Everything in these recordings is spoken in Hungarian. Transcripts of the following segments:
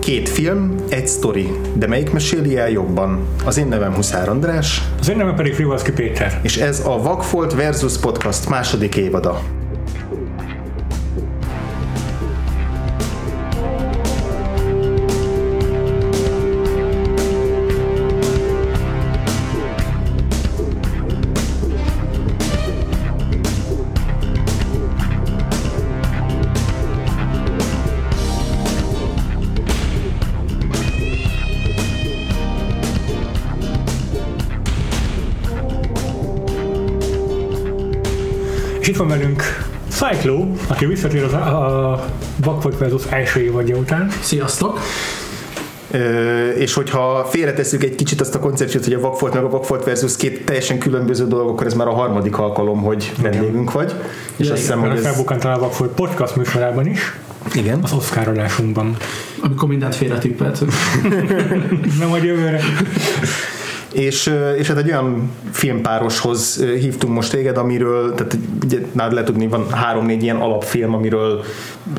Két film, egy sztori, de melyik meséli el jobban? Az én nevem Huszár András. Az én nevem pedig Frivalszki Péter. És ez a Vagfolt versus Podcast második évada. Cyclo, aki visszatér az, a Vakfolt versus első évadja után. Sziasztok! Ö, és hogyha félretesszük egy kicsit azt a koncepciót, hogy a Vakfolt meg a Vakfolt versus két teljesen különböző dolog, akkor ez már a harmadik alkalom, hogy vendégünk vagy. És ja, azt hiszem, hogy ez... a Vakfolt podcast műsorában is. Igen. Az Oscar adásunkban. Amikor mindent félretippeltünk. Nem a jövőre. És, és hát egy olyan filmpároshoz hívtunk most téged, amiről, tehát ugye, már lehet tudni, van három-négy ilyen alapfilm, amiről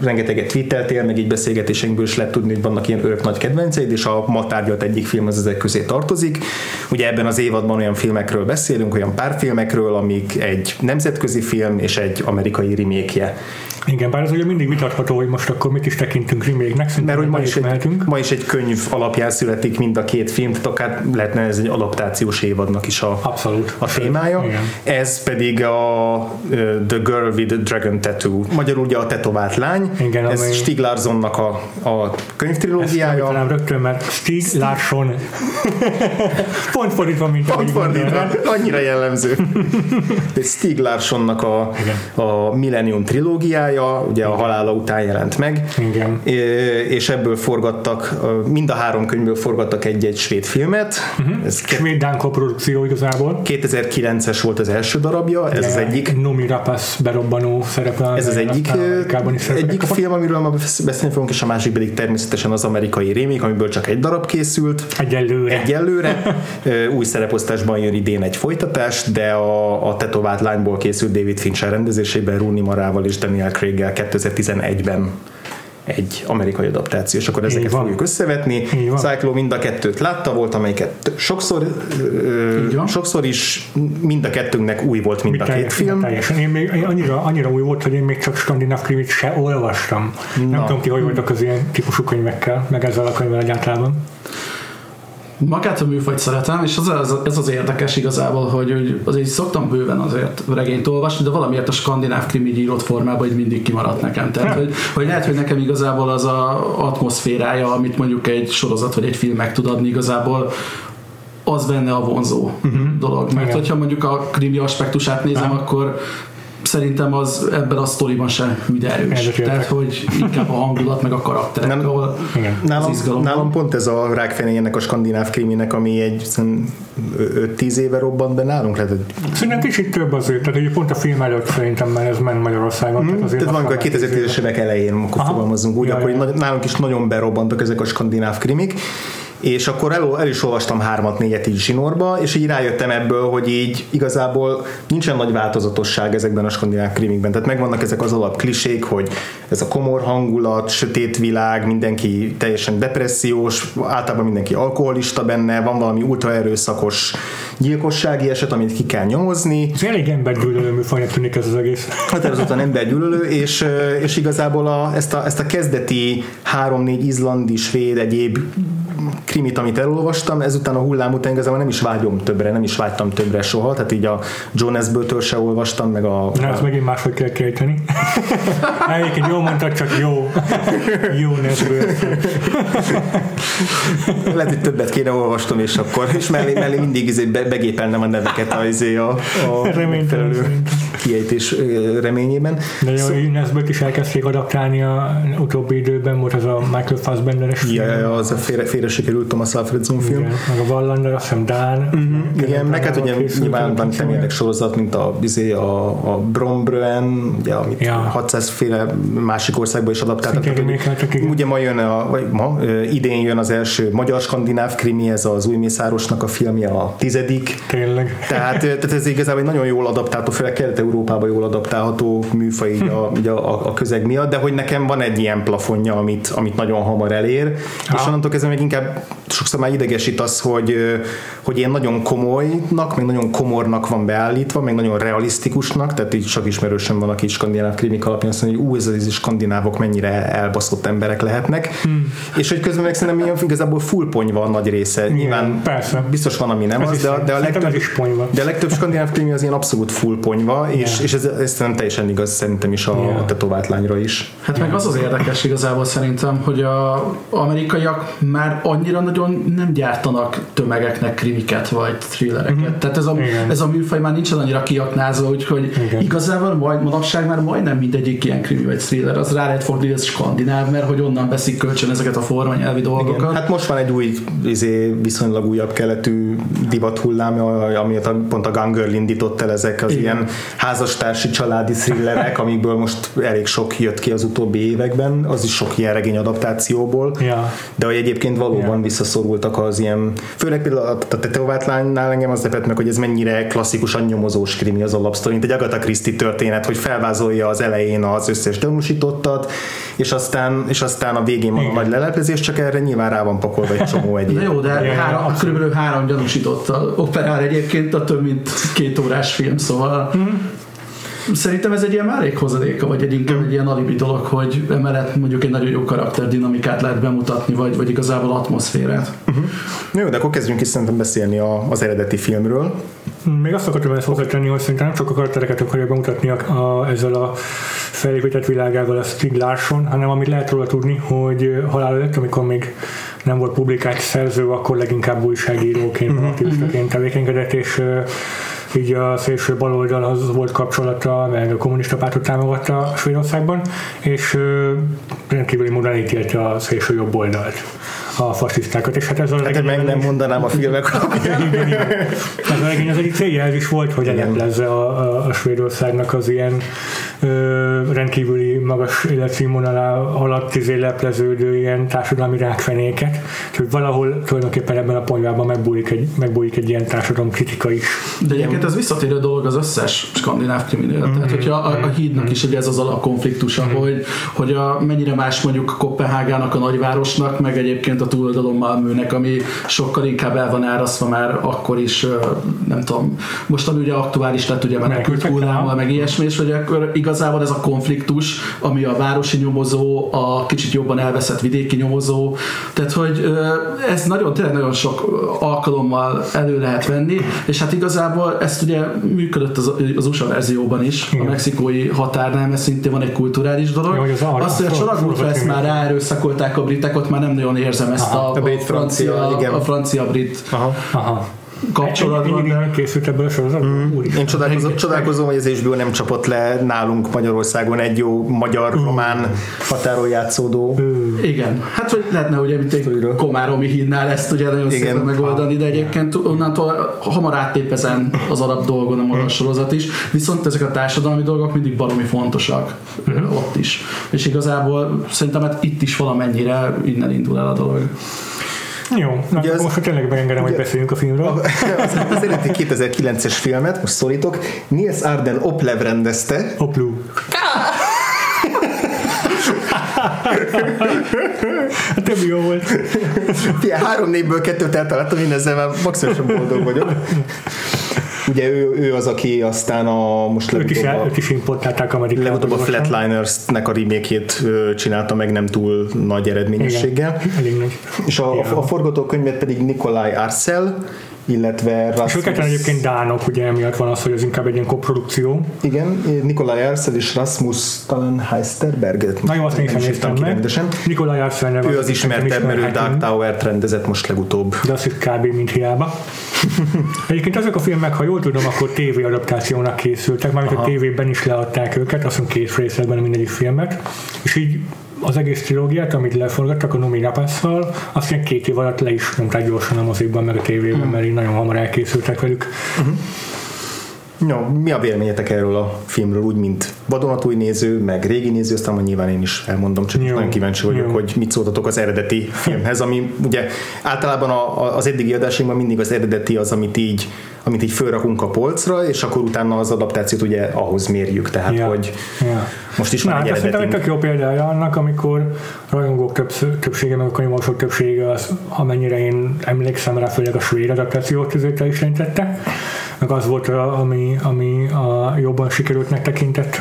rengeteget twitteltél, meg így beszélgetéseinkből is lehet tudni, hogy vannak ilyen örök nagy kedvenceid, és a ma tárgyalt egyik film az ezek közé tartozik. Ugye ebben az évadban olyan filmekről beszélünk, olyan pár filmekről, amik egy nemzetközi film és egy amerikai remake igen, bár az ugye mindig vitatható, hogy most akkor mit is tekintünk remake-nek, mert hogy ma is, egy, ma is egy könyv alapján születik mind a két film, tehát akár lehetne ez egy adaptációs évadnak is a, Abszolút. a témája. Igen. Ez pedig a The Girl with the Dragon Tattoo, magyarul ugye a tetovált lány. Igen, ez ami... Stig Larssonnak a, a könyvtrilógiája. Ezt rögtön, mert Stig Larsson pont fordítva, mint Pont fordítva, annyira jellemző. Stig Larssonnak a, a Millennium trilógiája, pályája, ugye a halála után jelent meg, Igen. és ebből forgattak, mind a három könyvből forgattak egy-egy svéd filmet. Uh-huh. Ez svéd Dán koprodukció igazából. 2009-es volt az első darabja, ez az egyik. Nomi Rapace berobbanó szerepel. Ez az egyik, egyik film, amiről ma beszélni fogunk, és a másik pedig természetesen az amerikai rémik, amiből csak egy darab készült. Egyelőre. Egyelőre. Új szereposztásban jön idén egy folytatás, de a, a tetovált lányból készült David Fincher rendezésében Rooney Marával és Daniel Craig-gel 2011-ben egy amerikai adaptáció, és akkor ezeket fogjuk összevetni. Cyclo mind a kettőt látta, volt amelyiket sokszor, sokszor is mind a kettőnknek új volt mind a két film. Teljesen. Én még annyira, annyira új volt, hogy én még csak skandináv krimit se olvastam. Na. Nem tudom ki, hogy voltak az ilyen típusú könyvekkel, meg ezzel a könyvvel egyáltalán magát a műfajt szeretem, és az, az, ez az érdekes igazából, hogy, hogy azért szoktam bőven azért regényt olvasni, de valamiért a skandináv krimi írott formában így mindig kimaradt nekem. Tehát, hogy, hogy lehet, hogy nekem igazából az a atmoszférája, amit mondjuk egy sorozat vagy egy film meg tud adni igazából, az benne a vonzó uh-huh. dolog. Mert Igen. hogyha mondjuk a krimi aspektusát nézem, uh-huh. akkor szerintem az ebben a sztoriban sem hűde erős. Tehát, hogy inkább a hangulat meg a karakterek, nem, ahol igen. Nálam, nálam pont ez a rákfenéjének a skandináv kriminek, ami egy 5-10 éve robbant be nálunk. Lehet, hogy... Szerintem kicsit több azért, tehát hogy pont a film előtt szerintem már ez ment Magyarországon. Mm, tehát azért tehát van, 2010-es évek elején, akkor fogalmazunk úgy, ja, akkor ja. nálunk is nagyon berobbantak ezek a skandináv krimik, és akkor el, el is olvastam hármat, négyet így zsinórba, és így rájöttem ebből, hogy így igazából nincsen nagy változatosság ezekben a skandináv krimikben. Tehát megvannak ezek az alap klisék, hogy ez a komor hangulat, sötét világ, mindenki teljesen depressziós, általában mindenki alkoholista benne, van valami ultra erőszakos gyilkossági eset, amit ki kell nyomozni. Ez elég embergyűlölő műfajnak tűnik ez az egész. Határozottan embergyűlölő, és, és igazából a, ezt, a, ezt a kezdeti három-négy izlandi, svéd, egyéb krimit, amit elolvastam, ezután a hullám után igazából nem is vágyom többre, nem is vágytam többre soha, tehát így a Jonas Bötől se olvastam, meg a... Na, ezt megint máshogy kell kejteni. Egyébként jól mondtad, csak jó. Jó Lehet, hogy többet kéne olvastam, és akkor, és mellé, mellé mindig izé be, begépelnem a neveket a, izé a, a megfelelő kiejtés reményében. De jó, szó... Nesből is elkezdték adaptálni a utóbbi időben, volt az a Michael Fassbender-es ja, ja, az a félre, félre sikerült Thomas Alfredson film. Igen, meg a Wallander, azt hiszem Dán. Uh-huh. Igen, meg hát ugye nyilván van személyek sorozat, mint a, izé, a, a Brombrön, ugye, amit ja. 600 féle másik országban is adaptáltak. Ugye ma jön, a, vagy ma, idén jön az első magyar skandináv krimi, ez az új Mészárosnak a filmje, a tizedik. Tényleg. Tehát, tehát ez igazából egy nagyon jól adaptáltó, főleg kelet Európában jól adaptálható műfaj így a, így a, a közeg miatt, de hogy nekem van egy ilyen plafonja, amit, amit nagyon hamar elér, ha. és onnantól kezdve még inkább sokszor már idegesít az, hogy, hogy ilyen nagyon komolynak, meg nagyon komornak van beállítva, meg nagyon realisztikusnak, tehát így csak ismerősen van, aki skandináv krimik alapján azt mondja, hogy ú, ez az skandinávok mennyire elbaszott emberek lehetnek, hmm. és hogy közben meg szerintem ilyen igazából full ponyva a nagy része. Igen, Nyilván persze. biztos van, ami nem ez az, is, de, de, a legtöbb, de a legtöbb skandináv krimi az ilyen abszolút full ponyva, és, és ez, ez nem teljesen igaz szerintem is a, yeah. a tetovált lányra is. Hát meg az az érdekes igazából szerintem, hogy a amerikaiak már annyira nagyon nem gyártanak tömegeknek krimiket vagy thrillereket. Mm-hmm. Tehát ez a, ez a műfaj már nincsen annyira kiaknázva, úgyhogy Igen. igazából majd manapság már majdnem mindegyik ilyen krimi vagy thriller. Az rá lehet hogy ez skandináv, mert hogy onnan veszik kölcsön ezeket a formanyelvi dolgokat. Igen. Hát most van egy új, izé, viszonylag újabb keletű divat hullám, ami pont a Gun Girl indított el ezek az Igen. ilyen házastársi családi thrillerek, amikből most elég sok jött ki az utóbbi években, az is sok ilyen regény adaptációból, ja. de hogy egyébként valóban ja. visszaszorultak az ilyen, főleg például a, a Teteovátlánynál engem az lepett meg, hogy ez mennyire klasszikusan nyomozós krimi az alapsztori, mint egy Agatha Christie történet, hogy felvázolja az elején az összes gyanúsítottat, és aztán, és aztán a végén van a nagy leleplezés, csak erre nyilván rá van pakolva egy csomó egyéb. Na jó, de három, körülbelül három gyanúsítottal operál egyébként a több mint két órás film, szóval hmm. Szerintem ez egy ilyen márék hozadéka, vagy egy inkább egy ilyen alibi dolog, hogy emellett mondjuk egy nagyon jó karakterdinamikát lehet bemutatni, vagy, vagy igazából atmoszférát. Uh-huh. Jó, de akkor kezdjünk is szerintem beszélni a, az eredeti filmről. Még azt akartam ezt hozzátenni, hogy szerintem nem csak a karaktereket akarja bemutatni a, a, ezzel a felépített világával a Stig Larsson, hanem amit lehet róla tudni, hogy halál előtt, amikor még nem volt publikált szerző, akkor leginkább újságíróként, uh-huh. aktivistaként tevékenykedett, és így a szélső baloldalhoz volt kapcsolata, meg a kommunista pártot támogatta Svédországban, és rendkívüli módon ítélte a szélső jobb oldalt a fasisztákat, és hát ez a hát meg nem mondanám a filmek alapján. igen, igen. Ez a regény az egyik célja ez is volt, hogy eleplezze a, a, a Svédországnak az ilyen rendkívüli magas életszínvonalá alatt izé lepleződő ilyen társadalmi rákfenéket, hogy valahol tulajdonképpen ebben a ponyvában megbújik egy, megbújik egy ilyen társadalom kritika is. De egyébként ez visszatérő dolog az összes skandináv kriminél. Mm-hmm. Tehát, hogyha a, a hídnak is ugye ez az alapkonfliktusa, mm-hmm. hogy, hogy a, mennyire más mondjuk Kopenhágának a nagyvárosnak, meg egyébként a túloldalon Malmőnek, ami sokkal inkább el van árasztva már akkor is, nem tudom, most ami ugye aktuális lett ugye menekült hullámmal, meg ilyesmi, és hogy akkor igazából ez a konfliktus, ami a városi nyomozó, a kicsit jobban elveszett vidéki nyomozó, tehát hogy ez nagyon, tényleg nagyon sok alkalommal elő lehet venni, és hát igazából ezt ugye működött az, az USA verzióban is, Igen. a mexikói határnál, mert szintén van egy kulturális dolog. Jó, az Azt, hogy a családmúltra ezt már ráerőszakolták a britek, ott már nem nagyon érzem ezt Aha, a, a, brit francia, francia, a francia-brit Aha. Aha kapcsolatban. De... készült ebből a sorozat? Mm. Én csodálkozom, csodálkozom, hogy az HBO nem csapott le nálunk Magyarországon egy jó magyar-román mm. határól játszódó. Mm. Igen, hát hogy lehetne mint egy Komáromi hídnál ezt ugye nagyon Igen. szépen megoldani, de egyébként onnantól hamar áttép ezen az alap dolgon a magyar sorozat is, viszont ezek a társadalmi dolgok mindig baromi fontosak mm. ott is. És igazából szerintem hát itt is valamennyire innen indul el a dolog. Jó, ugye az, most tényleg megengedem, hogy beszéljünk a filmről. Az, az eredeti 2009-es filmet, most szólítok, Niels Arden Oplev rendezte. Oplu. A többi jó volt. Fia, három névből kettőt eltaláltam, én ezzel már maximálisan boldog vagyok. Ugye ő, ő az, aki aztán a most legutóbb, is, a, is importálták Amerikába. Legutóbb a Flatliners-nek a remake csinálta meg nem túl nagy eredményességgel. Igen, elég nagy. És a, a, a forgatókönyvet pedig Nikolaj Arcel, illetve Rasmus... És őket egyébként dánok, ugye emiatt van az, hogy ez inkább egy ilyen koprodukció. Igen, Nikolaj Arcel és Rasmus talán Heisterberg. Na jó, azt én sem néztem meg. Rendesen. Nikolaj Arcel Ő az ismertebb, mert ő Dark Tower-t rendezett most legutóbb. De az is kb. mint hiába. Egyébként ezek a filmek, ha jól tudom, akkor TV adaptációnak készültek, mert a tévében is leadták őket, azt mondom két részletben mindegyik filmet, és így az egész trilógiát, amit leforgattak a Nomi Rapasszal, azt ilyen két év alatt le is nyomták gyorsan a mozikban, meg a tévében, mm. mert így nagyon hamar elkészültek velük. Uh-huh. No, mi a véleményetek erről a filmről, úgy, mint vadonatúj néző, meg régi néző, aztán majd nyilván én is elmondom, csak Jó. nagyon kíváncsi vagyok, Jó. hogy mit szóltatok az eredeti filmhez, ami ugye általában a, a, az eddigi adásainkban mindig az eredeti az, amit így amit így fölrakunk a polcra, és akkor utána az adaptációt ugye ahhoz mérjük, tehát Ja. hogy Ja. most is Na, már hát egy tök jó példája annak, amikor rajongók többsz- többsége, meg a könyvolvasók többsége, az, amennyire én emlékszem rá, főleg a svéd adaptációt között el is jelentette, meg az volt, ami, ami a jobban sikerültnek tekintett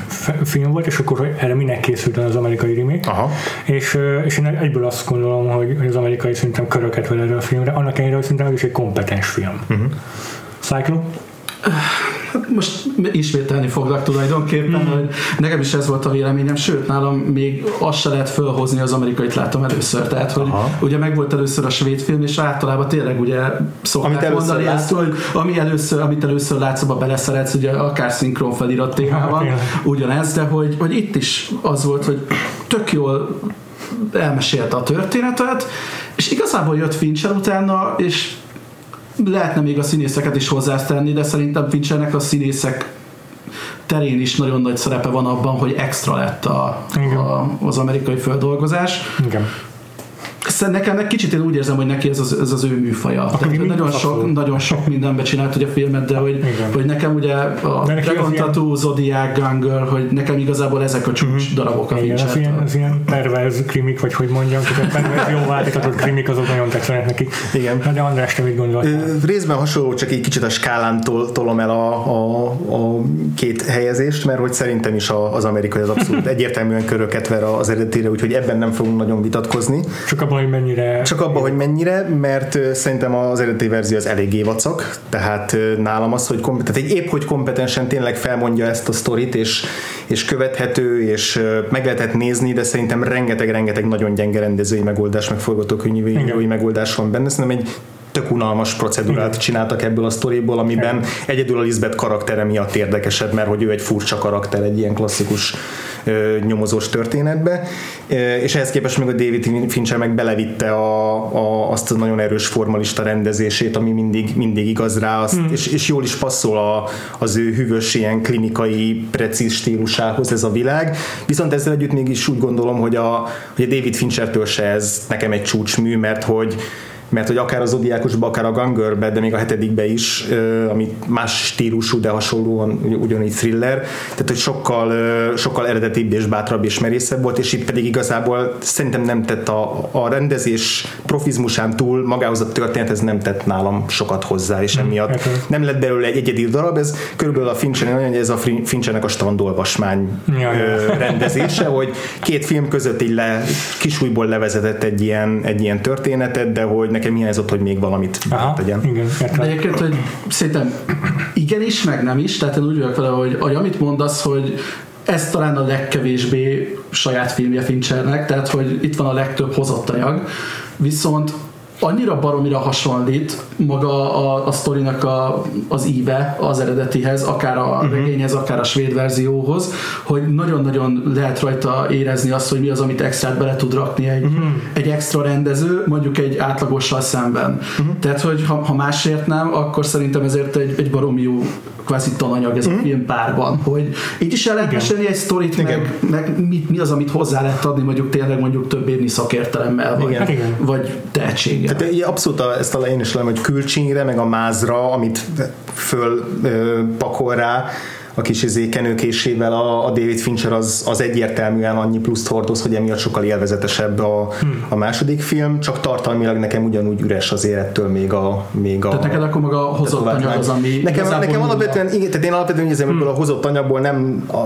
film volt, és akkor erre minek készült az amerikai remake. Aha. És, és én egyből azt gondolom, hogy az amerikai szerintem köröket vel erre a filmre, annak ellenére, hogy szerintem ez is egy kompetens film. Uh-huh. Cyclo? most ismételni foglak tulajdonképpen, Mhm. hogy nekem is ez volt a véleményem, sőt nálam még azt se lehet fölhozni, az amerikait láttam először, tehát hogy Aha. ugye meg volt először a svéd film, és általában tényleg ugye szokták Amit mondani látsz. ezt, hogy ami először, amit először látsz, abba beleszeretsz, ugye akár szinkron felirat témában, tényleg. ugyanez, de hogy, hogy itt is az volt, hogy tök jól elmesélte a történetet, és igazából jött Fincher utána, és lehetne még a színészeket is hozzátenni, de szerintem Finchernek a színészek terén is nagyon nagy szerepe van abban, hogy extra lett a, Igen. a, az amerikai földolgozás. Igen. Nekem meg kicsit én úgy érzem, hogy neki ez az, ez az ő műfaja. Tehát, nagyon, sok, abszolút. nagyon sok mindenbe csinált ugye a filmet, de hogy, Igen. hogy nekem ugye a Dragon ilyen- Tattoo, Zodiac, Gun Girl, hogy nekem igazából ezek a csúcs darabok a Igen, az ilyen, az ilyen perverz krimik, vagy hogy mondjam, perverz jó változtatott krimik, azok nagyon tetszenek neki. Igen. Na, De András, te mit gondolsz? Ö, Részben hasonló, csak egy kicsit a skálán tol, tolom el a, a, a két helyezést, mert hogy szerintem is a, az amerikai az abszolút egyértelműen köröket ver az eredetére, úgyhogy ebben nem fogunk nagyon vitatkozni. Csak abban, hogy mennyire... Csak abban, hogy mennyire, mert szerintem az eredeti verzió az eléggé vacak, tehát nálam az, hogy kompet- tehát egy épp, hogy kompetensen tényleg felmondja ezt a sztorit, és, és követhető, és meg lehetett nézni, de szerintem rengeteg-rengeteg nagyon gyenge rendezői megoldás, meg forgatókönyvírói megoldás van benne. Szerintem egy tök unalmas procedurát csináltak ebből a sztoriból, amiben egyedül a Lisbeth karaktere miatt érdekesebb, mert hogy ő egy furcsa karakter, egy ilyen klasszikus ö, nyomozós történetbe, Ö, és ehhez képest meg a David Fincher meg belevitte a, a, azt a nagyon erős formalista rendezését, ami mindig, mindig igaz rá, azt, hmm. és, és jól is passzol a, az ő hűvös, ilyen klinikai, precíz stílusához ez a világ, viszont ezzel együtt mégis úgy gondolom, hogy a, hogy a David Finchertől se ez nekem egy csúcsmű, mert hogy mert hogy akár az Zodiákosban, akár a Gangörbe, de még a hetedikbe is, ami más stílusú, de hasonlóan ugy- ugyanígy thriller, tehát hogy sokkal, sokkal eredetibb és bátrabb és merészebb volt, és itt pedig igazából szerintem nem tett a, a rendezés profizmusán túl magához a történethez nem tett nálam sokat hozzá, és emiatt értem. nem lett belőle egy egyedi darab, ez körülbelül a Fincher, olyan, hogy ez a Fin- Finchernek a strandolvasmány Ja, rendezése, hogy két film között így le, kisújból levezetett egy ilyen, egy ilyen történetet, de hogy nekem hiányzott, hogy még valamit Aha, tegyen. igen, De egyébként, hogy szerintem igenis, meg nem is, tehát én úgy vagyok vele, hogy, hogy amit mondasz, hogy ez talán a legkevésbé saját filmje Finchernek, tehát hogy itt van a legtöbb hozott anyag, viszont annyira baromira hasonlít maga a, a sztorinak a, az íve az eredetihez, akár a uh-huh. regényhez, akár a svéd verzióhoz, hogy nagyon-nagyon lehet rajta érezni azt, hogy mi az, amit extrát bele tud rakni egy, uh-huh. egy extra rendező, mondjuk egy átlagossal szemben. Uh-huh. Tehát, hogy ha, ha másért nem, akkor szerintem ezért egy, egy baromi jó kvázi tananyag ez uh-huh. a film párban, hogy így is el lehet Igen. mesélni egy sztorit, meg, meg mi, mi az, amit hozzá lehet adni, mondjuk tényleg mondjuk több évnyi szakértelemmel, vagy, Igen. Hát igen. vagy tehetséggel. Tehát ugye abszolút a, ezt a én is lem, hogy külcsínyre, meg a mázra, amit föl ö, pakol rá, a kis izé kenőkésével a, a David Fincher az, az egyértelműen annyi pluszt hordoz, hogy emiatt sokkal élvezetesebb a, hmm. a második film, csak tartalmilag nekem ugyanúgy üres az élettől még a, még a Tehát neked akkor maga a hozott anyag az, ami nekem, nekem alapvetően, igen, tehát én alapvetően úgy érzem, hogy a hozott anyagból nem a,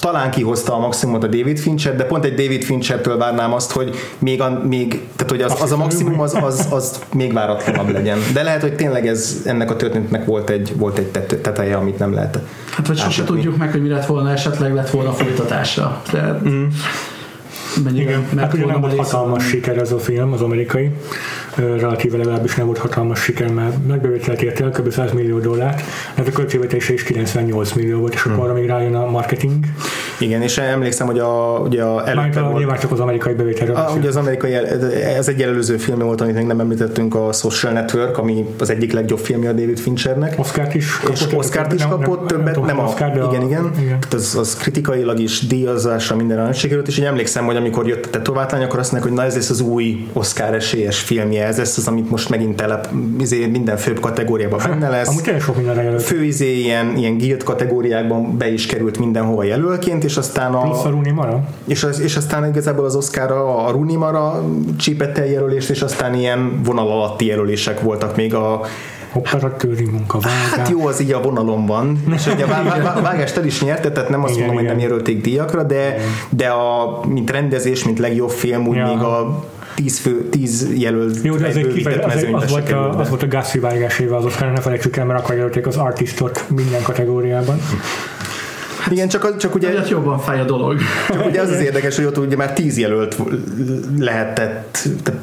talán kihozta a maximumot a David Fincher, de pont egy David Finchertől várnám azt, hogy még, a, még tehát hogy az, az a maximum az, az, az még váratlanabb legyen. De lehet, hogy tényleg ez ennek a történetnek volt egy, volt egy tet- teteje, amit nem lehet. Hát vagy sose tudjuk meg, hogy mi lett volna, esetleg lett volna folytatása. Tehát mm. Igen, hát ugye nem volt hatalmas siker ez a film, az amerikai. Relatíve legalábbis nem volt hatalmas siker, mert megbevételt ért el, kb. 100 millió dollárt, ez a költségvetése is 98 millió volt, és akkor arra még rájön a marketing. Igen, és emlékszem, hogy a, ugye a Mármint a, nyilván csak az amerikai bevételről. A, ugye az amerikai, ez egy előző film volt, amit még nem említettünk, a Social Network, ami az egyik legjobb filmje a David Finchernek. Oscar is kapott. És Oscar is kapott, nem, többet, nem, nem, nem a, Oscar, igen, igen, igen. Az, az kritikailag is díjazásra minden sikerült, és így emlékszem, hogy amikor jött a tetovátlány, akkor azt mondják, hogy na ez lesz az új Oscar esélyes filmje, ez lesz az, amit most megint telep, izé, minden főbb kategóriában benne lesz. Amúgy sok minden Fő izé, ilyen, ilyen guild kategóriákban be is került mindenhova jelölként, és aztán a... Plusz a Rooney Mara. És, az, és aztán igazából az Oscar a, a Rooney Mara csípette jelölést, és aztán ilyen vonal alatti jelölések voltak még a operatőri munka, vágás. Hát jó, az így a vonalon van, és ugye a vágást el is nyerte, tehát nem azt igen, mondom, igen. hogy nem jelölték díjakra, de, de a, mint rendezés, mint legjobb film, úgy ja. még a tíz, fő, tíz jelölt Jó, de ez egy kifeje, az, az, volt a, az volt a Gassi vágásével az Oscar, ne felejtsük el, mert akkor jelölték az artistot minden kategóriában. Igen, csak, csak ugye... Egyet jobban fáj a dolog. Csak ugye az az érdekes, hogy ott ugye már tíz jelölt lehetett, tehát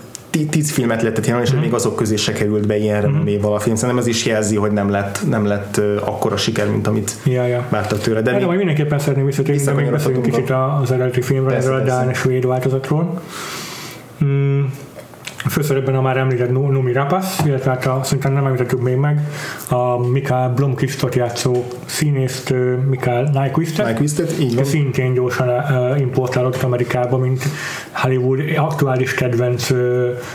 tíz filmet lehetett jelölni, és mm. még azok közé se került be ilyen renoméval mm. a film. Szerintem ez is jelzi, hogy nem lett, nem lett akkora siker, mint amit ja, ja. vártak tőle. De, de majd mindenképpen szeretném visszatérni, de még beszéljünk kicsit az eredeti filmről, erről a Dán és Svéd változatról. Mm, főszerepben a már említett Numi Rapace, illetve hát a, szerintem nem említettük még meg, a Mikael Blomkistot játszó színészt Mikael Nyquistet, Nyquistet így van. szintén gyorsan importálódott Amerikába, mint Hollywood aktuális kedvenc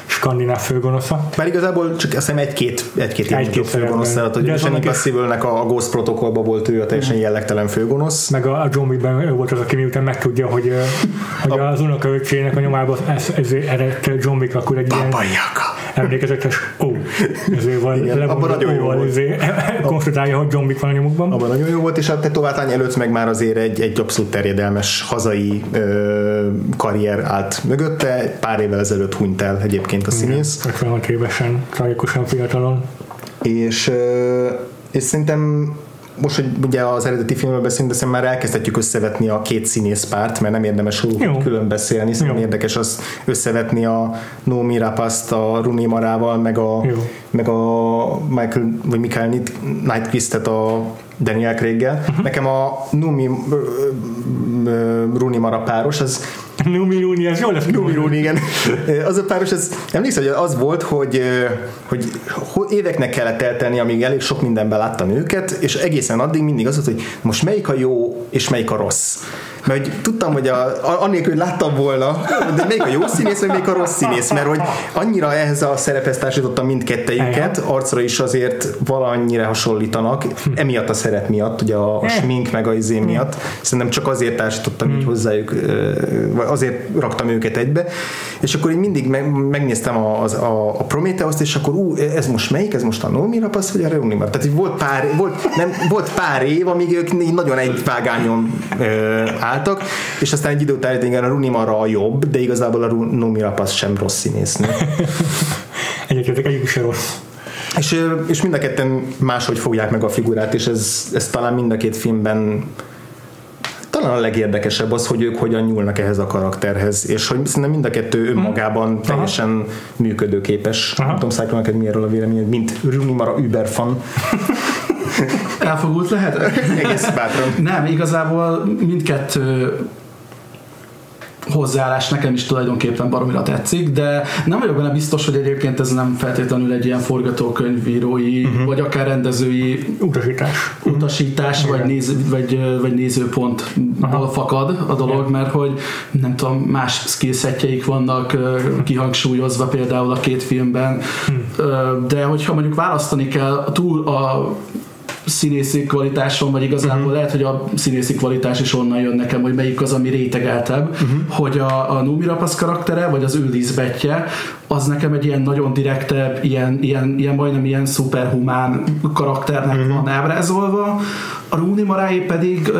skandináv főgonosza. Már igazából csak azt hiszem egy-két, egy-két, egy-két főgonosz szeret, hogy a Impossible-nek a Ghost Protokolban volt ő a teljesen mm. jellegtelen főgonosz. Meg a, a John Wick-ben volt az, aki miután megtudja, hogy, hogy a, az unokaöccsének a nyomába ez, ez, eredt John Wick, akkor egy Baba Yaga. Emlékezetes, ó, ezért van, Igen, abban nagyon jó volt. Ezért konstatálja, hogy Wick van a nyomukban. Abban nagyon jó volt, és a tetovátlány előtt meg már azért egy, egy abszolút terjedelmes hazai ö, karrier állt mögötte. Pár évvel ezelőtt hunyt el egyébként a színész. 56 évesen, tragikusan fiatalon. És, ö, és szerintem most, hogy ugye az eredeti filmről beszélünk, de szerintem már elkezdhetjük összevetni a két színészpárt, mert nem érdemes Jó. külön beszélni, szerintem érdekes az összevetni a Nomi Rapast a Rooney Marával, meg a, meg a Michael, vagy Michael Nightquistet a Daniel Craig-gel. Uh-huh. Nekem a Numi Rooney Mara páros, az Numi Rooney, ez jó lesz. Numi Rooney, igen. Az a páros, ez, emlékszel, hogy az volt, hogy, hogy éveknek kellett eltenni, amíg elég sok mindenben láttam őket, és egészen addig mindig az volt, hogy most melyik a jó, és melyik a rossz. Mert hogy tudtam, hogy a, annélkül, hogy láttam volna, de még a jó színész, vagy még a rossz színész, mert hogy annyira ehhez a szerephez társítottam mindkettejüket, arcra is azért valannyira hasonlítanak, emiatt a szerep miatt, ugye a, a smink meg a izé miatt, szerintem csak azért társítottam így hozzájuk, vagy azért raktam őket egybe, és akkor én mindig meg, megnéztem a, a, a, Prometheus-t, és akkor ú, ez most melyik, ez most a Nomi Rapace, vagy a Reunimar? Tehát volt pár, volt, nem, volt pár év, amíg ők nagyon egy vágányon ö, álltak, és aztán egy idő után igen, a Runimara a jobb, de igazából a Nomi Rapace sem rossz színésznő. Egyébként egyik sem rossz. És, és mind a ketten máshogy fogják meg a figurát, és ez, ez talán mind a két filmben talán a legérdekesebb az, hogy ők hogyan nyúlnak ehhez a karakterhez, és hogy szerintem mind a kettő önmagában mm. teljesen Aha. működőképes. Aha. Nem tudom, Cyclone, neked mi erről a véleményed, mint Rooney Mara Uber fan. Elfogult lehet? Egész bátran. Nem, igazából mindkettő hozzáállás nekem is tulajdonképpen baromira tetszik, de nem vagyok benne biztos, hogy egyébként ez nem feltétlenül egy ilyen forgatókönyvírói, uh-huh. vagy akár rendezői utasítás, utasítás vagy, néz, vagy, vagy nézőpontból fakad a dolog, okay. mert hogy nem tudom, más skillsetjeik vannak kihangsúlyozva például a két filmben, uh-huh. de hogyha mondjuk választani kell túl a színészi kvalitáson, vagy igazából uh-huh. lehet, hogy a színészi kvalitás is onnan jön nekem, hogy melyik az, ami rétegeltebb, uh-huh. hogy a, a Numi Rapace karaktere, vagy az ő Lisbetje, az nekem egy ilyen nagyon direktebb, ilyen, ilyen, ilyen majdnem ilyen szuperhumán karakternek uh-huh. van ábrázolva, a Rúni Marái pedig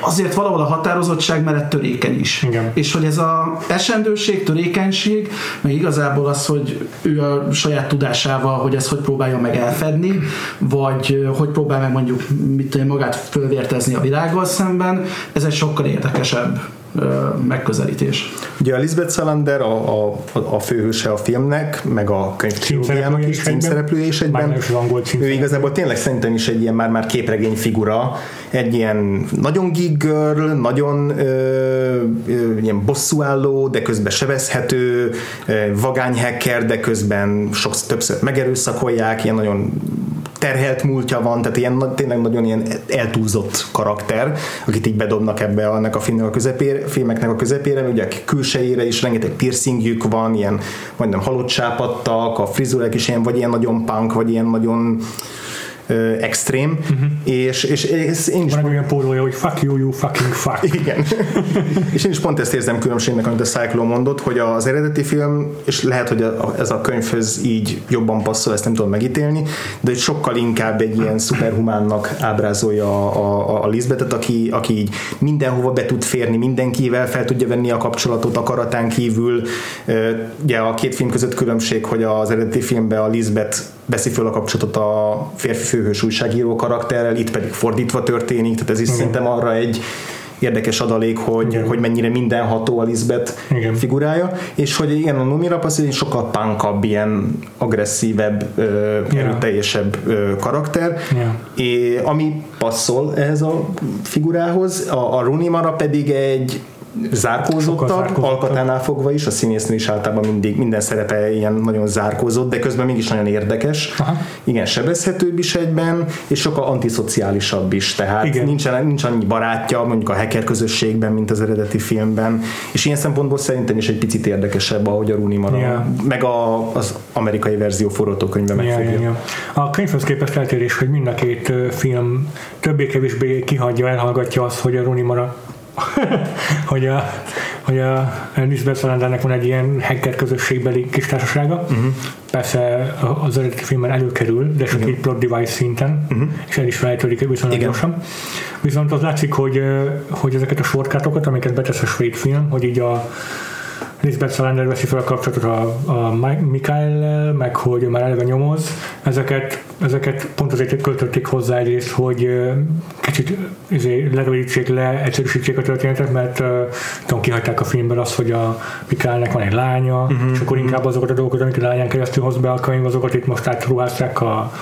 azért valahol a határozottság mellett törékeny is. Igen. És hogy ez a esendőség, törékenység, meg igazából az, hogy ő a saját tudásával, hogy ezt hogy próbálja meg elfedni, vagy hogy próbál meg mondjuk mit magát fölvértezni a világgal szemben, ez egy sokkal érdekesebb megközelítés. Ugye a Lisbeth Salander a, a, a főhőse a filmnek, meg a könyvtrilógiának is címszereplője is egyben. Ő igazából tényleg szerintem is egy ilyen már-már képregény figura, egy ilyen nagyon geek girl, nagyon ö, ö, ilyen bosszúálló, de közben sebezhető, vagány hacker, de közben sok, többször megerőszakolják, ilyen nagyon terhelt múltja van, tehát ilyen, tényleg nagyon ilyen eltúlzott karakter, akit így bedobnak ebbe annak a filmnek a közepére, filmeknek a közepére, ugye külsejére is rengeteg piercingjük van, ilyen majdnem halott sápadtak, a frizurek is ilyen, vagy ilyen nagyon punk, vagy ilyen nagyon ö, extrém, uh-huh. és, és, és én is... Van olyan pólója, hogy fuck you, you fucking fuck. Igen. és én is pont ezt érzem különbségnek, amit a Cyclo mondott, hogy az eredeti film, és lehet, hogy ez a könyvhöz így jobban passzol, ezt nem tudom megítélni, de egy sokkal inkább egy ilyen szuperhumánnak ábrázolja a, a, a Lisbetet, aki, aki így mindenhova be tud férni, mindenkivel fel tudja venni a kapcsolatot akaratán kívül. Ugye a két film között különbség, hogy az eredeti filmben a Lisbeth veszi föl a kapcsolatot a férfi főhős újságíró karakterrel, itt pedig fordítva történik, tehát ez is Igen. szerintem arra egy érdekes adalék, hogy, igen. hogy mennyire mindenható a Lisbeth igen. figurája, és hogy igen, a Numira az egy sokkal punkabb, ilyen agresszívebb, ja. erőteljesebb karakter, ja. és ami passzol ehhez a figurához, a, a Runimara pedig egy zárkózottabb, alkatánál fogva is, a színésznő is általában mindig minden szerepe ilyen nagyon zárkózott, de közben mégis nagyon érdekes. Aha. Igen, sebezhetőbb is egyben, és sokkal antiszociálisabb is, tehát Igen. Nincsen, nincs annyi barátja mondjuk a hacker közösségben, mint az eredeti filmben, és ilyen szempontból szerintem is egy picit érdekesebb, ahogy a Rooney Mara, yeah. meg a, az amerikai verzió forgatókönyve megfogja. Yeah, yeah, yeah. A könyvhöz képest eltérés, hogy mind a két film többé-kevésbé kihagyja, elhallgatja azt, hogy a Rooney hogy a, hogy a Lisbeth Salandernek van egy ilyen hacker közösségbeli kis társasága. Uh-huh. Persze az eredeti filmben előkerül, de csak egy plot device szinten, uh-huh. és el is felejtődik viszonylag Igen. gyorsan. Viszont az látszik, hogy, hogy ezeket a sorkátokat, amiket betesz a svéd film, hogy így a Lisbeth Salander veszi fel a kapcsolatot a, a Mikael, meg hogy már eleve nyomoz, ezeket, ezeket pont azért költötték hozzá egyrészt, hogy kicsit izé, lerövidítsék le, egyszerűsítsék a történetet, mert uh, tudom, kihagyták a filmben azt, hogy a Mikaelnek van egy lánya, uh-huh, és akkor inkább azokat a dolgokat, amiket a lányán keresztül hoz be a könyv, azokat itt most átruházták a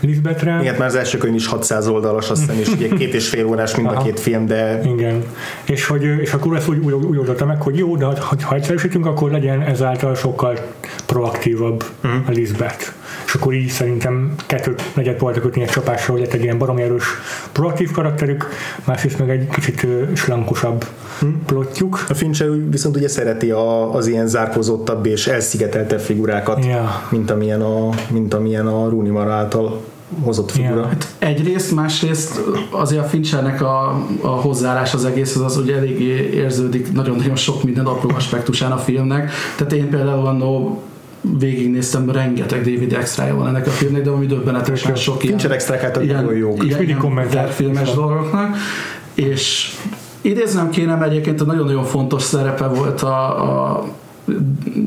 Lisbetre. Igen, már az első könyv is 600 oldalas, azt hiszem, és ugye két és fél órás mind Aha. a két film, de... Igen. És, hogy, és akkor ezt úgy, úgy, úgy oldotta meg, hogy jó, de ha, ha egyszerűsítünk, akkor legyen ezáltal sokkal proaktívabb uh-huh. a Lisbeth. És akkor így szerintem kettőt negyed voltak kötni egy csapásra, hogy lett egy ilyen baromi erős proaktív karakterük, másrészt meg egy kicsit slankusabb hmm. plotjuk. A Fincher viszont ugye szereti a, az ilyen zárkózottabb és elszigeteltebb figurákat, yeah. mint amilyen a, mint amilyen a Rooney Mara által hozott figura. Yeah. Hát egyrészt, másrészt azért a Finchernek a, a hozzáállás az egész, az, az ugye eléggé érződik nagyon-nagyon sok minden apró aspektusán a filmnek. Tehát én például annó végignéztem, rengeteg David extra van ennek a filmnek, de ami döbbenetesen sok ilyen, Fincher extrákat ilyen, jó. ilyen, ilyen filmes dolgoknak. És idéznem kéne, egyébként nagyon-nagyon fontos szerepe volt a, a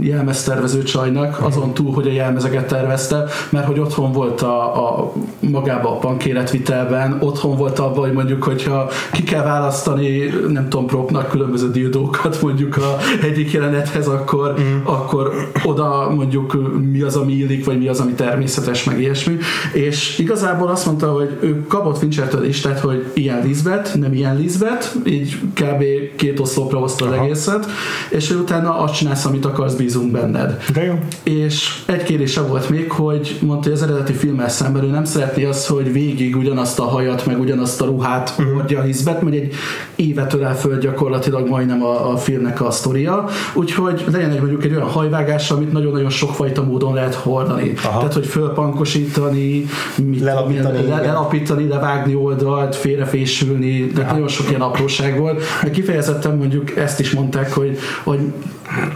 jelmeztervező csajnak, azon túl, hogy a jelmezeket tervezte, mert hogy otthon volt a, a magába a pankéletvitelben, otthon volt abban, hogy mondjuk, hogyha ki kell választani, nem tudom, propnak különböző dildókat mondjuk a egyik jelenethez, akkor, mm. akkor oda mondjuk mi az, ami illik, vagy mi az, ami természetes, meg ilyesmi. És igazából azt mondta, hogy ő kapott Finchertől is, tehát, hogy ilyen Lisbeth, nem ilyen Lisbeth, így kb. két oszlopra hozta az egészet, és ő utána azt csinálsz, amit akarsz, bízunk benned. De jó. És egy kérése volt még, hogy mondta, hogy az eredeti filmmel szemben ő nem szereti azt, hogy végig ugyanazt a hajat, meg ugyanazt a ruhát uh-huh. hordja a hiszbet, mert egy évet ölel föl gyakorlatilag majdnem a, a filmnek a sztoria. Úgyhogy legyen egy mondjuk egy olyan hajvágás, amit nagyon-nagyon sokfajta módon lehet hordani. Aha. Tehát, hogy fölpankosítani, mit lelapítani, le, lelapítani, levágni oldalt, félrefésülni, de nagyon sok ilyen apróság volt. Kifejezetten mondjuk ezt is mondták, hogy, hogy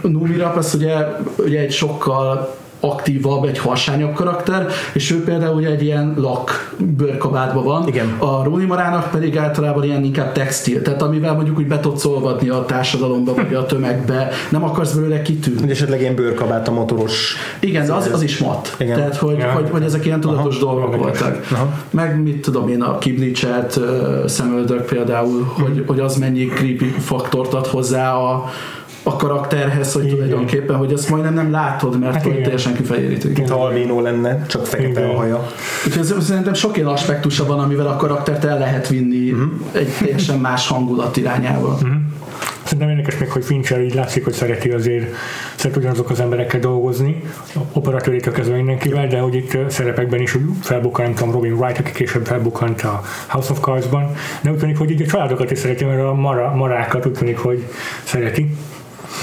Numi rap az ugye, ugye egy sokkal aktívabb, egy harsányabb karakter, és ő például ugye egy ilyen lak bőrkabátban van. Igen. A Rooney Marának pedig általában ilyen inkább textil, tehát amivel mondjuk úgy be tudsz olvadni a társadalomba, vagy a tömegbe, nem akarsz belőle kitűnni. Esetleg ilyen bőrkabát a motoros. Igen, de az, az is mat. Igen. Tehát, hogy, Ja. hogy, hogy ezek ilyen tudatos Aha. dolgok Érdekes. voltak. Aha. Meg mit tudom én, a kiblicselt uh, szemöldök például, hogy, hogy az mennyi creepy faktort ad hozzá a, a karakterhez, hogy Igen. tulajdonképpen, hogy azt majdnem nem látod, mert Hát hogy teljesen kifejérítő. Mint albino lenne, csak fekete Igen. a haja. Úgyhogy ez- szerintem sok ilyen aspektusa van, amivel a karaktert el lehet vinni Mhm. egy teljesen más hangulat irányába. Szerintem érdekes még, hogy Fincher így látszik, hogy szereti azért, szeret ugyanazok az emberekkel dolgozni, operatőrétől kezdve mindenkivel, de hogy itt szerepekben is úgy felbukkant, Robin Wright, aki később felbukkant a House of Cards-ban, de úgy tűnik, hogy így a családokat is szereti, mert a mara, marákat úgy tűnik, hogy szereti.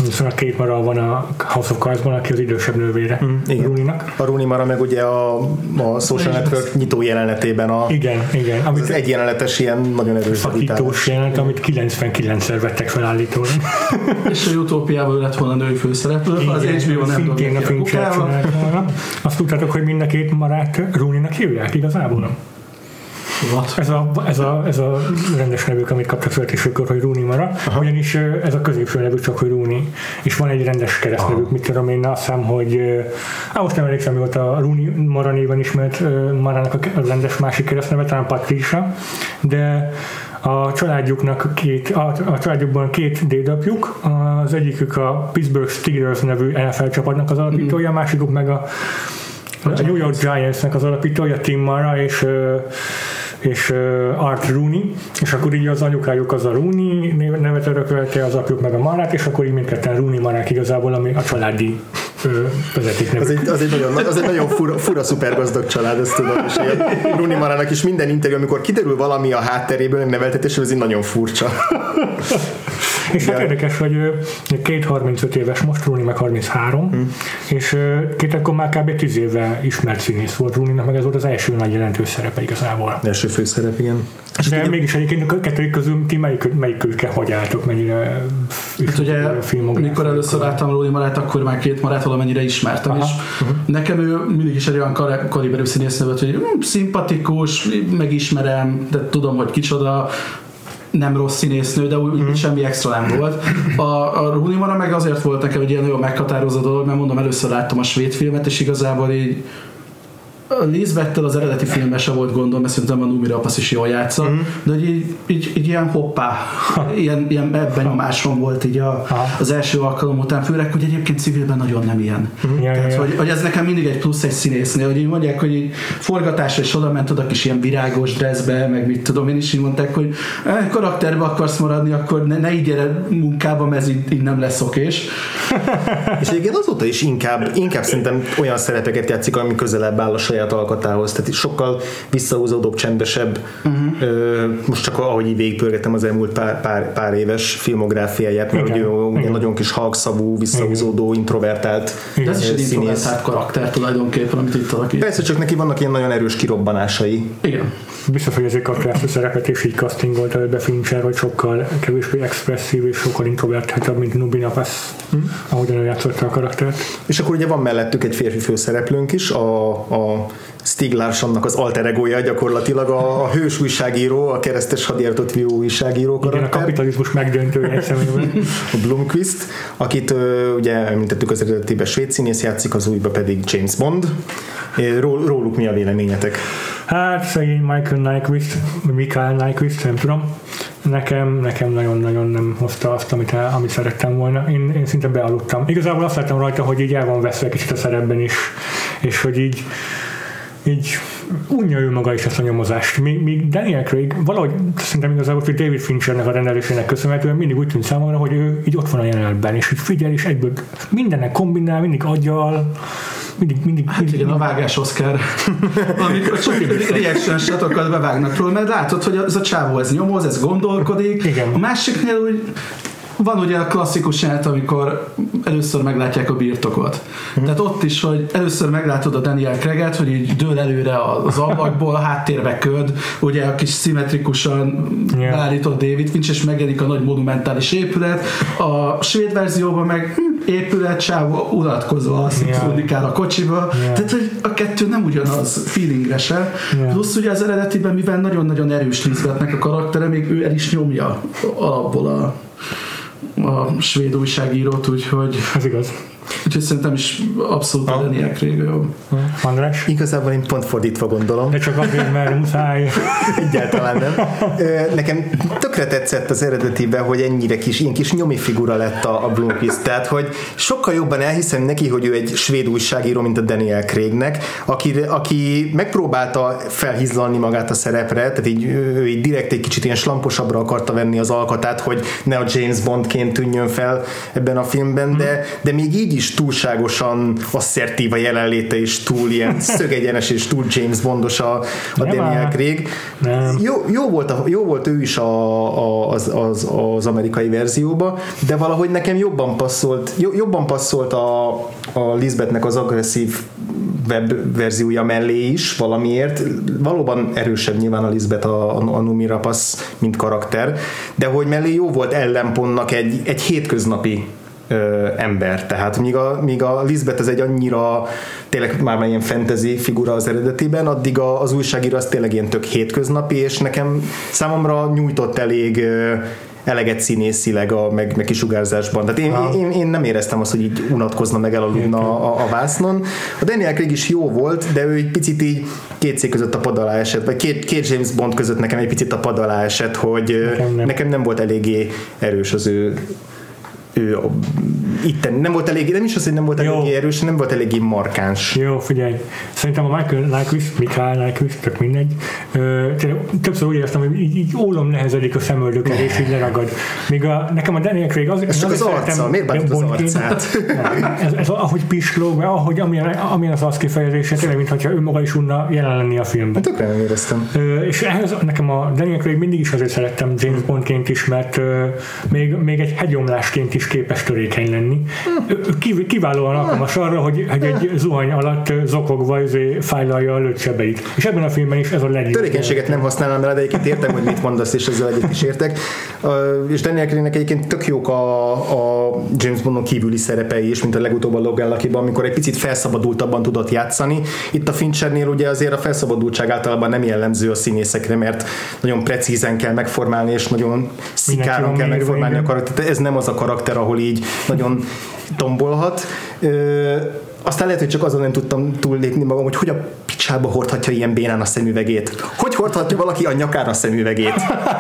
Viszont a két mara van a House of Cards-ban, aki az idősebb nővére mm, igen. Rooney-nak. A Rooney Mara meg ugye a, a Social Network nyitó jelenetében a, Igen, igen. az Amit egy jelenetes ilyen nagyon erős szakítós jelent, amit 99-szer vettek fel állítólag. És a utópiában lett volna női főszereplő, az HBO nem szintén dobja a a. Azt tudtátok, hogy mind a két marát Rooney-nak hívják igazából? What? Ez a, ez a, ez a rendes nevük, amit kaptak születésükor, hogy Rooney Mara, Aha. ugyanis ez a középső nevük csak, hogy Rooney, és van egy rendes keresztnevük, mit tudom én, azt hiszem, hogy á, most nem emlékszem, mi volt a Rooney Mara néven ismert Marának a rendes másik keresztneve, talán Patricia, de a családjuknak két, a, a családjukban két dédapjuk, az egyikük a Pittsburgh Steelers nevű NFL csapatnak az alapítója, a másikuk meg a, a New York Giantsnek az alapítója, Tim Mara, és és Art Rooney, és akkor így az anyukájuk az a Rooney nevet örökölte, az apjuk meg a Marák, és akkor így mindketten Rooney Marák igazából, ami a családi vezeték Az egy, az egy nagyon, az egy nagyon fura, fura szupergazdag család, ezt tudom, és ilyen Rooney Marának is minden interjú, amikor kiderül valami a hátteréből, neveltetésről, ez így nagyon furcsa. És hát érdekes, hogy két 35 éves most, Rooney meg 33, Hm. és két akkor már kb. 10 éve ismert színész volt Rooney-nak, meg ez volt az első nagy jelentős szerepe igazából. Első főszerep, igen. De mégis egyébként a kettőjük közül ti melyik, melyikükkel hogy álltok, mennyire Hát ugye, amikor először láttam Róli Marát, akkor már két Marát valamennyire ismertem, Aha. és nekem ő mindig is egy olyan kar- kaliberű színésznő volt, hogy hm, szimpatikus, megismerem, de tudom, hogy kicsoda, nem rossz színésznő, de úgy, úgy semmi extra nem volt. A, a Mara meg azért volt nekem egy ilyen nagyon meghatározó dolog, mert mondom, először láttam a svéd filmet, és igazából így a Lisbettel az eredeti filmben se volt gondom, mert szerintem a Numi Rapasz is jól játszott, mm. de hogy így, így, így, ilyen hoppá, ilyen, ilyen benyomásom volt így a, az első alkalom után, főleg, hogy egyébként civilben nagyon nem ilyen. Ja, ja, Tehát, ja. hogy, hogy ez nekem mindig egy plusz egy színésznél, hogy így mondják, hogy így forgatásra is oda ment oda kis ilyen virágos dressbe, meg mit tudom én is így mondták, hogy eh, karakterbe akarsz maradni, akkor ne, ne így gyere munkába, mert ez így, így nem lesz okés. És egyébként azóta is inkább, inkább szerintem olyan szerepeket játszik, ami közelebb áll a saját alkatához. Tehát is sokkal visszahúzódóbb, csendesebb. Uh-huh. Ö, most csak ahogy így végigpörgetem az elmúlt pár, pár, pár éves filmográfiáját, mert Igen, ugye igen. nagyon kis halkszavú, visszahúzódó, introvertált De ez is egy színész. introvertált karakter tulajdonképpen, amit itt alakít. Persze, csak neki vannak ilyen nagyon erős kirobbanásai. Igen. Biztos, hogy ezért ezt a szerepet, és így castingolta be Fincher, hogy sokkal kevésbé expresszív és sokkal introvertáltabb, mint Nubina Pass, hm? ahogyan ő játszotta a karaktert. És akkor ugye van mellettük egy férfi főszereplőnk is, a, a Stig Larssonnak az alter egója gyakorlatilag a, a hős újságíró, a keresztes hadjáratot vívó újságíró Igen, a karakter. kapitalizmus megdöntője egy személyben. a Blomqvist, akit ugye említettük az eredetiben svéd színész játszik, az újba pedig James Bond. Róluk mi a véleményetek? Hát szegény Michael Nyquist, Mikael Nyquist, nem tudom. Nekem, nekem nagyon-nagyon nem hozta azt, amit, el, amit szerettem volna. Én, én szinte bealudtam. Igazából azt láttam rajta, hogy így el van veszve kicsit a szerepben is, és hogy így így unja ő maga is ezt a nyomozást. Míg, míg Daniel Craig valahogy szerintem igazából, hogy David Finchernek a rendelésének köszönhetően mindig úgy tűnt számomra, hogy ő így ott van a jelenetben, és így figyel, és egyből mindennek kombinál, mindig aggyal, mindig, mindig, Hát mindig, igen, a vágás Oscar. Amikor csak reaction shotokat bevágnak róla, mert látod, hogy ez a csávó ez nyomoz, ez gondolkodik. Igen. A másiknél úgy van ugye a klasszikus jelenet, amikor először meglátják a birtokot. Mhm. Tehát ott is, hogy először meglátod a Daniel Craig-et, hogy így dől előre az ablakból, háttérbe köd, ugye a kis szimmetrikusan Yeah. beállított David Finch, és megjelenik a nagy monumentális épület. A svéd verzióban meg hm, épület, sáv unatkozva alszik yeah. a kocsiba. Yeah. Tehát, hogy a kettő nem ugyanaz feelingre se. Yeah. Plusz ugye az eredetiben, mivel nagyon-nagyon erős Lisbethnek a karaktere, még ő el is nyomja alapból a, a svéd újságírót, úgyhogy... Ez igaz. Úgyhogy szerintem is abszolút a Daniel Craig jó. András? Igazából én pont fordítva gondolom. De csak azért, mert muszáj. Egyáltalán nem. Nekem tökre tetszett az eredetiben, hogy ennyire kis, ilyen kis nyomi figura lett a, a Blomqvist. Tehát, hogy sokkal jobban elhiszem neki, hogy ő egy svéd újságíró, mint a Daniel Craignek, aki, aki megpróbálta felhizlalni magát a szerepre, tehát így, ő így direkt egy kicsit ilyen slamposabbra akarta venni az alkatát, hogy ne a James Bondként tűnjön fel ebben a filmben, de, de még így is túlságosan asszertív a jelenléte, és túl ilyen szögegyenes, és túl James Bondos a, a Daniel Craig. Jó, jó, volt a, jó volt ő is a, a, az, az, az amerikai verzióba, de valahogy nekem jobban passzolt, jobban passzolt a, a Lisbethnek az agresszív web verziója mellé is valamiért. Valóban erősebb nyilván a Lisbeth a, a, a Numi Rapace, mint karakter, de hogy mellé jó volt ellenpontnak egy, egy hétköznapi ö, ember. Tehát míg a, míg a Lisbeth ez egy annyira tényleg már ilyen fantasy figura az eredetiben, addig a, az újságíró az tényleg ilyen tök hétköznapi, és nekem számomra nyújtott elég ö, eleget színészileg a, meg, meg kisugárzásban. Tehát én, én, én, nem éreztem azt, hogy így unatkozna meg elaludna a, a, a vásznon. A Daniel Craig is jó volt, de ő egy picit így két szék között a pad alá esett, vagy két, két James Bond között nekem egy picit a pad alá esett, hogy nekem nem, nekem nem volt eléggé erős az ő øh, itt nem volt elég, nem is az, hogy nem volt elég erős, nem volt eléggé markáns. Jó, figyelj, szerintem a Michael Nyquist, Mikael Nyquist, csak mindegy, ö, többször úgy éreztem, hogy így, így ólom nehezedik a szemöldöket, és így leragad. Míg a, nekem a Daniel Craig az, ez csak az arca, miért bántod az arcát? ez, ez, ahogy pislog, ahogy amilyen, amilyen az az kifejezése, tényleg, mintha ő maga is unna jelen lenni a filmben. Hát tökre nem éreztem. Ö, és ehhez nekem a Daniel Craig mindig is azért szerettem James Bondként is, mert ö, még, még egy hegyomlásként is képes törékeny lenni. Hm. Kiválóan alkalmas arra, hogy, hogy egy zuhany alatt zokogva izé fájlalja a lőtsebeit. És ebben a filmben is ez a legjobb. Törékenységet nem használnám rá, de egyébként értem, hogy mit mondasz, és ezzel egyet is értek. És Daniel Craignek egyébként tök jók a, a James Bondon kívüli szerepei is, mint a legutóbb a Logallakiban, amikor egy picit felszabadultabban tudott játszani. Itt a Finchernél ugye azért a felszabadultság általában nem jellemző a színészekre, mert nagyon precízen kell megformálni, és nagyon szikáron kell megformálni a karaktert. Ez nem az a karakter, ahol így nagyon tombolhat. Aztán lehet, hogy csak azon nem tudtam túllépni magam, hogy hogy a picsába hordhatja ilyen bénán a szemüvegét. Hogy hordhatja valaki a nyakára a szemüvegét?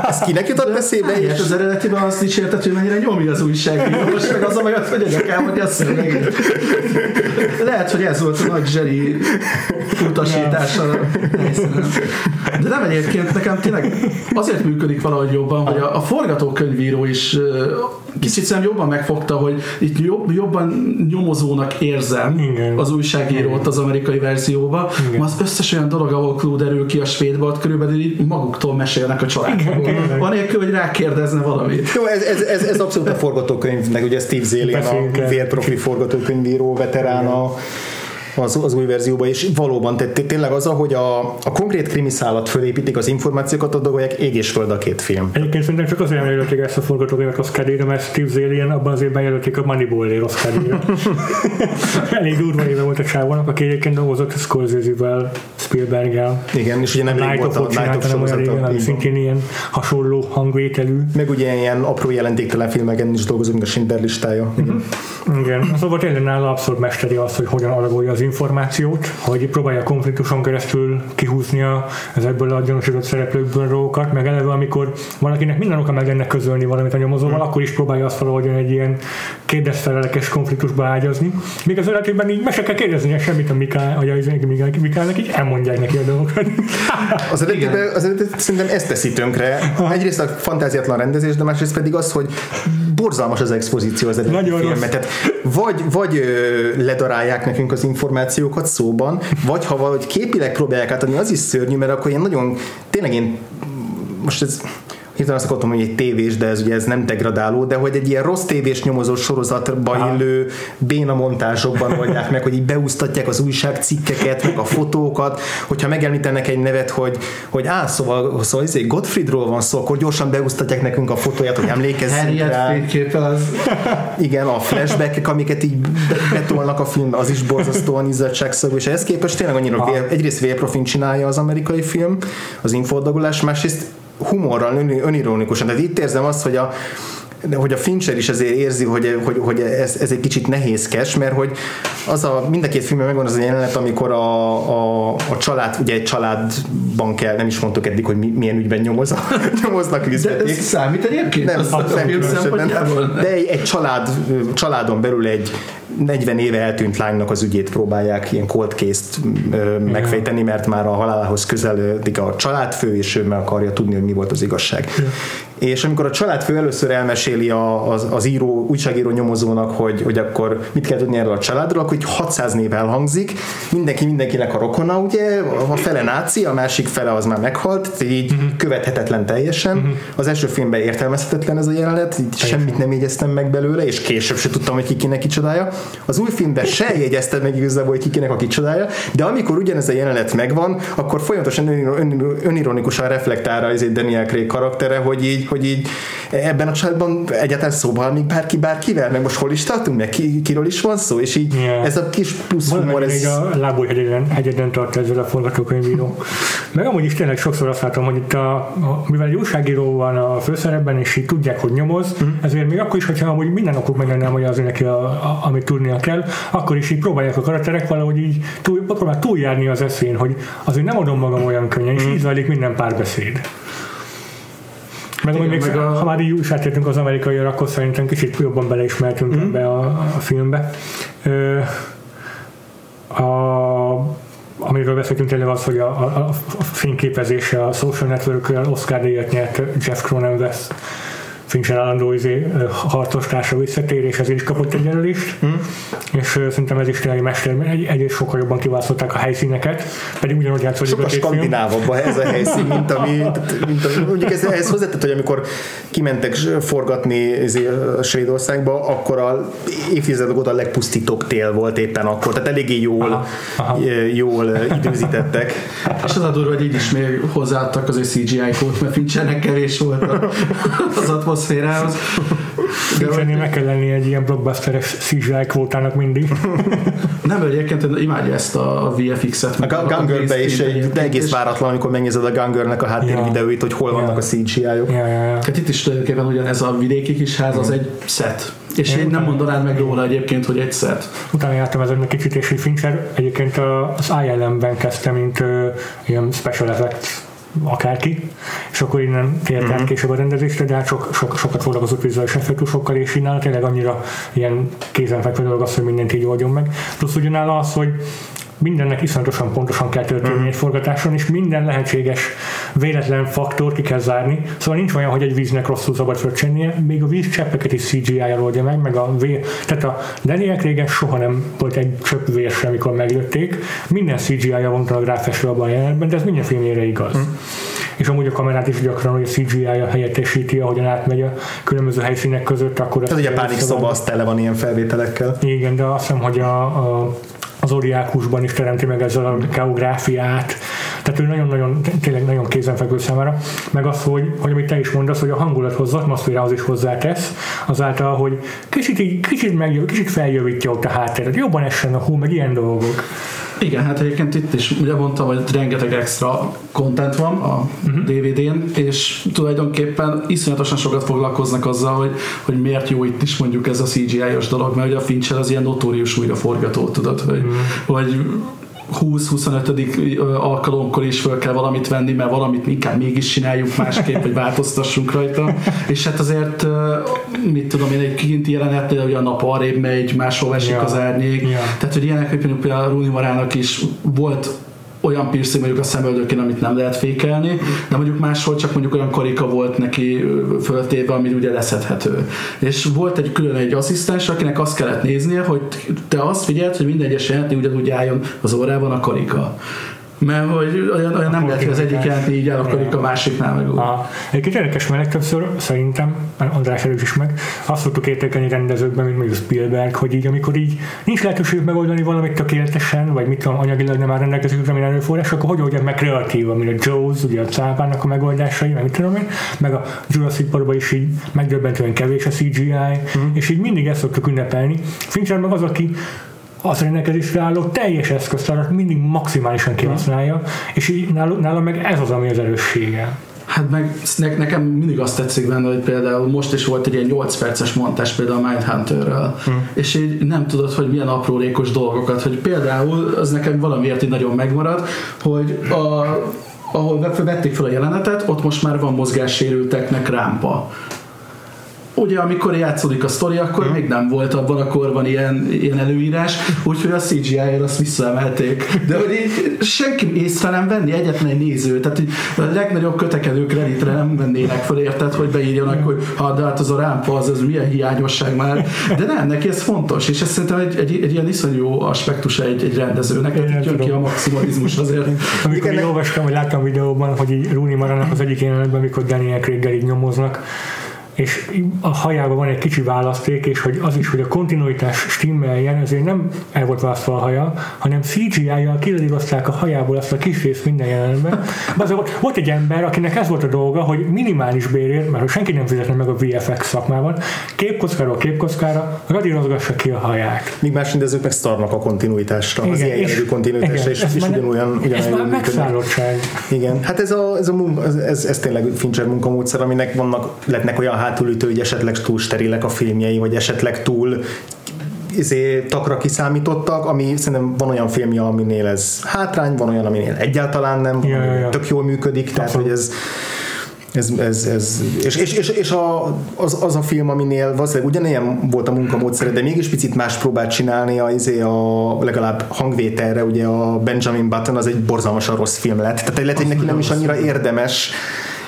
Ez kinek jutott eszébe? És az eredetiben azt is érted, hogy mennyire nyomja az újságíró, most meg az a hogy a nyakám, hogy a szemüvegét. Lehet, hogy ez volt a nagy zseri utasítása. De nem egyébként, nekem tényleg azért működik valahogy jobban, hogy a, a forgatókönyvíró is kicsit szem jobban megfogta, hogy itt jobb, jobban nyomozónak érzem Igen. az újságírót Igen. az amerikai verzióba, Igen. az összes olyan dolog, ahol Claude derül ki a svédba, ott körülbelül így maguktól mesélnek a családról. Van egy hogy rákérdezne valamit. Jó, ez, ez, ez, ez abszolút a forgatókönyvnek, ugye Steve Zalian, a vérprofi forgatókönyvíró, veterán a az, az új verzióban, és valóban tehát tényleg az, hogy a, a konkrét krimiszálat fölépítik az információkat, a dolgok ég és föld a két film. Egyébként szerintem csak azért jelölték ezt a forgatókönyvet Oscar mert Steve Zalian abban az évben jelölték a Moneyball-ért Oscar Elég durva éve volt a csávónak, aki egyébként dolgozott Scorsese-vel, Spielberg-el. Igen, és ugye nem rég volt a Night of régen, szintén ilyen hasonló hangvételű. Meg ugye ilyen apró jelentéktelen filmeken is dolgozunk, mint a Schindler listája. Igen. Igen. Szóval tényleg nála abszolút mesteri az, hogy hogyan alagolja az információt, hogy próbálja a konfliktuson keresztül kihúznia ezekből a gyanúsított szereplőkből dolgokat, meg eleve amikor valakinek minden oka meg ennek közölni valamit a nyomozóval, hmm. akkor is próbálja azt valahogy egy ilyen kérdezfelelekes konfliktusba ágyazni. Míg az esetében így meg se kell kérdeznie semmit a Mikál, vagy az Mikálnak, így elmondják neki a dolgokat. az eredetben, az eredetben szerintem ezt teszi tönkre. Egyrészt a fantáziatlan rendezés, de másrészt pedig az, hogy borzalmas az expozíció az eredeti filmet. Tehát vagy, vagy ledarálják nekünk az információkat szóban, vagy ha valahogy képileg próbálják átadni, az is szörnyű, mert akkor ilyen nagyon, tényleg én most ez hirtelen azt akartam, hogy egy tévés, de ez ugye ez nem degradáló, de hogy egy ilyen rossz tévés nyomozó sorozatba illő béna montásokban oldják meg, hogy így beúsztatják az újságcikkeket, meg a fotókat, hogyha megemlítenek egy nevet, hogy, hogy á, szóval, szóval izé, Gottfriedról van szó, akkor gyorsan beúsztatják nekünk a fotóját, hogy emlékezzünk rá. az. Igen, a flashback amiket így betolnak a film, az is borzasztóan izzadságszagú, és ehhez képest tényleg annyira vér, egyrészt vérprofin csinálja az amerikai film, az infodagolás, másrészt humorral, önironikusan. Tehát itt érzem azt, hogy a, de hogy a Fincher is azért érzi, hogy, hogy, hogy ez, ez egy kicsit nehézkes, mert hogy az a, mind a két filmben megvan az a jelenet, amikor a, a, a család, ugye egy családban kell, nem is mondtuk eddig, hogy milyen ügyben nyomoz nyomoznak üzleték. De ez számít egyébként? Nem, a, nem de egy, egy család, családon belül egy 40 éve eltűnt lánynak az ügyét próbálják ilyen cold case-t megfejteni, mert már a halálához közeledik a családfő, és ő meg akarja tudni, hogy mi volt az igazság. Ja és amikor a családfő először elmeséli a, az, az író, újságíró nyomozónak, hogy, hogy akkor mit kell tudni erről a családról, akkor hogy 600 név elhangzik, mindenki mindenkinek a rokona, ugye, a fele náci, a másik fele az már meghalt, így uh-huh. követhetetlen teljesen. Uh-huh. Az első filmben értelmezhetetlen ez a jelenet, így semmit nem jegyeztem meg belőle, és később se tudtam, hogy kikinek kicsodája. Az új filmben se jegyeztem meg igazából, hogy kikinek a kicsodája, de amikor ugyanez a jelenet megvan, akkor folyamatosan önironikusan reflektál rá az Daniel Craig karaktere, hogy így, hogy így ebben a családban egyáltalán szóval még bárki bárkivel, meg most hol is tartunk, meg ki, kiről is van szó, és így yeah. ez a kis plusz humor. Ez... a lábúj hegyeden, hegyeden tart ezzel a forgatókönyvíró. meg amúgy is tényleg sokszor azt látom, hogy itt a, a mivel egy újságíró van a főszerepben, és így tudják, hogy nyomoz, mm. ezért még akkor is, hogyha amúgy minden okuk meg nem, hogy az neki, a, a, amit tudnia kell, akkor is így próbálják a karakterek valahogy így túl, próbál túljárni az eszén, hogy azért nem adom magam olyan könnyen, és mm. így zajlik minden párbeszéd. Meg, Igen, még, meg a... ha már így is átértünk az amerikaiak, akkor szerintem kicsit jobban beleismertünk mm. ebbe a, a filmbe. Ö, a, amiről beszéltünk tényleg az, hogy a, a, a fényképezése a Social Network-ről Oscar díjat nyert Jeff Cronenweth Fincher állandó izé, harcos társa visszatérés, ezért is kapott egy jelölést, mm. és szerintem ez is tényleg mester, egy, egyrészt sokkal jobban kiválasztották a helyszíneket, pedig ugyanúgy játszott Sokkal skandinávabb ez a helyszín, mint ami, mint ami mondjuk ez, ehhez hozzátett, hogy amikor kimentek forgatni izé, Svédországba, akkor a évtizedek óta a legpusztítóbb tél volt éppen akkor, tehát eléggé jól, aha, aha. jól időzítettek. És az a durva, hogy így is még hozzáadtak az CGI-kót, mert Finchernek kevés volt az atmosz atmoszférához. Fincsernél meg kell lenni egy ilyen blockbusteres CGI kvótának mindig. Nem, egyébként imádja ezt a VFX-et. A, a is egy, de egész váratlan, amikor megnézed a Gungernek a háttér ja. videóit, hogy hol ja. vannak a CGI-ok. Ja, ja, ja. Hát itt is tulajdonképpen ugyanez a vidéki kis ház, az egy set. És én, én nem mondanád meg róla egyébként, hogy egy set. Utána jártam ezen egy kicsit, és Fincher egyébként az ILM-ben kezdte, mint uh, ilyen special effects akárki, és akkor innen tért át mm-hmm. később a rendezésre, de hát sok, sok, sokat foglalkozott vizuális effektusokkal, és innen tényleg annyira ilyen kézenfekvő dolog az, hogy mindent így oldjon meg. Plusz ugyanáll az, hogy mindennek iszonyatosan pontosan kell történni mm. egy forgatáson, és minden lehetséges véletlen faktor ki kell zárni. Szóval nincs olyan, hogy egy víznek rosszul szabad fröccsennie, még a vízcseppeket is CGI-jal oldja meg, meg a vér. Tehát a Daniel régen soha nem volt egy csöpp vér sem, amikor meglőtték. Minden CGI-ja van a ráfestve abban a jelenetben, de ez minden filmjére igaz. Mm és amúgy a kamerát is gyakran, hogy a CGI-ja helyettesíti, ahogyan átmegy a különböző helyszínek között, akkor... Tehát ugye a pánik szoba az tele van ilyen felvételekkel. Igen, de azt hiszem, hogy a, a az Oriákusban is teremti meg ezzel a geográfiát, tehát ő nagyon-nagyon, tényleg nagyon kézenfekvő számára, meg az, hogy, hogy amit te is mondasz, hogy a hangulathoz, az atmoszférához is hozzátesz, azáltal, hogy kicsit, így, kicsit, megjö, kicsit feljövítja ott a hátteret, jobban essen a hú, meg ilyen dolgok. Igen, hát egyébként itt is ugye mondtam, hogy rengeteg extra content van a uh-huh. Mhm. DVD-n, és tulajdonképpen iszonyatosan sokat foglalkoznak azzal, hogy, hogy miért jó itt is mondjuk ez a CGI-os dolog, mert ugye a Fincher az ilyen notórius újraforgató, tudod, hogy, uh-huh. hogy 20-25. alkalomkor is fel kell valamit venni, mert valamit inkább mégis csináljuk másképp, hogy változtassunk rajta. És hát azért, mit tudom én, egy kinti jelenet, például, hogy a nap arrébb megy, máshol esik ja. az árnyék. Ja. Tehát, hogy ilyenek, hogy például a Rúni Marának is volt olyan piercing mondjuk a szemöldökén, amit nem lehet fékelni, de mondjuk máshol csak mondjuk olyan karika volt neki föltéve, ami ugye leszedhető. És volt egy külön egy asszisztens, akinek azt kellett néznie, hogy te azt figyeld, hogy minden egyes jelentni ugyanúgy álljon az órában a karika mert hogy olyan, olyan nem lehet, hogy az egyik jelent így el akarik a másiknál meg úgy. Egy kicsit érdekes, mert legtöbbször szerintem, András előtt is meg, azt szoktuk értékelni rendezőkben, mint mondjuk Spielberg, hogy így amikor így nincs lehetőség megoldani valamit tökéletesen, vagy mit tudom, anyagilag nem áll rendelkezésre, ami erőforrás, akkor hogy oldják meg kreatívan, mint a Jaws, ugye a cápának a megoldásai, meg mit tudom én, meg a Jurassic Parkban is így megdöbbentően kevés a CGI, mm. és így mindig ezt szoktuk ünnepelni. Fincher meg az, aki az rendelkezésre álló teljes eszköztárat mindig maximálisan kihasználja, és így nála, nála meg ez az, ami az erőssége. Hát meg ne, nekem mindig azt tetszik benne, hogy például most is volt egy ilyen 8 perces montás például a Mindhunterről, hmm. és így nem tudod, hogy milyen aprólékos dolgokat, hogy például az nekem valamiért így nagyon megmarad, hogy a, ahol vették fel a jelenetet, ott most már van mozgássérülteknek rámpa ugye amikor játszódik a sztori, akkor hmm. még nem volt abban a korban ilyen, ilyen előírás, úgyhogy a CGI-el azt visszaemelték. De hogy így senki észre nem venni egyetlen egy néző, tehát hogy a legnagyobb kötekedők Redditre nem vennének fel, érted, hogy beírjanak, hogy ha de hát az a rámpa, az, az milyen hiányosság már. De nem, neki ez fontos, és ez szerintem egy, egy, egy ilyen iszonyú jó aspektus egy, egy rendezőnek, tehát jön ki a maximalizmus azért. Amikor én olvastam, hogy láttam videóban, hogy így Rooney Maranak az egyik jelenetben, amikor Daniel Craig-gel így nyomoznak, és a hajában van egy kicsi választék, és hogy az is, hogy a kontinuitás stimmeljen, ezért nem el volt választva a haja, hanem CGI-jal kiradírozták a hajából ezt a kis részt minden jelenetben. volt, volt egy ember, akinek ez volt a dolga, hogy minimális bérért, mert senki nem fizetne meg a VFX szakmában, képkockáról képkockára radírozgassa ki a haját. Míg más rendezők meg szarnak a kontinuitásra, igen, az ilyen jellegű kontinuitásra, és, és ugyanolyan, ugyanolyan ez már megszállottság. Igen, hát ez, a, ez, a ez, ez, ez tényleg Fincher munkamódszer, aminek vannak, lehetnek olyan hátulütő, hogy esetleg túl sterilek a filmjei, vagy esetleg túl izé, takra kiszámítottak, ami szerintem van olyan filmje, aminél ez hátrány, van olyan, aminél egyáltalán nem, ja, ja, ja. tök jól működik, tehát hogy ez ez, ez, ez, és, és, és, és a, az, az, a film, aminél valószínűleg ugyanilyen volt a munkamódszere, de mégis picit más próbált csinálni, a, izé a, legalább hangvételre, ugye a Benjamin Button az egy borzalmasan rossz film lett, tehát lehet, hogy neki nem is annyira érdemes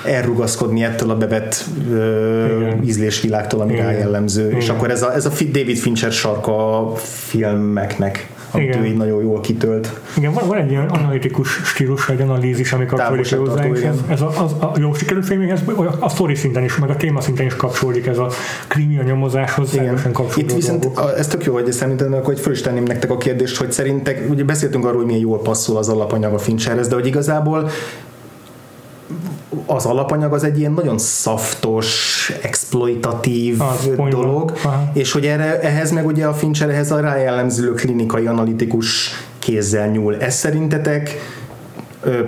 elrugaszkodni ettől a bevett ö, ízlésvilágtól, ami rá jellemző. Igen. És akkor ez a, ez a David Fincher sarka filmeknek amit Igen. ő így nagyon jól kitölt. Igen, van, van egy ilyen analitikus stílus, egy analízis, ami kapcsolódik hozzá, ez, ez a, az, a jó sikerült filmhez, a, a story szinten is, meg a téma szinten is kapcsolódik ez a krimi a nyomozáshoz, Igen. Itt viszont a, ez tök jó, hogy szerintem, hogy föl is tenném nektek a kérdést, hogy szerintek, ugye beszéltünk arról, hogy milyen jól passzol az alapanyag a Fincherhez, de hogy igazából az alapanyag az egy ilyen nagyon szaftos, exploitatív az dolog, és hogy erre, ehhez meg ugye a Fincher ehhez a rájellemző klinikai analitikus kézzel nyúl. Ez szerintetek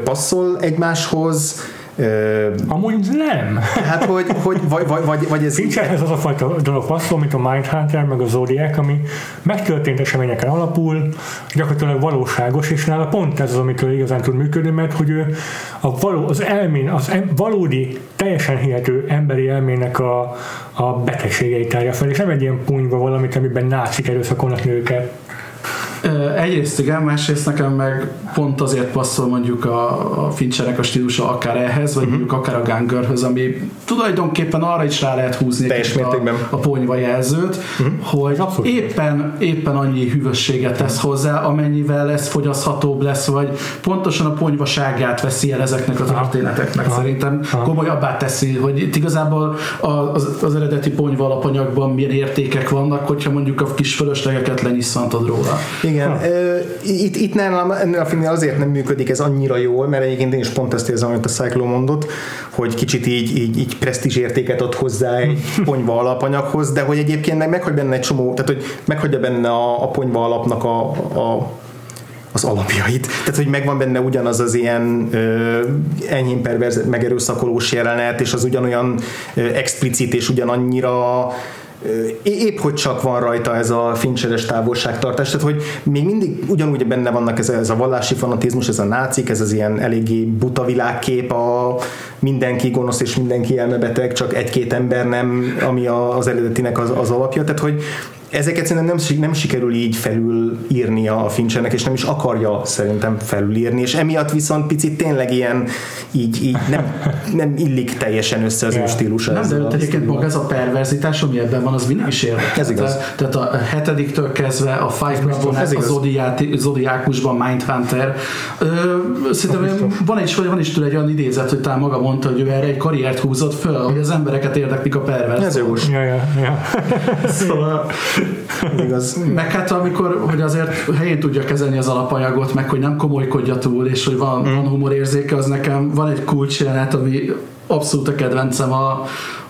passzol egymáshoz, Uh, Amúgy nem. Hát, hogy, hogy vagy, vagy, vagy, vagy ez... Fincherhez az a fajta dolog passzol, mint a Mindhunter, meg a Zodiac, ami megtörtént eseményeken alapul, gyakorlatilag valóságos, és nála pont ez az, amitől igazán tud működni, mert hogy ő a való, az elmén, az em, valódi, teljesen hihető emberi elmének a, a betegségeit tárja fel, és nem egy ilyen punyva valamit, amiben nácik erőszakolnak nőket. Egyrészt igen, másrészt nekem meg pont azért passzol mondjuk a, a Finchernek a stílusa akár ehhez, vagy uh-huh. mondjuk akár a Gangerhöz, ami tulajdonképpen arra is rá lehet húzni a, a ponyva jelzőt, uh-huh. hogy Abszolút. éppen, éppen annyi hűvösséget tesz hozzá, amennyivel ez fogyaszthatóbb lesz, vagy pontosan a ponyvaságát veszi el ezeknek a történeteknek. Aha. Szerintem Aha. komolyabbá teszi, hogy itt igazából az, az eredeti ponyva alapanyagban milyen értékek vannak, hogyha mondjuk a kis fölöslegeket lenyisszantod róla. Igen, ha. itt, itt nálam, ennél a filmnél azért nem működik ez annyira jól, mert egyébként én is pont ezt érzem, amit a Cyclo mondott, hogy kicsit így, így, így presztízs értéket ad hozzá egy ponyva alapanyaghoz, de hogy egyébként meg meghagy benne egy csomó, tehát hogy meghagyja benne a, a ponyva alapnak a, a az alapjait. Tehát, hogy megvan benne ugyanaz az ilyen ö, enyhén perverz, megerőszakolós jelenet, és az ugyanolyan ö, explicit, és ugyanannyira épp hogy csak van rajta ez a fincseres távolságtartás, tehát hogy még mindig ugyanúgy benne vannak ez, ez a vallási fanatizmus, ez a nácik, ez az ilyen eléggé buta világkép, a mindenki gonosz és mindenki elmebeteg, csak egy-két ember nem, ami az eredetinek az, az alapja, tehát hogy ezeket szerintem nem, nem sikerül így felülírnia a Finchernek, és nem is akarja szerintem felülírni, és emiatt viszont picit tényleg ilyen így, így nem, nem illik teljesen össze az yeah. ő stílusa. Nem, de egyébként maga ez a perverzitás, ami ebben van, az mindig is érdekes. Ez igaz. Tehát a hetediktől kezdve a Five Clubon, a Zodiákusban Mindhunter. Szerintem van is, van is tőle egy olyan idézet, hogy talán maga mondta, hogy ő erre egy karriert húzott föl, hogy az embereket érdeklik a perverz. Ez jó. Ja, ja, ja. szóval igaz. Meg hát amikor, hogy azért helyén tudja kezelni az alapanyagot, meg hogy nem komolykodja túl, és hogy van, mm. van humorérzéke, az nekem van egy kulcsjelenet, ami abszolút a kedvencem a,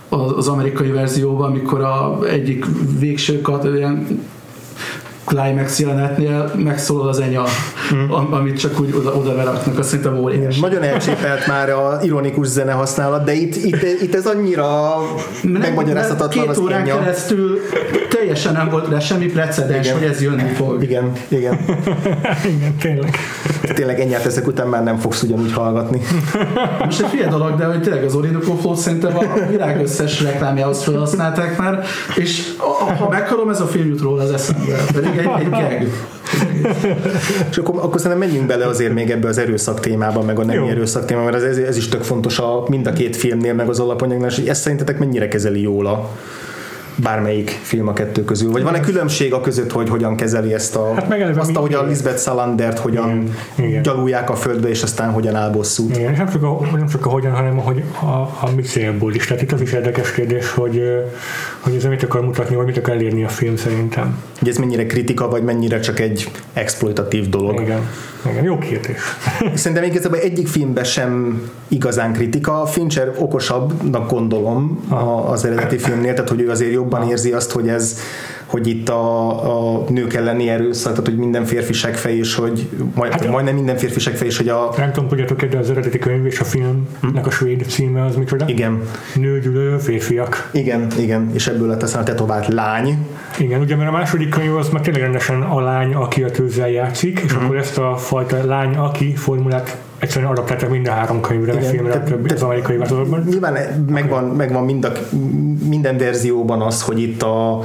az amerikai verzióban, amikor a egyik végső kat, ilyen climax jelenetnél megszólal az enya, mm. amit csak úgy oda, oda veraknak, azt szerintem óriási. Nagyon elcsépelt már a ironikus zene használat, de itt, itt, itt ez annyira megmagyarázhatatlan az órán enya. keresztül teljesen nem volt rá semmi precedens, igen. hogy ez jönni fog. Igen, igen. igen, tényleg. Tényleg ennyit ezek után már nem fogsz ugyanúgy hallgatni. Most egy fél dolog, de hogy tényleg az Orinoco Flow szerintem a világ összes reklámjához felhasználták már, és ha meghalom, ez a film jut róla az eszembe. Pedig egy, egy. És akkor, akkor szerintem menjünk bele azért még ebbe az erőszak témába, meg a nem erőszak témába, mert ez, ez is tök fontos a, mind a két filmnél, meg az alapanyagnál, és hogy ezt szerintetek mennyire kezeli jól a bármelyik film a kettő közül? Vagy van-e különbség a között, hogy hogyan kezeli ezt a, hát azt, ahogy a Lisbeth Salandert hogyan igen, gyalulják a földbe, és aztán hogyan áll bosszút? Igen, és nem csak a, nem csak a hogyan, hanem a, hogy a, a mi célból is. Tehát itt az is érdekes kérdés, hogy, hogy ez mit akar mutatni, vagy mit akar elérni a film szerintem. Hogy ez mennyire kritika, vagy mennyire csak egy exploitatív dolog. Igen, igen jó kérdés. Szerintem igazából egyik filmben sem igazán kritika. Fincher okosabbnak gondolom az eredeti filmnél, tehát hogy ő azért jobban érzi azt, hogy ez hogy itt a, a nők elleni erőszak, tehát hogy minden férfi segfej, és hogy majd, hát, majdnem minden férfi segfej, és hogy a... Nem tudom, tudjátok de az eredeti könyv és a filmnek a svéd címe az micsoda? Igen. Nőgyűlölő férfiak. Igen, igen, és ebből lett aztán a tetovált lány. Igen, ugye mert a második könyv az már tényleg rendesen a lány, aki a tőzzel játszik, és mm. akkor ezt a fajta lány, aki formulát egyszerűen adaptáltak mind a három könyvre, Igen, filmre, te, többi, az amerikai változatban. Nyilván megvan, megvan mind a, minden verzióban az, hogy itt a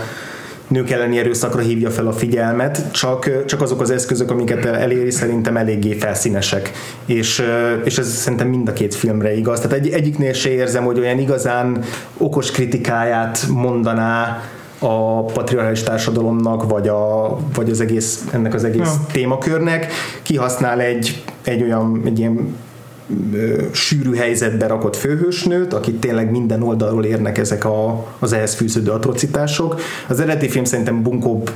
nők elleni erőszakra hívja fel a figyelmet, csak, csak azok az eszközök, amiket eléri, szerintem eléggé felszínesek. És, és ez szerintem mind a két filmre igaz. Tehát egy, egyiknél se érzem, hogy olyan igazán okos kritikáját mondaná a patriarchális társadalomnak, vagy, a, vagy az egész, ennek az egész ja. témakörnek, kihasznál egy, egy olyan, egy ilyen sűrű helyzetbe rakott főhősnőt, akit tényleg minden oldalról érnek ezek a, az ehhez fűződő atrocitások. Az eredeti film szerintem bunkóbb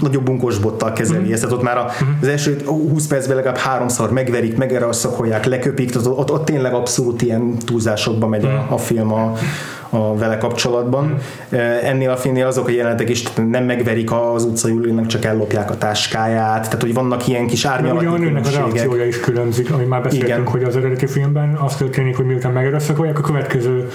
nagyobb bunkós bottal kezeli mm. ezt, tehát ott már az első 20 percben legalább háromszor megverik, megerőszakolják, leköpik, tehát ott, ott, tényleg abszolút ilyen túlzásokba megy a, a film a, a vele kapcsolatban. Mm. Ennél a filmnél azok a jelenetek is nem megverik az utcai csak ellopják a táskáját, tehát hogy vannak ilyen kis árnyalati Ugye a nőnek a reakciója is különbzik, ami már beszéltünk, Igen. hogy az eredeti filmben az történik, hogy miután megerőszakolják, a következő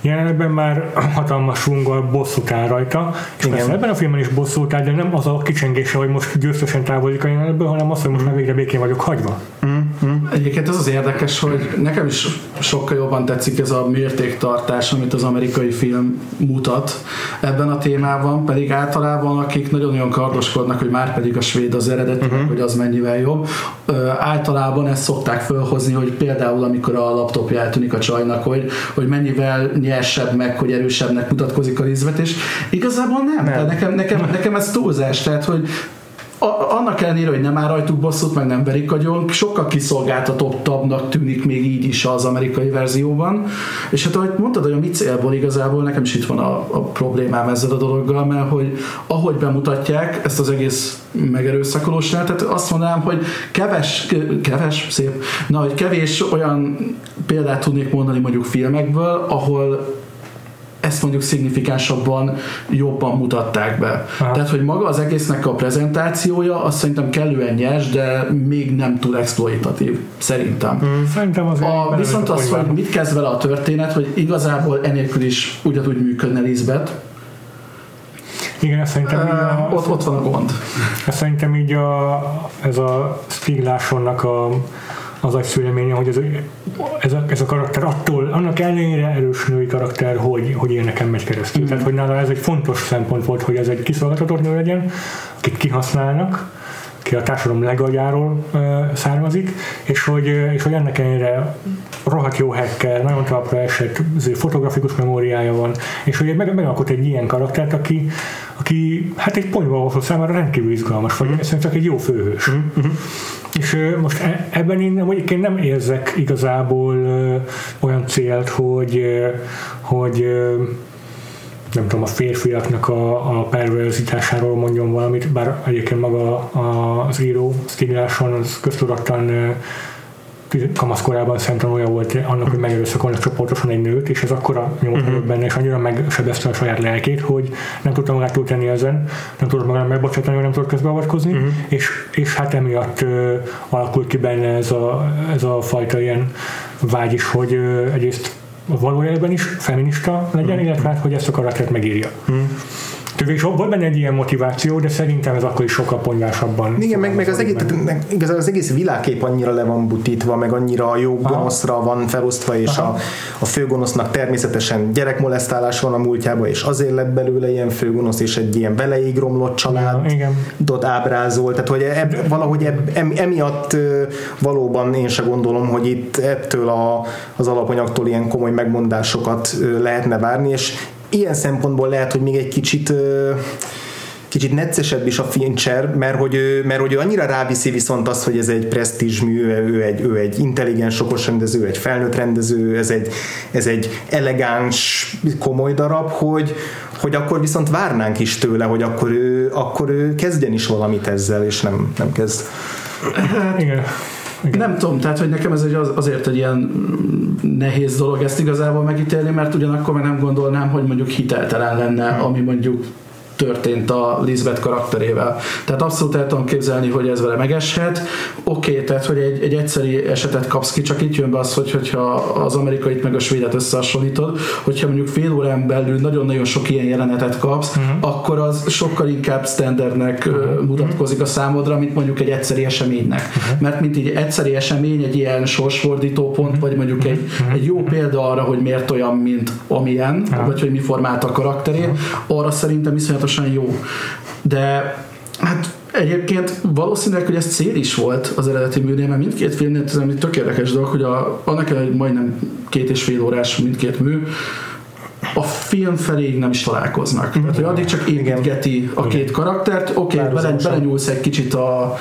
jelenetben már hatalmas sunggal bosszút áll rajta, és Igen. persze ebben a filmben is bosszút áll, de nem az a kicsengése, hogy most győztesen távozik a jelenetből, hanem az, hogy most már végre békén vagyok hagyva. Egyébként az az érdekes, hogy nekem is sokkal jobban tetszik ez a mértéktartás, amit az amerikai film mutat ebben a témában, pedig általában akik nagyon-nagyon kardoskodnak, hogy már pedig a svéd az eredeti, uh-huh. hogy az mennyivel jobb, általában ezt szokták felhozni, hogy például amikor a laptopja eltűnik a csajnak, hogy, hogy mennyivel nyersebb meg, hogy erősebbnek mutatkozik a Lisbeth, és igazából nem. nem. Nekem, nekem, nekem ez túlzás, tehát hogy a, annak ellenére, hogy nem áll rajtuk bosszút, meg nem verik agyon, sokkal kiszolgáltatottabbnak tűnik még így is az amerikai verzióban. És hát ahogy mondtad, hogy a mi célból igazából nekem is itt van a, a problémám ezzel a dologgal, mert hogy ahogy bemutatják ezt az egész megerőszakolós tehát azt mondanám, hogy keves, keves, szép, na, hogy kevés olyan példát tudnék mondani mondjuk filmekből, ahol ezt mondjuk szignifikánsabban jobban mutatták be. Aha. Tehát, hogy maga az egésznek a prezentációja, azt szerintem kellően nyers, de még nem túl exploitatív, szerintem. Hmm. Szerintem azért a, viszont az, hogy mit kezd vele a történet, hogy igazából enélkül is ugyanúgy működne Lisbeth, igen, ezt szerintem így a, ott, ott van a gond. Ezt szerintem így a, ez a Stieg a az agyszüleménye, hogy ez, ez, a, ez a karakter attól, annak ellenére erős női karakter, hogy, hogy nekem megy keresztül. Mm. Tehát, hogy nála ez egy fontos szempont volt, hogy ez egy kiszolgáltatott nő legyen, akit kihasználnak, ki a társadalom legaljáról származik, és hogy, és hogy ennek ellenére rohadt jó hacker, nagyon talpra esett fotografikus memóriája van, és hogy meg, megalkot egy ilyen karaktert, aki, aki hát egy ponyva számára rendkívül izgalmas, vagy mm. szerintem csak egy jó főhős. Mm-hmm. És most e, ebben én mondjuk én nem érzek igazából olyan célt, hogy, hogy nem tudom, a férfiaknak a, a perverzitásáról mondjon valamit, bár egyébként maga az író Stigláson az köztudattan kamaszkorában olyan volt annak, hogy megerőszakolnak csoportosan egy nőt, és ez akkora nyomot uh-huh. benne, és annyira megsebezte a saját lelkét, hogy nem tudta magát túltenni ezen, nem tudott magát megbocsátani, nem tudott közbeavatkozni, uh-huh. és, és hát emiatt uh, alakult ki benne ez a, ez a fajta ilyen vágy is, hogy uh, egyrészt valójában is feminista legyen, mm. illetve hát, hogy ezt a karaktert megírja. Mm. És volt benne egy ilyen motiváció, de szerintem ez akkor is sokkal ponyvásabban. Igen, meg, meg az, egész, igazán az egész világkép annyira le van butítva, meg annyira a jó gonoszra van felosztva, és a, a főgonosznak természetesen gyerekmolesztálás van a múltjában, és azért lett belőle ilyen főgonosz, és egy ilyen veleig romlott családot ábrázol. Tehát, hogy eb, valahogy eb, em, emiatt valóban én se gondolom, hogy itt ettől a, az alapanyagtól ilyen komoly megmondásokat lehetne várni, és ilyen szempontból lehet, hogy még egy kicsit kicsit neccesebb is a Fincher, mert hogy, ő, mert hogy ő annyira ráviszi viszont azt, hogy ez egy presztízs mű, ő egy, ő egy intelligens, okos rendező, egy felnőtt rendező, ez egy, ez egy elegáns, komoly darab, hogy, hogy akkor viszont várnánk is tőle, hogy akkor ő, akkor ő kezdjen is valamit ezzel, és nem, nem kezd. Hát, igen. Igen. Nem tudom, tehát hogy nekem ez egy az, azért egy ilyen nehéz dolog ezt igazából megítélni, mert ugyanakkor meg nem gondolnám, hogy mondjuk hiteltelen lenne, ami mondjuk történt a Lisbeth karakterével. Tehát abszolút el tudom képzelni, hogy ez vele megeshet. Oké, okay, tehát hogy egy, egy egyszeri esetet kapsz ki, csak itt jön be az, hogy, hogyha az amerikait meg a svédet összehasonlítod, hogyha mondjuk fél órán belül nagyon-nagyon sok ilyen jelenetet kapsz, uh-huh. akkor az sokkal inkább standardnek uh-huh. mutatkozik a számodra, mint mondjuk egy egyszeri eseménynek. Uh-huh. Mert mint egy egyszeri esemény, egy ilyen sorsfordító pont, uh-huh. vagy mondjuk egy, uh-huh. egy jó példa arra, hogy miért olyan, mint amilyen, uh-huh. vagy hogy mi formálta a karakterét, uh-huh. arra szerintem iszonyatosan iszonyatosan jó. De hát Egyébként valószínűleg, hogy ez cél is volt az eredeti műnél, mert mindkét filmnél ez egy tök érdekes dolog, hogy a, annak ellenére, hogy majdnem két és fél órás mindkét mű, a film felé nem is találkoznak. Mm-hmm. Tehát, hogy addig csak építgeti a két karaktert, oké, okay, bele, belenyúlsz egy kicsit a,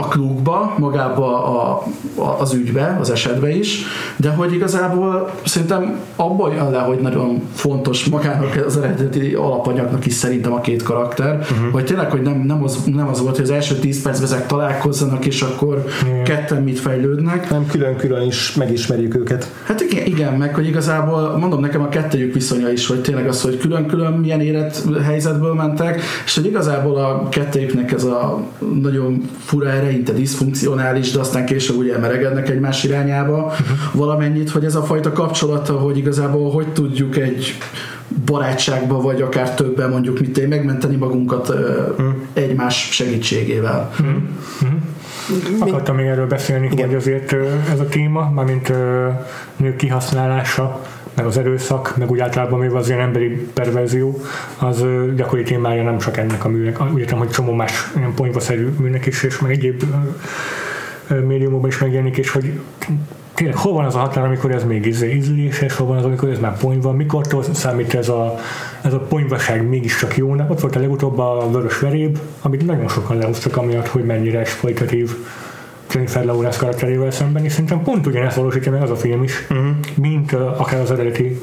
a klubba, magába a, a, az ügybe, az esetbe is, de hogy igazából szerintem abban jön le, hogy nagyon fontos magának az eredeti alapanyagnak is szerintem a két karakter, uh-huh. hogy tényleg, hogy nem, nem, az, nem az volt, hogy az első tíz percben ezek találkozzanak, és akkor uh-huh. ketten mit fejlődnek. Nem külön-külön is megismerjük őket. Hát igen, igen, meg hogy igazából mondom nekem a kettőjük viszonya is, hogy tényleg az, hogy külön-külön milyen élet helyzetből mentek, és hogy igazából a kettőjüknek ez a nagyon fura eleinte diszfunkcionális, de aztán később ugye emeregednek egymás irányába valamennyit, hogy ez a fajta kapcsolata, hogy igazából hogy tudjuk egy barátságba, vagy akár többen mondjuk mit én megmenteni magunkat uh-huh. egymás segítségével. Uh-huh. Uh-huh. Akartam még erről beszélni, Igen. hogy azért ez a téma, mármint nők kihasználása, meg az erőszak, meg úgy általában még az ilyen emberi perverzió, az gyakori témája nem csak ennek a műnek, úgy értem, hogy csomó más ilyen ponyvaszerű műnek is, és meg egyéb médiumokban is megjelenik, és hogy tényleg hol van az a határ, amikor ez még izé ízléses, hol van az, amikor ez már ponyva, mikor számít ez a, ez a ponyvaság mégiscsak jónak. Ott volt a legutóbb a vörös veréb, amit nagyon sokan lehoztak amiatt, hogy mennyire exploitatív Jennifer Lawrence karakterével szemben, és szerintem pont ugyanezt valósítja meg az a film is, uh-huh. mint uh, akár az eredeti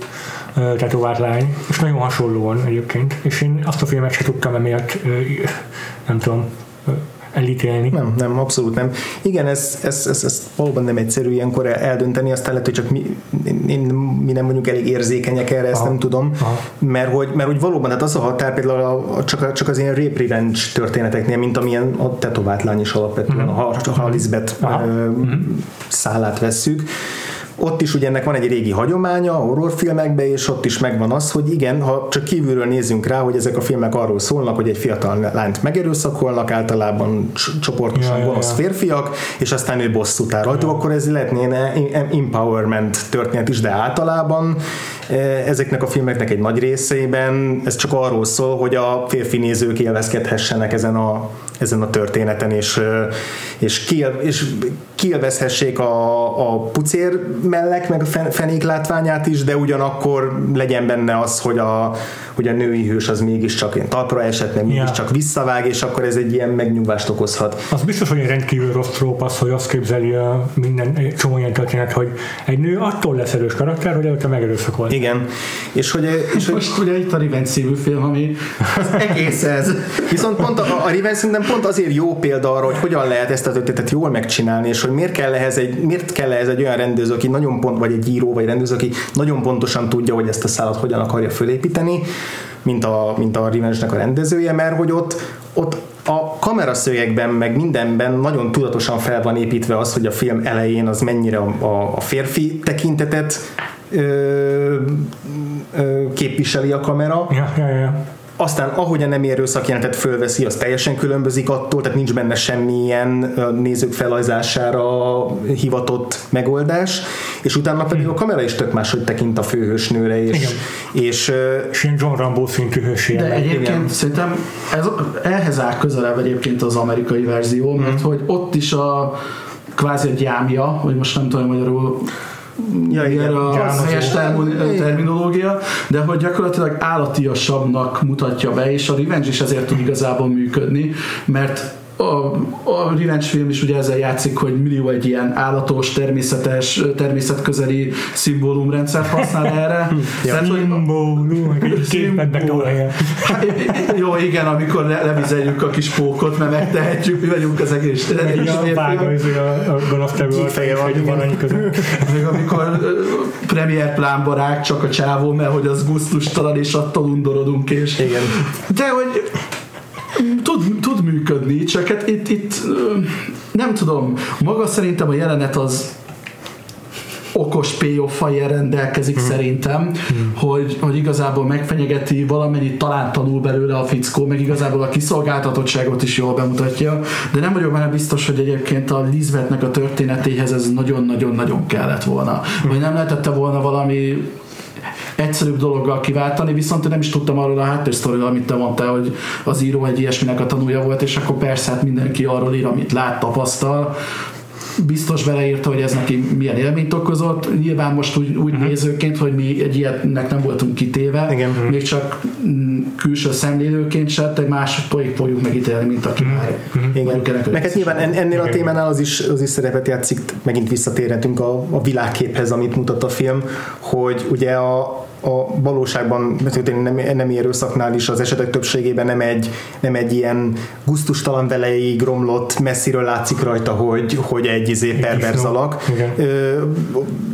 uh, tetovált lány, és nagyon hasonlóan egyébként, és én azt a filmet sem tudtam emiatt, uh, nem tudom, elítélni. Nem, nem, abszolút nem. Igen, ez, ez, ez, ez valóban nem egyszerű ilyenkor eldönteni, aztán lehet, hogy csak mi, én, mi nem vagyunk elég érzékenyek erre, ezt Aha. nem tudom, Aha. mert hogy, mert hogy valóban, hát az a határ például a, csak, csak az ilyen rape revenge történeteknél, mint amilyen a tetovált lány is alapvetően, uh-huh. ha, ha Lisbeth uh-huh. szálát vesszük, ott is ugye ennek van egy régi hagyománya a horrorfilmekben, és ott is megvan az, hogy igen, ha csak kívülről nézzünk rá, hogy ezek a filmek arról szólnak, hogy egy fiatal lányt megerőszakolnak, általában csoportosan ja, gonosz ja, ja. férfiak, és aztán ő bosszút áll rajtuk, akkor ez lehetne empowerment történet is, de általában ezeknek a filmeknek egy nagy részében ez csak arról szól, hogy a férfi nézők élvezkedhessenek ezen a, ezen a történeten, és, és, kiel, és kielvezhessék a, a pucér mellek, meg a fenék látványát is, de ugyanakkor legyen benne az, hogy a, hogy a női hős az mégiscsak ilyen talpra esett, meg mégiscsak visszavág, és akkor ez egy ilyen megnyugvást okozhat. Az biztos, hogy egy rendkívül rossz tróp az, hogy azt képzeli a minden csomó ilyen történet, hogy egy nő attól lesz erős karakter, hogy előtte megerőszakolt. Igen. És hogy, és Most hogy... ugye itt a című film, ami az egész ez. Viszont pont a, a Revenge szerintem pont azért jó példa arra, hogy hogyan lehet ezt a történetet jól megcsinálni, és hogy miért kell ehhez egy, miért kell ehhez egy olyan rendező, aki nagyon pont, vagy egy író, vagy rendező, aki nagyon pontosan tudja, hogy ezt a szállat hogyan akarja fölépíteni, mint a, mint a Revenge-nek a rendezője, mert hogy ott, ott a kameraszögekben, meg mindenben nagyon tudatosan fel van építve az, hogy a film elején az mennyire a, a férfi tekintetet ö, ö, képviseli a kamera. Ja, ja, ja aztán ahogy a nem erőszakjelenetet fölveszi, az teljesen különbözik attól, tehát nincs benne semmilyen nézők felajzására hivatott megoldás, és utána pedig a kamera is tök máshogy tekint a főhősnőre, és, Igen. és, és ilyen John Rambo szintű hősé. De egyébként Igen. szerintem ez, ehhez áll közelebb egyébként az amerikai verzió, mert mm. hogy ott is a kvázi a gyámja, hogy most nem tudom magyarul ja, igen, a helyes terminológia, de hogy gyakorlatilag állatiasabbnak mutatja be, és a Revenge is ezért tud igazából működni, mert a, a revenge film is ugye ezzel játszik, hogy millió egy ilyen állatos, természetes, természetközeli szimbólumrendszert használ erre. Szimbólum, Jó, igen, amikor le, levizeljük a kis pókot, mert megtehetjük, mi vagyunk az egész. Ja, vágó, ez a, a van annyi között. Még amikor premier plánba rák csak a csávó, mert hogy az gusztustalan, és attól undorodunk, és... Igen. De hogy tud, tud működni, csak hát itt, itt nem tudom, maga szerintem a jelenet az okos payoff rendelkezik hmm. szerintem, hmm. Hogy, hogy igazából megfenyegeti valamennyit talán tanul belőle a fickó, meg igazából a kiszolgáltatottságot is jól bemutatja, de nem vagyok benne biztos, hogy egyébként a Lizvetnek a történetéhez ez nagyon-nagyon-nagyon kellett volna. Hmm. Vagy nem lehetette volna valami egyszerűbb dologgal kiváltani, viszont én nem is tudtam arról a háttérsztoriról, amit te mondtál, hogy az író egy ilyesminek a tanúja volt, és akkor persze hát mindenki arról ír, amit lát, tapasztal, biztos beleírta, hogy ez neki milyen élményt okozott. Nyilván most úgy, úgy uh-huh. nézőként, hogy mi egy ilyennek nem voltunk kitéve, Igen. még csak mm, külső szemlélőként se, de más fogjuk megítélni, mint aki uh-huh. már. Igen. Meg hát nyilván ennél Igen. a témánál az is, az is szerepet játszik, megint visszatérhetünk a, a világképhez, amit mutat a film, hogy ugye a, a valóságban nem, nem erőszaknál is az esetek többségében nem egy, nem egy ilyen guztustalan veleig romlott, messziről látszik rajta, hogy, hogy egy izé perverz alak.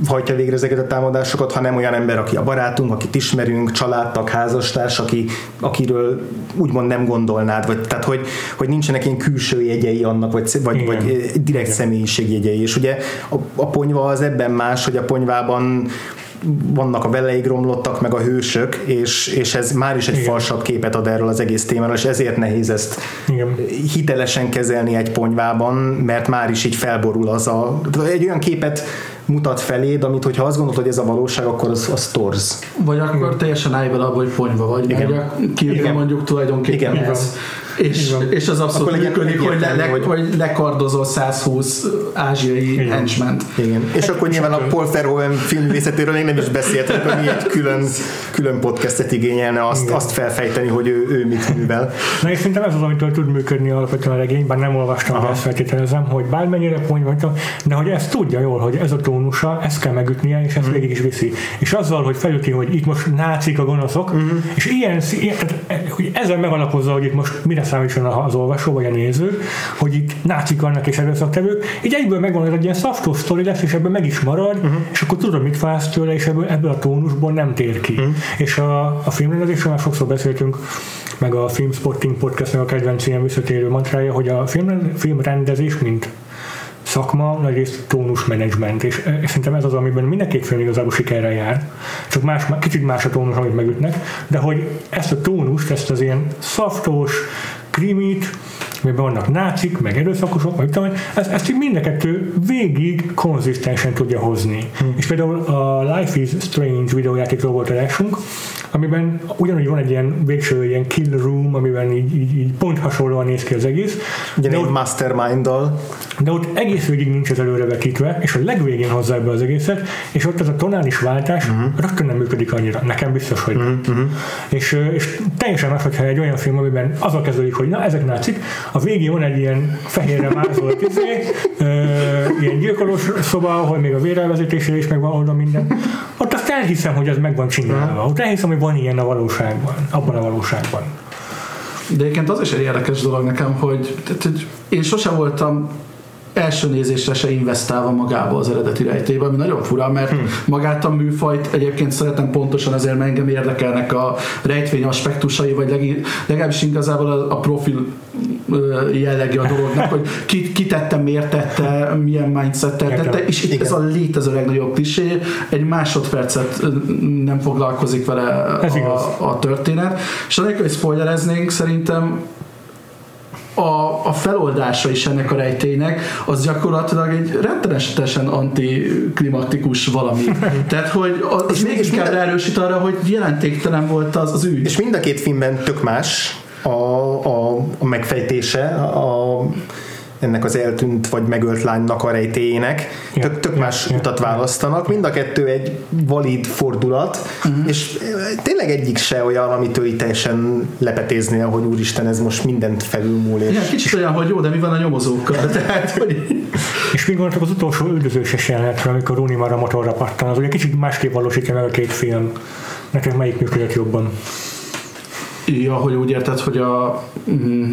hajtja végre ezeket a támadásokat, hanem olyan ember, aki a barátunk, akit ismerünk, családtag, házastárs, aki, akiről úgymond nem gondolnád, vagy, tehát hogy, hogy nincsenek ilyen külső jegyei annak, vagy, vagy, vagy direkt Igen. személyiségjegyei, és ugye a, a ponyva az ebben más, hogy a ponyvában vannak a veleig romlottak, meg a hősök, és, és ez már is egy Igen. falsabb képet ad erről az egész témáról, és ezért nehéz ezt Igen. hitelesen kezelni egy ponyvában, mert már is így felborul az a... Egy olyan képet mutat feléd, amit hogyha azt gondolod, hogy ez a valóság, akkor az, az torz. Vagy akkor teljesen állj vele abba, hogy ponyva vagy, Igen. mert Igen. mondjuk tulajdonképpen Igen. ez és, és az abszolút működik, hogy, le, le, hogy, hogy lekardozol 120 ázsiai henchman Igen. És akkor nyilván a Paul Verhoeven filmvészetéről még nem is beszéltek, hogy egy külön, külön podcastet igényelne azt, azt felfejteni, hogy ő, ő mit művel. Na és szerintem ez az, amitől tud működni alapvetően a regény, bár nem olvastam, Aha. ezt feltételezem, hogy bármennyire pont vagy, de hogy ezt tudja jól, hogy ez a tónusa, ezt kell megütnie, és ezt mm. végig is viszi. És azzal, hogy felüti, hogy itt most nácik a gonoszok, mm. és ilyen, ilyen tehát, hogy ezzel megalapozza, hogy itt most mire számítson az olvasó vagy a néző, hogy itt nácik vannak és erőszaktevők, így egyből megvan, hogy egy ilyen szaftos sztori lesz, és ebből meg is marad, uh-huh. és akkor tudod, mit fász tőle, és ebből, ebből a tónusból nem tér ki. Uh-huh. És a, a filmrendezésről már sokszor beszéltünk, meg a Filmspotting podcast, a kedvenc ilyen visszatérő mantrája, hogy a film, filmrendezés, mint szakma, nagyrészt tónus menedzsment, és, szerintem ez az, amiben mind a két film igazából sikerrel jár, csak más, kicsit más a tónus, amit megütnek, de hogy ezt a tónust, ezt az ilyen szaftos, krimit, amiben vannak nácik, meg erőszakosok, meg tudom, ezt, ezt így mind a kettő végig konzisztensen tudja hozni. Hmm. És például a Life is Strange videójátékról volt adásunk, amiben ugyanúgy van egy ilyen végső ilyen kill room, amiben így, így, így pont hasonlóan néz ki az egész. Ugye egy mastermind-dal. De ott egész végig nincs ez előrevetítve, és a legvégén hozzá ebbe az egészet, és ott ez a tonális váltás uh-huh. rögtön nem működik annyira. Nekem biztos, hogy uh-huh. És, és teljesen más, hogyha egy olyan film, amiben az a kezdődik, hogy na, ezek nácik, a végén van egy ilyen fehérre mázolt izé, ilyen gyilkolós szoba, ahol még a vérelvezetésre is megvan oldva minden. Ott azt elhiszem, hogy ez meg van csinálva. Ott elhiszem, hogy van ilyen a valóságban, abban a valóságban. De egyébként az is egy érdekes dolog nekem, hogy, tehát, hogy én sosem voltam első nézésre se investálva magába az eredeti rejtébe, ami nagyon fura, mert hmm. magát a műfajt egyébként szeretem pontosan ezért, mert engem érdekelnek a rejtvény aspektusai, vagy leg, legalábbis igazából a, a profil jellegi a dolognak, hogy ki, ki tette, miért tette, milyen mindset tette, és itt Igen. ez a létező legnagyobb klisé, egy másodpercet nem foglalkozik vele ez a, a történet, és anélkül, hogy spoilereznénk, szerintem a, a feloldása is ennek a rejtének, az gyakorlatilag egy rettenetesen antiklimatikus valami. Tehát, hogy az, és még inkább minden... erősít arra, hogy jelentéktelen volt az, az ügy. És mind a két filmben tök más a, a, a megfejtése, a, ennek az eltűnt vagy megölt lánynak a rejtéjének. Ja, tök, tök más ja, utat választanak. Mind a kettő egy valid fordulat, uh-huh. és tényleg egyik se olyan, amitől itt teljesen lepetéznél, hogy úristen, ez most mindent felülmúl. És... Ja, kicsit olyan, hogy jó, de mi van a nyomozókkal? Tehát, hogy... És mi gondoltok az utolsó üldözőses jelenetre, amikor Rooney már a motorra pattan, az ugye kicsit másképp valósítja meg a két film. Neked melyik működött jobban? Ja, hogy úgy érted, hogy a mm,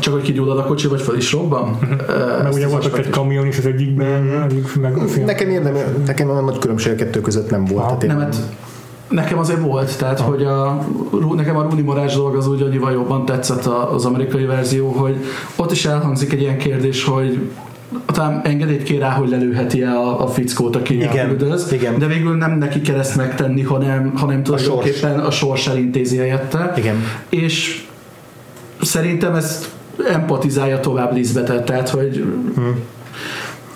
csak hogy kigyullad a kocsi, vagy fel is robban? Uh-huh. Meg ugye volt egy kamion is az egyikben, uh-huh. meg a. Nekem, érdem, nekem olyan nagy különbség a kettő között nem volt. Hát nem, hát Nekem azért volt, tehát hogy a, nekem a Rooney Morás dolog az úgy annyival jobban tetszett az amerikai verzió, hogy ott is elhangzik egy ilyen kérdés, hogy talán engedélyt kér rá, hogy lelőheti el a, a fickót, aki igen, üldöz, igen. de végül nem neki kell ezt megtenni, hanem, hanem tulajdonképpen a sors, a sors elintézi helyette. Igen. És szerintem ezt empatizálja tovább Lisbeth, tehát hogy hmm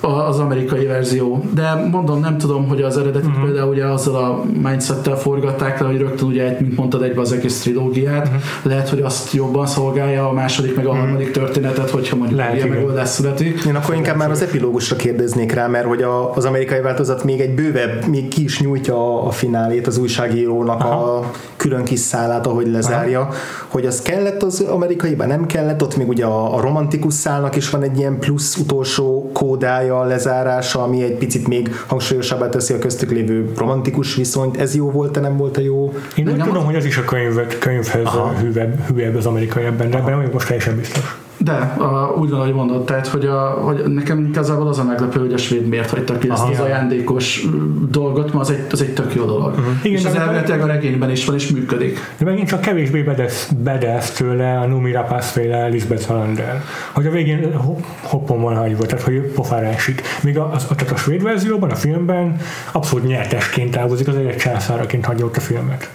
az amerikai verzió. De mondom, nem tudom, hogy az eredetit uh-huh. például ugye azzal a mindsettel forgatták le, hogy rögtön ugye, mint mondtad, egy az egész trilógiát. Uh-huh. Lehet, hogy azt jobban szolgálja a második meg a uh-huh. harmadik történetet, hogyha mondjuk Lehet, ilyen megoldás születik. Én akkor inkább már az epilógusra kérdeznék rá, mert hogy a, az amerikai változat még egy bővebb, még ki is nyújtja a, a finálét az újságírónak Aha. a külön kis szálát, ahogy lezárja, Aha. hogy az kellett az amerikaiban, nem kellett, ott még ugye a, a romantikus szálnak is van egy ilyen plusz utolsó kódája, a lezárása, ami egy picit még hangsúlyosabbá teszi a köztük lévő romantikus viszonyt. Ez jó volt-e, nem volt-e jó? Én nem tudom, hogy ez is a könyv, könyvhez hűvebb, hűvebb az amerikai ebben, de ebben most teljesen biztos. De, a, úgy van, ahogy mondod, tehát, hogy, a, hogy nekem igazából az a meglepő, hogy a svéd miért hagyta ki ezt Aha, az ajándékos dolgot, mert az egy, az egy tök jó dolog. Uh-huh. Igen, és az elméletileg a regényben is van, és működik. De megint csak kevésbé bedesz, bedesz tőle a Numi Rapaz féle Lisbeth Salander. Hogy a végén hoppon van hagyva, tehát hogy pofára esik. Míg a, az, tehát a svéd verzióban, a filmben abszolút nyertesként távozik, az egy császáraként hagyja ott a filmet.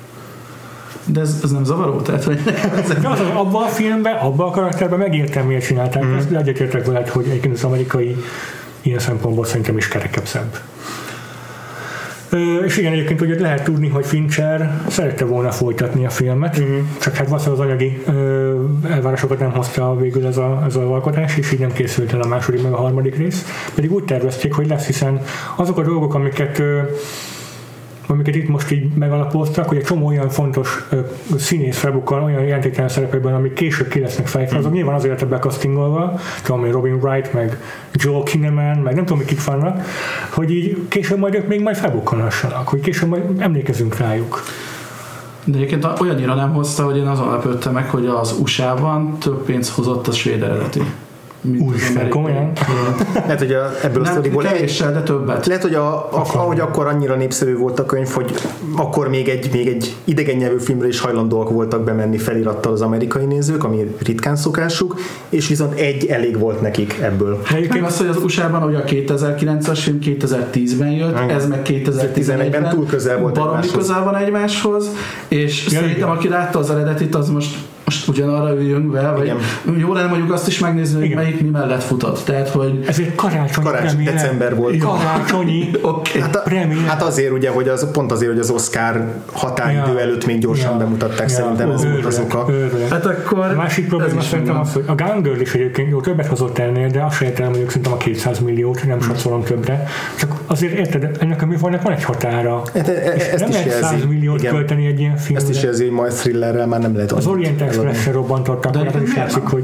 De ez, ez nem zavaró? Tehát, hogy ez az, abban a filmben, abban a karakterben megértem, miért csinálták mm. ezt, de egyetértek veled, hogy egyébként az amerikai ilyen szempontból szerintem is kerekebb szebb. És igen, egyébként ugye lehet tudni, hogy Fincher szerette volna folytatni a filmet, mm. csak hát valószínűleg az anyagi elvárásokat nem hozta végül ez a, ez a alkotás, és így nem készült el a második meg a harmadik rész. Pedig úgy tervezték, hogy lesz, hiszen azok a dolgok, amiket amiket itt most így megalapoztak, hogy egy csomó olyan fontos színész felbukkal, olyan jelentéktelen szerepekben, amik később ki lesznek fejtve, azok nyilván azért a becastingolva, tudom, hogy Robin Wright, meg Joel Kinnaman, meg nem tudom, kik vannak, hogy így később majd ők még majd felbukkanhassanak, hogy később majd emlékezünk rájuk. De egyébként olyannyira nem hozta, hogy én azon lepődtem meg, hogy az USA-ban több pénzt hozott a svéd eredeti. Úristen, komolyan? Lehet, hogy a, ebből a Nem sztoriból egy, kevéssel, de többet. lehet, hogy a, a, ahogy akkor annyira népszerű volt a könyv, hogy akkor még egy, még egy idegen nyelvű filmre is hajlandóak voltak bemenni felirattal az amerikai nézők, ami ritkán szokásuk, és viszont egy elég volt nekik ebből. Meg egyébként az, hogy az USA-ban ugye a 2009-as film 2010-ben jött, Igen. ez meg 2011-ben ben túl közel volt baromi egymáshoz. közel van egymáshoz, és Ja, szerintem igen. aki látta az eredetit, az most most ugyanarra üljünk be, vagy Igen. jó lenne mondjuk azt is megnézni, hogy Igen. melyik mi mellett futott. Tehát, hogy ez egy karácsonyi Karácsony, december volt. Karácsonyi. oké. Hát, a, hát azért ugye, hogy az, pont azért, hogy az Oscar határidő Ja. előtt még gyorsan Ja. bemutatták, szerintem ez volt az oka. őrület. Hát akkor A másik probléma szerintem az, hogy a Gun Girl is egyébként jó többet hozott ennél, de azt se értem, mondjuk szerintem a 200 milliót, nem satszolom többre. Csak azért érted, ennek a műfajnak van egy határa. Hát, e- e- ezt nem is lehet 100 jelzi. milliót Igen. költeni egy ilyen filmre. Ezt is jelzi, hogy majd thrillerrel már nem lehet az annyit Express-re robbantottak, De de nem is látszik, hogy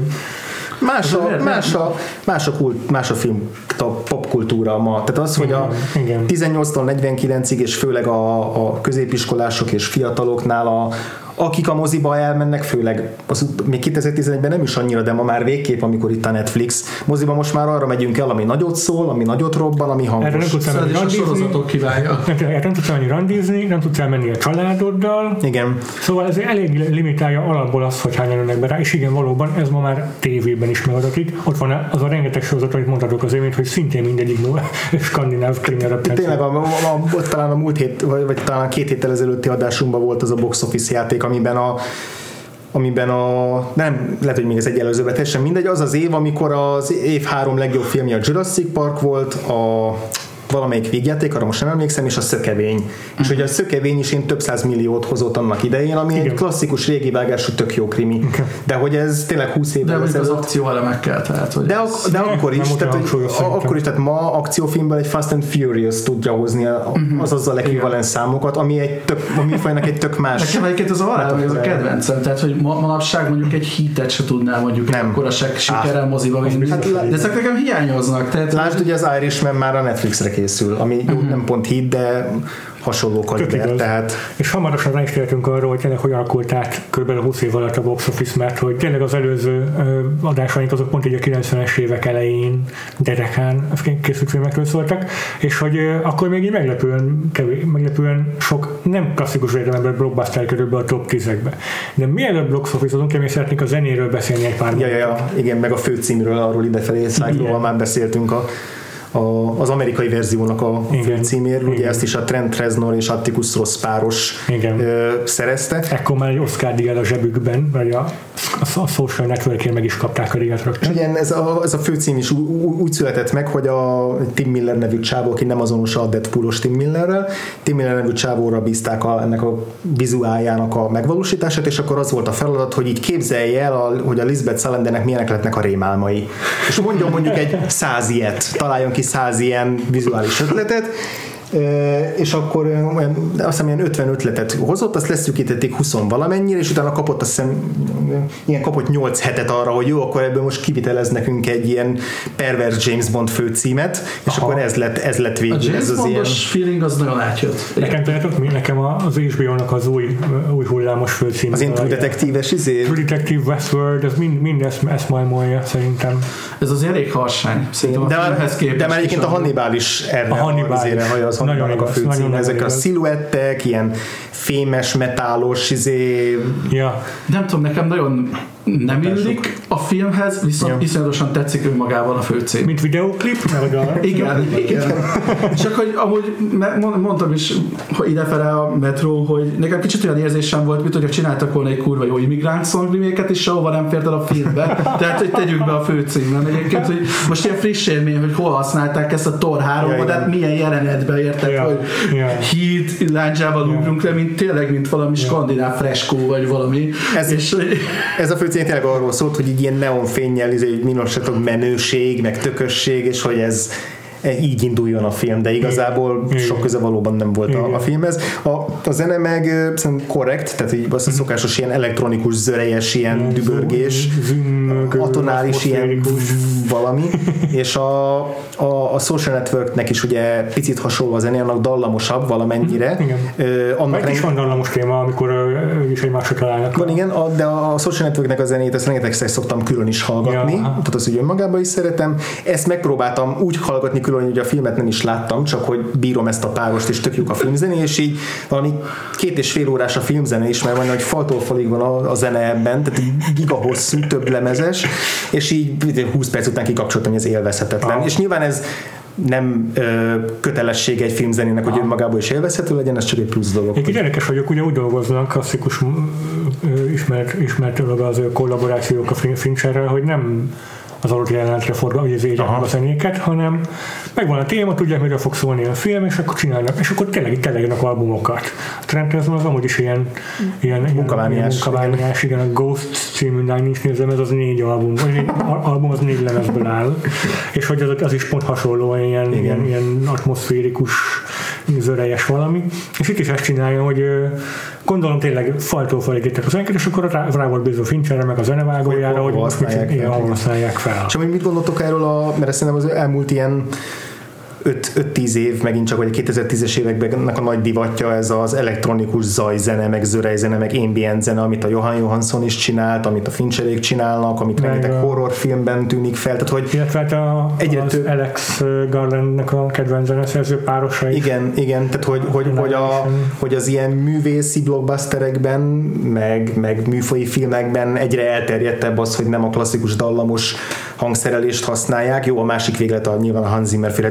Más a, más a, más a, kult, más a film a popkultúra ma. Tehát az, hogy a Igen. 18-tól 49-ig, és főleg a, a középiskolások és fiataloknál a, akik a moziba elmennek, főleg az, még 2011-ben nem is annyira, de ma már végképp, amikor itt a Netflix. Moziba most már arra megyünk el, ami nagyot szól, ami nagyot robban, ami erre nem hangos. tudsz Szóval elmenni sorozatok kivágja. nem, erre nem tudsz elmenni randizni, nem tudsz elmenni a családoddal, Igen. Szóval ez elég limitálja alapból azt, hogy hányan jönnek be rá, és igen, valóban ez ma már tévében is megadatik. Ott van az a rengeteg sorozat, amit mondhatok az évént, hogy szintén mindegyik nulla skandináv kriminál Tényleg a, a, talán a múlt hét, vagy, vagy talán két héttel ezelőtti adásunkban volt az a box office játék, amiben a amiben a, nem, lehet, hogy még ez egy előzőben, teljesen mindegy, az az év, amikor az év három legjobb filmje a Jurassic Park volt, a valamelyik végjáték, arra most nem emlékszem, és a Szökevény. És ugye a Szökevény is én több száz milliót hozott annak idején, ami Igen. egy klasszikus régi vágású tök jó krimi. De hogy ez tényleg 20 De évvel mondjuk az ezelőtt. akcióelemekkel, tehát hogy De, ak- de akkor is, tehát, hogy akkor is, tehát ma akciófilmben egy Fast and Furious tudja hozni a- az azzal ekvivalens számokat, ami egy tök, a műfajnak egy tök más. Nekem egyébként az a ez a kedvencem, tehát hogy ma, manapság mondjuk egy hitet se tudnál mondjuk Nem. akkor a sikerrel moziba vinni. Hát de ezek nekem hiányoznak. Tehát, Lásd, ugye az Irishman már a Netflixre készül, ami jó, nem pont hit, de hasonló kaliber, tehát És hamarosan rá is tértünk arról, hogy tényleg hogy alakult át kb. 20 év alatt a box office, mert hogy tényleg az előző adásaink azok pont így a 90-es évek elején derekán készült filmekről szóltak, és hogy akkor még így meglepően, kevés, meglepően sok nem klasszikus értelemben blockbuster kerül be a top 10-ekbe. De mielőtt box office-ozunk, én még szeretnék a zenéről beszélni egy pár ja, ja, ja, igen, meg a főcímről, arról idefelé Igen. már beszéltünk a, a, az amerikai verziónak a Igen. főcíméről, ugye Igen. ezt is a Trent Reznor és Atticus Ross páros Igen. ö, szerezte. Ekkor már egy Oscar díjjal a zsebükben, vagy a, a, a social networkén meg is kapták a díjat És rögtön. ugye ez a, ez a főcím is ú- úgy született meg, hogy a Tim Miller nevű csávó, aki nem azonos a Deadpoolos Tim Millerrel, Tim Miller nevű csávóra bízták a, ennek a vizuáljának a megvalósítását, és akkor az volt a feladat, hogy így képzelje el, a, hogy a Lisbeth Salendernek milyenek lehetnek a rémálmai. És mondjon mondjuk egy száz ilyet, találjon ki száz ilyen vizuális ötletet, és akkor olyan, azt hiszem ilyen 50 ötletet hozott, azt leszűkítették 20 valamennyire, és utána kapott azt hiszem, ilyen kapott 8 hetet arra, hogy jó, akkor ebből most kivitelez nekünk egy ilyen pervers James Bond főcímet, és Aha. akkor ez lett, ez lett a végül. James Ez az ilyen, Bondos feeling az nagyon átjött. Nekem tudjátok mi? Nekem a- az HBO-nak az új, új hullámos főcím. az ilyen True detektíves izé, True Detective Westworld, ez mind, mind ezt, ezt majmolja szerintem. Ez az elég harsány. Szerintem de a már, de már egyébként a az- Hannibal is erre A Hannibal haj, az Nagyon Hannibalnak a igaz, nagyon, ezek a igaz. sziluettek, ilyen fémes, metálos, izé, Ja, Nem tudom, nekem nagyon nem illik a filmhez, viszont Ja. iszonyatosan tetszik önmagában a főcím. mint videóklip, meg a... Igen, igen. Csak hogy amúgy mondtam is hogy idefele a metró, hogy nekem kicsit olyan érzésem volt, mint hogyha csináltak volna egy kurva jó immigráns song remake és sehova nem fért el a filmbe. Tehát, hogy tegyük be a főcímben. Egyébként, hogy most ilyen friss élmény, hogy hol használták ezt a Thor 3 Ja, de igen. milyen jelenetben értek, Ja, hogy ja. híd láncsával ugrunk le, mint tényleg, mint valami skandináv freskó, vagy valami. Ez- és, Ez a főcím tényleg arról szólt, hogy így ilyen neonfényjel, izé, hogy minősítok menőség, meg tökösség, és hogy ez így induljon a film, de igazából Igen. sok köze valóban nem volt a, a Igen. filmhez. A, a zene meg ö, szerintem korrekt, tehát így az a szokásos ilyen elektronikus, zörejes, ilyen dübörgés, atonális ilyen valami, és a, a, a Social Networknek is ugye picit hasonló a zené, annak dallamosabb valamennyire. Igen. Ö, annak is van dallamos téma, amikor ők is egymásra találnak. van, igen, a, de a Social Networknek a zenét ezt rengetegszer szoktam külön is hallgatni, Ja, tehát az úgy önmagában is szeretem. Ezt megpróbáltam úgy hallgatni külön, hogy a filmet nem is láttam, csak hogy bírom ezt a párost, és tök jók a filmzené, és így valami két és fél órás a filmzene is, mert van, hogy faltól falig van a, a zene ebben, tehát giga hosszú, több lemezes, és így 20 perc után kikapcsoltam, hogy ez élvezhetetlen. Aha. És nyilván ez nem ö, kötelessége egy filmzenének, hogy önmagában is élvezhető legyen, ez csak egy plusz dolog. Egy érdekes vagyok, ugye úgy dolgoznak klasszikus ismert, ismert dolog az kollaborációk a Fin- Fincherrel, hogy nem az adott jelenetre forgal, hogy az égyen a zenéket, hanem megvan a téma, tudják, miről fog szólni a film, és akkor csinálnak, és akkor tényleg tényleg albumokat. A Trenton az amúgy is ilyen, ilyen, Munkavániás, munkavániás, igen. a Ghost című Nine Inch nézem, ez az négy album, vagy album az négy lemezből áll, és hogy az, az is pont hasonló, ilyen, Igen. ilyen, ilyen atmoszférikus, ízörejes valami, és itt is ezt csinálja, hogy gondolom tényleg faltól felégítek az zeneket, és akkor rá, rá volt bízva Fincherre, meg a zenevágójára, Hogy hogy most mit használják fel. És amúgy mit gondoltok erről a, mert szerintem az elmúlt ilyen 5-10 év, megint csak, vagy a 2010-es években a nagy divatja ez az elektronikus zajzene, meg zörejzene, meg ambient zene, amit a Johan Johansson is csinált, amit a Fincherék csinálnak, amit Meg rengeteg horrorfilmben tűnik fel, tehát hogy Illetve hát a, Egyre az több- Alex Garlandnek a kedvenc zeneszerző párosa is. igen, igen, tehát hogy, hogy, hogy, a, hogy az ilyen művészi blockbusterekben, meg, meg műfai filmekben egyre elterjedtebb az, hogy nem a klasszikus dallamos hangszerelést használják. Jó, a másik véglet a nyilván a Hans Zimmer féle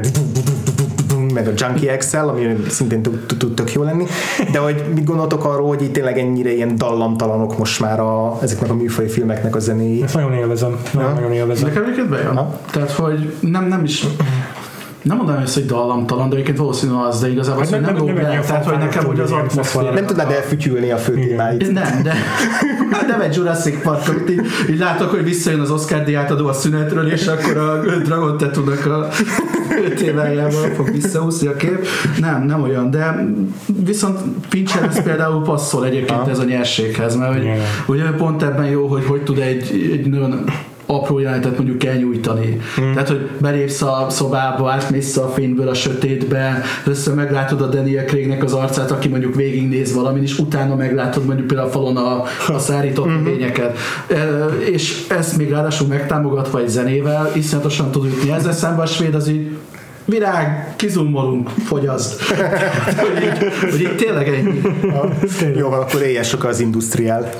meg a Junkie Excel, ami szintén tud- tök jó lenni, de hogy mit gondoltok arról, hogy itt tényleg ennyire ilyen dallamtalanok most már a, ezeknek a műfai filmeknek a zenéi? Ezt nagyon élvezem. Nagyon, Ja. nagyon élvezem. Nekem egyébként bejön. Tehát, hogy nem, nem is nem mondanám ezt, hogy dallamtalan, de egyébként valószínű az, de igazából Hát az, hogy nem- nem, nem be. ilyen Tehát, hogy nekem úgy az atmoszféra. Nem tudnád elfütyülni a fő témáit? Nem, de nem egy Jurassic Park, amit így, így látok, hogy visszajön az Oscar díjátadó a szünetről, és akkor a Dragon Tattoo-nak a témájával fog visszahúzni a kép. Nem, nem olyan, de viszont Fincher ez például passzol egyébként ez a nyerséghez, mert hogy, ugye pont ebben jó, hogy hogy tud egy, egy nagyon apró jelenetet mondjuk elnyújtani. Hmm. Tehát, hogy belépsz a szobába, átmész a fényből a sötétbe, össze meglátod a Daniel Craignek az arcát, aki mondjuk végignéz valamin, és utána meglátod mondjuk például a falon a, a szárított növényeket. E, és ezt még ráadásul megtámogatva egy zenével, iszonyatosan tud ütni. Ezzel szemben a svéd az így virág, kizummolunk, fogyaszt. hogy, így, hogy így tényleg ennyi. Jó, van, akkor éljen sokkal az industriál.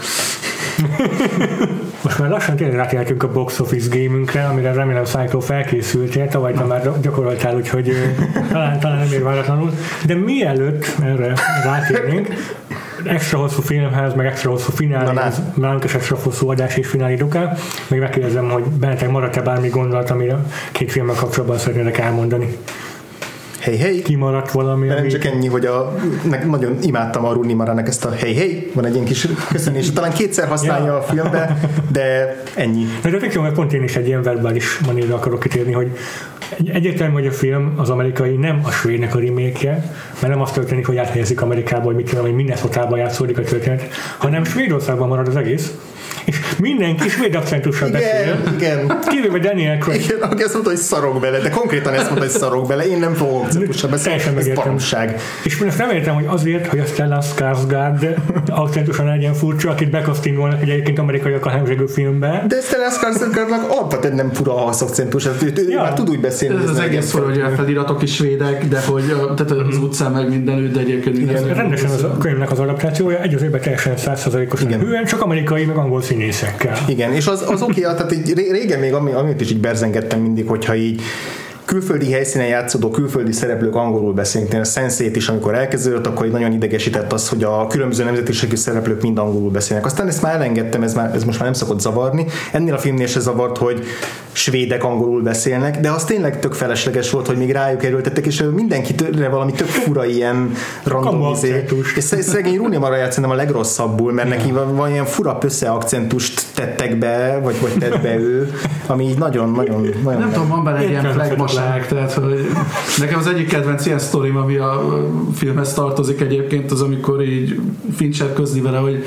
Most már lassan tényleg rátérhetünk a box office gamünkre, amire remélem Cyclo felkészültél, tavaly te már gyakoroltál, úgyhogy talán, talán nem ér váratlanul. De mielőtt erre rátérnénk, extra hosszú filmhez, meg extra hosszú fináléhez, nálunk is extra hosszú adás és finálé dukál, még megkérdezem, hogy bennetek maradt-e bármi gondolat, amire két filmmel kapcsolatban szeretnének elmondani. Hey, hey! Kimaradt valami, nem csak ennyi, hogy a, ne, nagyon imádtam a Rooney Maranek ezt a hey hey, van egy ilyen kis köszönés, talán kétszer használja Ja. a filmbe, de ennyi. Na, de tök jó, mert pont én is egy ilyen verbális manérre akarok kitérni, hogy egy- egyértelmű, hogy a film az amerikai nem a svédnek a remake mert nem az történik, hogy áthelyezik Amerikába, hogy mit tudom, hogy Minnesota-ba játszódik a történet, hanem Svédországban marad az egész, és mindenki svéd akcentussal beszél. Igen, igen. Kivéve Daniel Craig. Igen, aki azt mondta, hogy szarok bele, de konkrétan ezt mondta, hogy szarok bele, én nem fogok akcentussal beszélni, Teljesen ez megértem. baromság. És most nem értem, hogy azért, hogy a Stellan Skarsgård akcentusan legyen furcsa, akit bekasztingolnak egy egyébként amerikaiak a hemzsegő filmbe. De Stellan Skarsgårdnak alapvetően nem fura a haszakcentus, ő, ő Ja. már tud úgy beszélni. Ez az egész hogy a feliratok is svédek, de hogy a- tehát az utcán meg mindenütt, de egyébként Igen, Rendesen az a könyvnek az adaptációja egy az évben teljesen százszerzalékosan Igen. hűen, csak amerikai, meg angol színészekkel. Igen, és az, az oké, tehát így ré- régen még, ami, amit is így berzengettem mindig, hogyha így külföldi helyszínen játszódó külföldi szereplők angolul beszélnek. Én a sense is, amikor elkezdődött, akkor nagyon idegesített az, hogy a különböző nemzetiségű szereplők mind angolul beszélnek. Aztán ezt már elengedtem, ez, már, ez most már nem szokott zavarni. Ennél a filmnél se zavart, hogy svédek angolul beszélnek, de az tényleg tök felesleges volt, hogy még rájuk erőltettek, és mindenkitől valami tök fura ilyen random izé. És sze- szegény Rooney Mara szerintem a legrosszabbul, mert neki van, van ilyen fura pössze akcentust tettek be, vagy, vagy tett be ő, ami így nagyon, nagyon, nagyon Nem tudom, van benne egy ilyen Értelmezhetetlen. Fasság, tehát hogy nekem az egyik kedvenc ilyen sztorim, ami a filmhez tartozik egyébként, az amikor így Fincher közli vele, hogy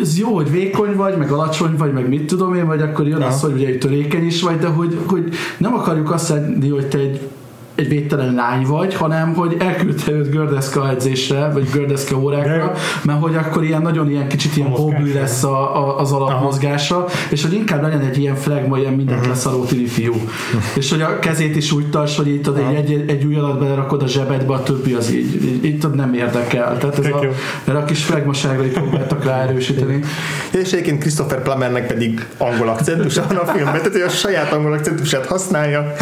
ez jó, hogy vékony vagy, meg alacsony vagy, meg mit tudom én, vagy akkor jön az, hogy ugye törékeny is vagy, de hogy, hogy nem akarjuk azt lenni, hogy te egy egy védtelen lány vagy, hanem hogy elküldte őt gördeszka edzésre, vagy gördeszka órákra, mert hogy akkor ilyen nagyon ilyen kicsit ilyen hobby lesz a, a, az alapmozgása, és hogy inkább legyen egy ilyen flagma, ilyen mindent uh-huh. leszaró tini fiú. és hogy a kezét is úgy tarts, hogy itt uh-huh. egy, egy, egy új alatt belerakod a zsebedbe, a többi az így, így, így nem érdekel. Tehát ez a, erre a kis flagmaságra így próbáltak rá erősíteni. És egyébként Christopher Plummernek pedig angol akcentusa van a filmben, tehát hogy a saját angol akcentusát használja.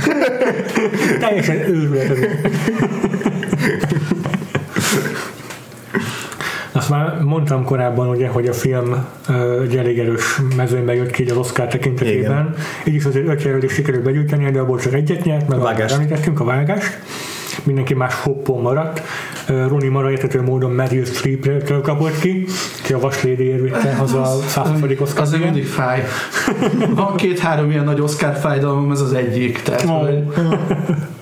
Teljesen őrület Azt már mondtam korábban, ugye, hogy a film egy elég erős mezőnybe jött ki az Oscar tekintetében. Igen. Így is azért öt jelölést sikerült begyűjteni, de abból csak egyet nyert, mert a vágást. említettünk, a vágást. Mindenki más hoppon maradt. Roni Mara értető módon Meryl streep kapott ki, ki a vaslédi vitte az a századik Oscar. Azért mindig fáj. Van két-három ilyen nagy Oscar fájdalom, ez az egyik. Tehát, oh. hogy...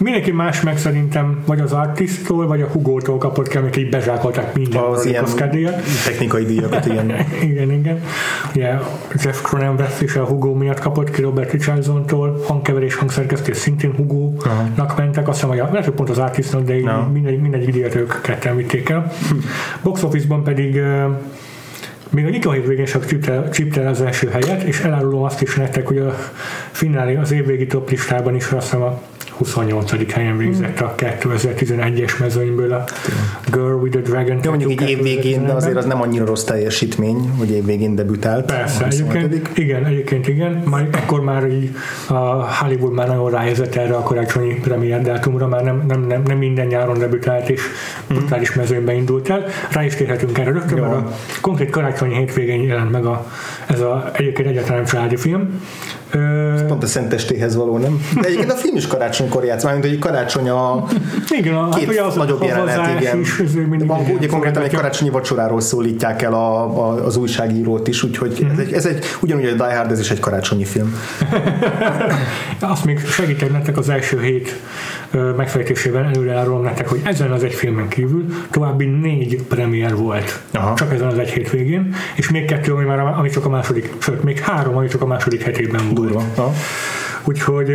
Mindenki más meg szerintem vagy az Artisttól, vagy a Hugo-tól kapott ki, amit így bezsákolták minden az ilyen díjat. technikai díjakat, igen. igen, igen. Ugye Jeff Cronenberg is a Hugo miatt kapott ki Robert Richardson-tól, hangkeverés, hangszerkesztés szintén Hugo-nak mentek, azt hiszem, hogy lehet, hogy pont az Artistnak, de no. mindegy, mindegy díjat ők ketten vitték el. Box Office-ban pedig még a nyitó végén csak csipte az első helyet, és elárulom azt is nektek, hogy a finálé az évvégi top listában is azt hiszem a 28. helyen végzett a 2011-es mezőnyből a Girl with a Dragon. De mondjuk így évvégén, de azért az nem annyira rossz teljesítmény, hogy évvégén debütált. Persze, egyébként, igen, egyébként igen, majd akkor már így a Hollywood már nagyon ráhelyezett erre a karácsonyi premier dátumra, már nem, nem, nem, nem minden nyáron debütált és mhm. brutális mm. mezőnyben indult el. Rá is térhetünk erre rögtön, mert a konkrét karácsonyi hétvégén jelent meg a, ez a egyébként egyáltalán családi film. Ö... Pont a szentestéhez való, nem? De egyébként a film is karácsonykor játsz, mármint, hogy karácsony a igen, a, két hát, az nagyobb jelenet, igen. Is, van, ugye konkrétan egy karácsonyi vacsoráról szólítják el a, a, az újságírót is, úgyhogy mm-hmm. ez, egy, ez egy, ugyanúgy a Die Hard, ez is egy karácsonyi film. Azt még segítek nektek az első hét megfejtésével előre árulom nektek, hogy ezen az egy filmen kívül további négy premier volt. Aha. Csak ezen az egy hétvégén, és még kettő, ami, már, ami csak a második, sőt, még három, ami csak a második hetében volt. Durva. Aha. Úgyhogy,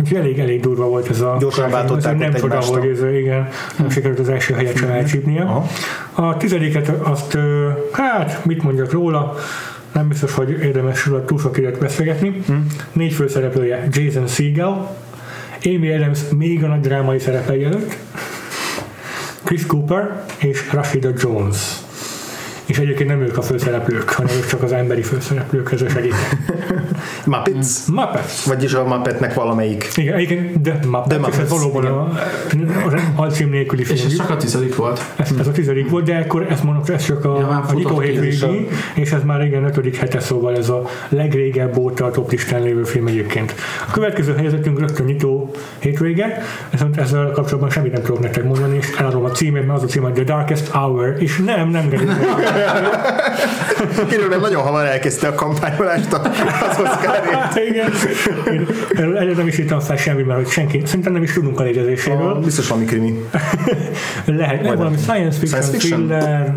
úgyhogy elég, elég durva volt ez a Gyorsan váltották Nem csoda, hogy ez, igen, nem sikerült az első helyet sem elcsípnia. A tizediket azt, hát mit mondjak róla, nem biztos, hogy érdemes róla túl sok időt beszélgetni. Hmm. Négy főszereplője Jason Segel, Amy Adams még a nagy drámai szerepei előtt, Chris Cooper és Rashida Jones és egyébként nem ők a főszereplők, hanem ők csak az emberi főszereplők közös segítek. Muppets? Muppets. Vagyis a Muppetnek valamelyik. Igen, igen The Muppets, The Muppets. ez valóban a, a alcím nélküli film. És ez csak a tizedik volt. Ez, ez a tizedik volt, de akkor ezt mondom, ez csak a, ja, a nyitó hétvégi, és ez már igen ötödik hete, szóval ez a legrégebb óta a top listán lévő film egyébként. A következő helyezettünk rögtön nyitó hétvége, viszont ezzel kapcsolatban semmit nem tudok nektek mondani, és eladom a címét, mert az a cím, hogy The Darkest Hour, és nem, nem Kiről nagyon hamar elkezdte a kampányolást az Oscarért. Igen. Erről nem is írtam fel semmi, mert hogy senki, szerintem nem is tudunk a létezéséről. Biztos valami krimi. Lehet, valami science fiction, science fiction? thriller,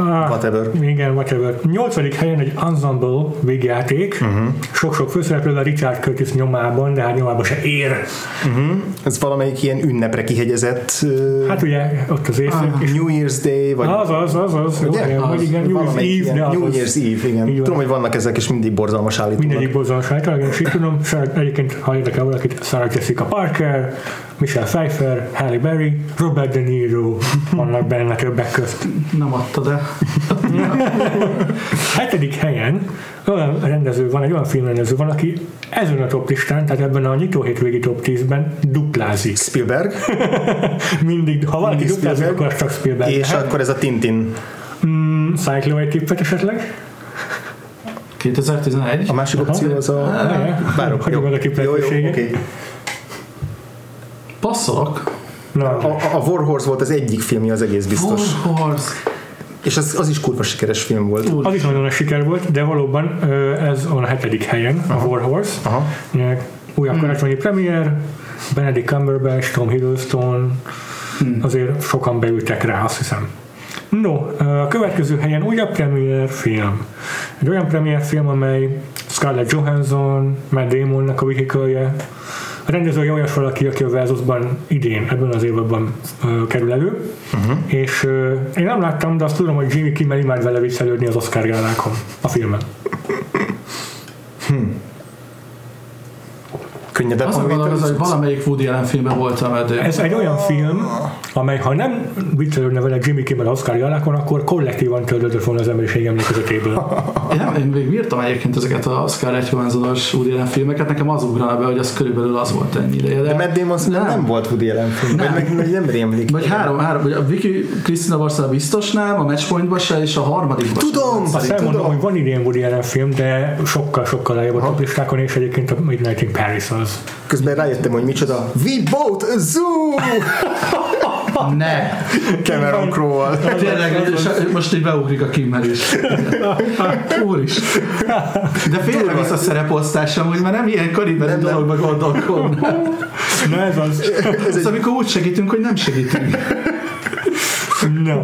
Ah, whatever. Igen, whatever. Nyolcadik helyen egy ensemble végjáték, uh-huh. sok-sok főszereplővel Richard Curtis nyomában, de hát nyomában se ér. Uh-huh. Ez valamelyik ilyen ünnepre kihegyezett... Uh, hát ugye, ott az éjszak. Ah, New Year's Day, vagy... Az, az, az, az. Ugye? Igen, az, igen, New Year's Eve, de az New Year's Eve, igen. Igen. Tudom, hogy vannak ezek, és mindig borzalmas állítólag. Mindegyik borzalmas állítólag, és így tudom, egyébként, ha érdekel valakit, Sarah Jessica Parker, Michelle Pfeiffer, Halle Berry, Robert De Niro vannak benne többek közt. Nem adta, de... Hetedik helyen olyan rendező van, egy olyan filmrendező van, aki ezen a top listán, tehát ebben a nyitó hétvégi top 10-ben duplázik. Spielberg. Mindig, ha valaki Mindig duplázik, Spielberg. akkor csak Spielberg. És lehet. akkor ez a Tintin. Mm, Cyclo egy tippet esetleg? 2011. A másik opció az a... Várok. Hagyom el a jó, jó, okay. Passzolok. Na. A, a Warhorse volt az egyik filmje, az egész biztos. Warhorse. És az, az is kurva sikeres film volt. Az is nagyon nagy siker volt, de valóban ez a hetedik helyen, Aha. a Warhorse. Aha. újabb hmm. karácsonyi premier, Benedict Cumberbatch, Tom Hiddleston, hmm. azért sokan beültek rá, azt hiszem. No, a következő helyen újabb premier film. Egy olyan premier film, amely Scarlett Johansson, Matt Damonnak a vehicle a rendező olyas valaki, aki a Versusban idén, ebben az évadban uh, kerül elő, uh-huh. és uh, én nem láttam, de azt tudom, hogy Jimmy Kimmel imád vele viccelődni az Oscar gálákon a filmen. Hmm könnyedebb az az, hogy valamelyik Woody Allen filmben voltam eddig. Ez egy olyan film, amely ha nem viccelődne vele Jimmy Kimmel Oscar jalákon, akkor kollektívan töltődött volna az emberiség emlékezetéből. Én, én még bírtam egyébként ezeket a Scarlett Johansson-os Woody Allen filmeket, nekem az ugrana be, hogy az körülbelül az volt ennyi ideje. De, de Matt Damon nem. nem volt Woody Allen film, nem. meg, meg nem rémlik. Vagy három, három, vagy a Vicky Kristina Varsala biztos nem, a Matchpointban se, és a harmadikban Tudom, sem. Azt elmondom, hogy van idén Woody Allen film, de sokkal, sokkal lejjebb a listákon, és egyébként a Midnight in Paris az. Közben rájöttem, hogy micsoda. We a zoo! ne! Cameron Crowe-val. Tényleg, most így beugrik a Kimmel is. Úr is. De félre vissza szereposztásom, hogy már nem ilyen karibeli dologba gondolkodnál. Na ez az. Ez, ez amikor úgy segítünk, hogy nem segítünk. No.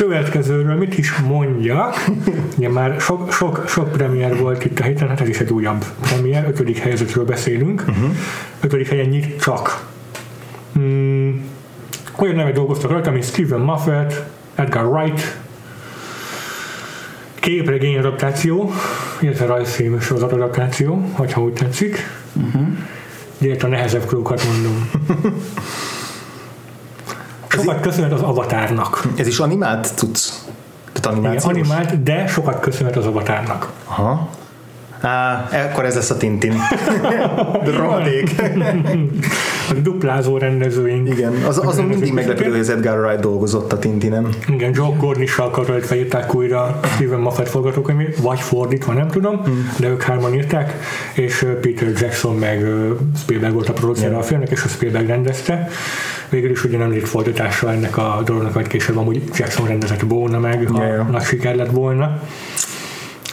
Következőről mit is mondjak? Ugye már sok, sok, sok premier volt itt a héten, hát ez is egy újabb premier, ötödik helyzetről beszélünk. Uh-huh. Ötödik helyen nyit csak. Hmm, olyan nevek dolgoztak rajta, mint Stephen Moffat, Edgar Wright, képregény adaptáció, illetve rajzfilm sorozat adaptáció, hogyha úgy tetszik. Uh-huh. Direkt a nehezebb krókat mondom. Sokat köszönhet az avatárnak. Ez is animált cucc? Tehát animációs? Igen, animált, de sokat köszönhet az avatárnak. Aha. Á, akkor ez lesz a Tintin. Rohadék. a duplázó rendezőink. Igen, az, azon mindig meglepő, hogy az Edgar Wright dolgozott a Tintinem. Igen, Joe Cornish-sal karoltva írták újra Steven Moffat forgatókönyvét, vagy fordítva, nem tudom, hmm. de ők hárman írták, és Peter Jackson meg Spielberg volt a producer a filmnek, és a Spielberg rendezte. Végül is ugye nem lett fordítása ennek a dolognak, vagy később amúgy Jackson rendezett volna meg, ha yeah. nagy siker lett volna.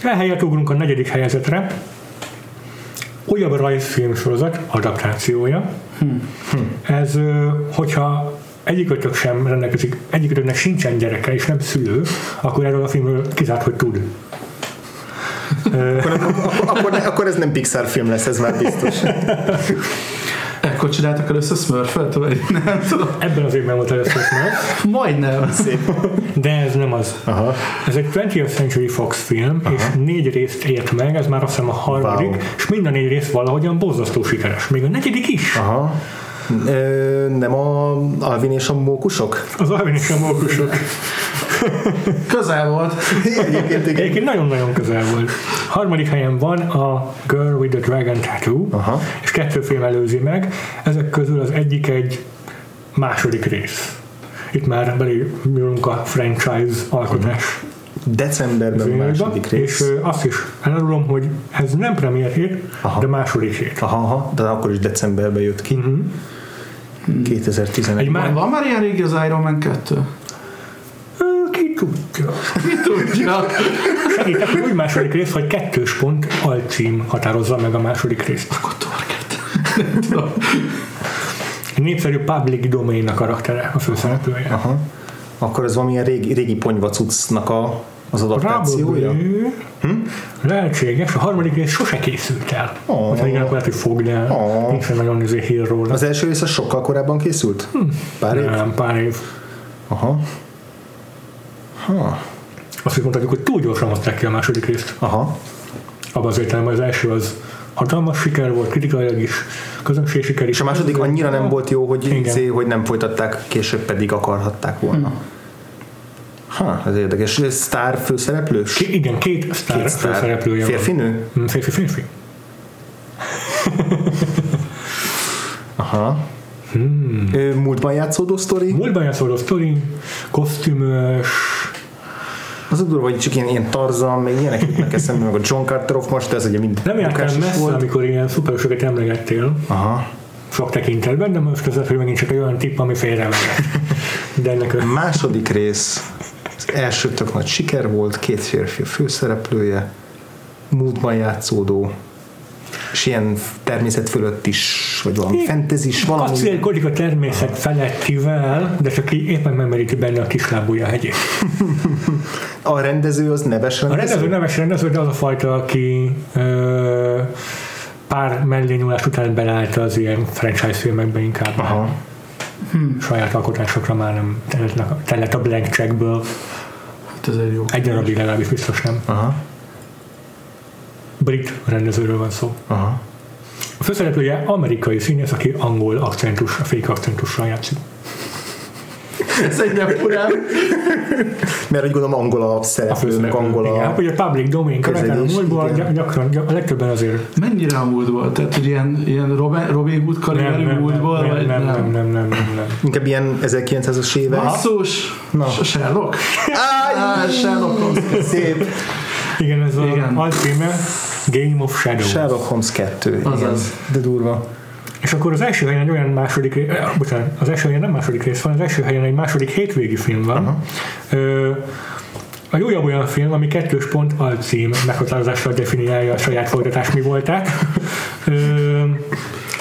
Ehelyett ugrunk a negyedik helyezetre. Újabb rajzfilm sorozat adaptációja. Hmm. Hmm. Ez, hogyha egyikötök sem rendelkezik, egyikötöknek sincsen gyereke és nem szülő, akkor erről a filmről kizárt, hogy tud. akkor, akkor, akkor, akkor ez nem Pixar film lesz, ez már biztos. Ekkor csináltak először Smurfet, vagy nem tudom. Ebben az évben volt először Smurf. Majdnem. Szép. De ez nem az. Aha. Ez egy 20th Century Fox film, Aha. és négy részt ért meg, ez már azt hiszem a harmadik, wow. és mind a négy rész valahogyan borzasztó sikeres. Még a negyedik is. Aha. Ö, nem a Alvin és a mókusok? Az Alvin és a mókusok. közel volt. Egyébként, Egyébként nagyon-nagyon közel volt. Harmadik helyen van a Girl with the Dragon Tattoo, Aha. és kettő film előzi meg. Ezek közül az egyik egy második rész. Itt már belépünk a franchise alkotás decemberben második rész. És azt is elárulom, hogy ez nem premier hét, aha. de második hét. Aha, aha, de akkor is decemberben jött ki. Uh-huh. 2011 Egy már, van már ilyen régi az Iron Man 2? Ki tudja. Ki tudja. Hogy úgy második rész, hogy kettős pont alcím határozza meg a második részt. Akkor Target. Egy népszerű public domain a karaktere, a főszereplője. Aha. Akkor ez valamilyen régi, régi ponyvacucnak a az adaptációja? Hm? Lehetséges, a harmadik rész sose készült el. Oh. Hogyha igen, akkor lehet, hogy fog, de oh. nincs nagyon izé hír róla. Az első rész az sokkal korábban készült? Hm. Pár év? Nem, pár év. Aha. Ha. Azt is mondhatjuk, hogy túl gyorsan hozták ki a második részt. Aha. Abban az értelemben az első az hatalmas siker volt, kritikailag is, közönség siker is. És a második annyira nem volt jó, hogy, izé, hogy nem folytatták, később pedig akarhatták volna. Hmm. Ha, ez érdekes. Ez sztár főszereplős? K- igen, két sztár, két sztár főszereplője Férfi-nő? Mm, Férfi-férfi. Aha. Hmm. Múltban játszódó sztori? Múltban játszódó sztori, kosztümös, az durva, hogy csak ilyen, ilyen Tarzan, meg ilyenek jutnak eszembe, meg a John Carter most, ez ugye mind Nem jártál messze, volt. amikor ilyen szuperösöket emlegettél. Aha. Sok tekintetben, de most az hogy megint csak egy olyan tipp, ami félre De ennek a... Második rész az első tök nagy siker volt, két férfi a főszereplője, múltban játszódó. és ilyen természet fölött is, vagy valami fentezis, valami... Kacérkodik a természet felettivel, de csak így éppen memeríti benne a kislábúja hegyét. A rendező az neves A rendező? rendező neves rendező, de az a fajta, aki ö, pár mellényúlás után beleállt az ilyen franchise filmekbe inkább. Aha. Saját alkotásokra már nem telett a blank checkből. Hát ez egy jó. Egy darabig legalábbis biztos nem. Aha. Brit rendezőről van szó. Aha. A főszereplője amerikai színész, aki angol akcentus, a fék akcentussal játszik. Ez egy nem furán. Mert úgy gondolom angol a szereplőnk, főszereplő. angol Igen, a... hát ugye a public domain követel a múltból, igen. gy- gyakran, gy- a legtöbben azért Mennyire a múltból? Tehát, hogy ilyen, ilyen Robin, Robin Hood karrierű nem, nem, múltból? nem, nem, nem, nem, nem, nem, nem. Inkább ilyen 1900-as évek. Basszus! Na. Sherlock? Ah, Sherlock Holmes. Szép. Igen, ez Igen. a alcíme Game of Shadows. Sherlock Holmes 2. Igen. Azaz. De durva. És akkor az első helyen egy olyan második rész, eh, bocsánat, az első helyen nem második rész van, az első helyen egy második hétvégi film van. Ö, a újabb olyan film, ami kettős pont alcím meghatározással definiálja a saját folytatás mi volták. Ö,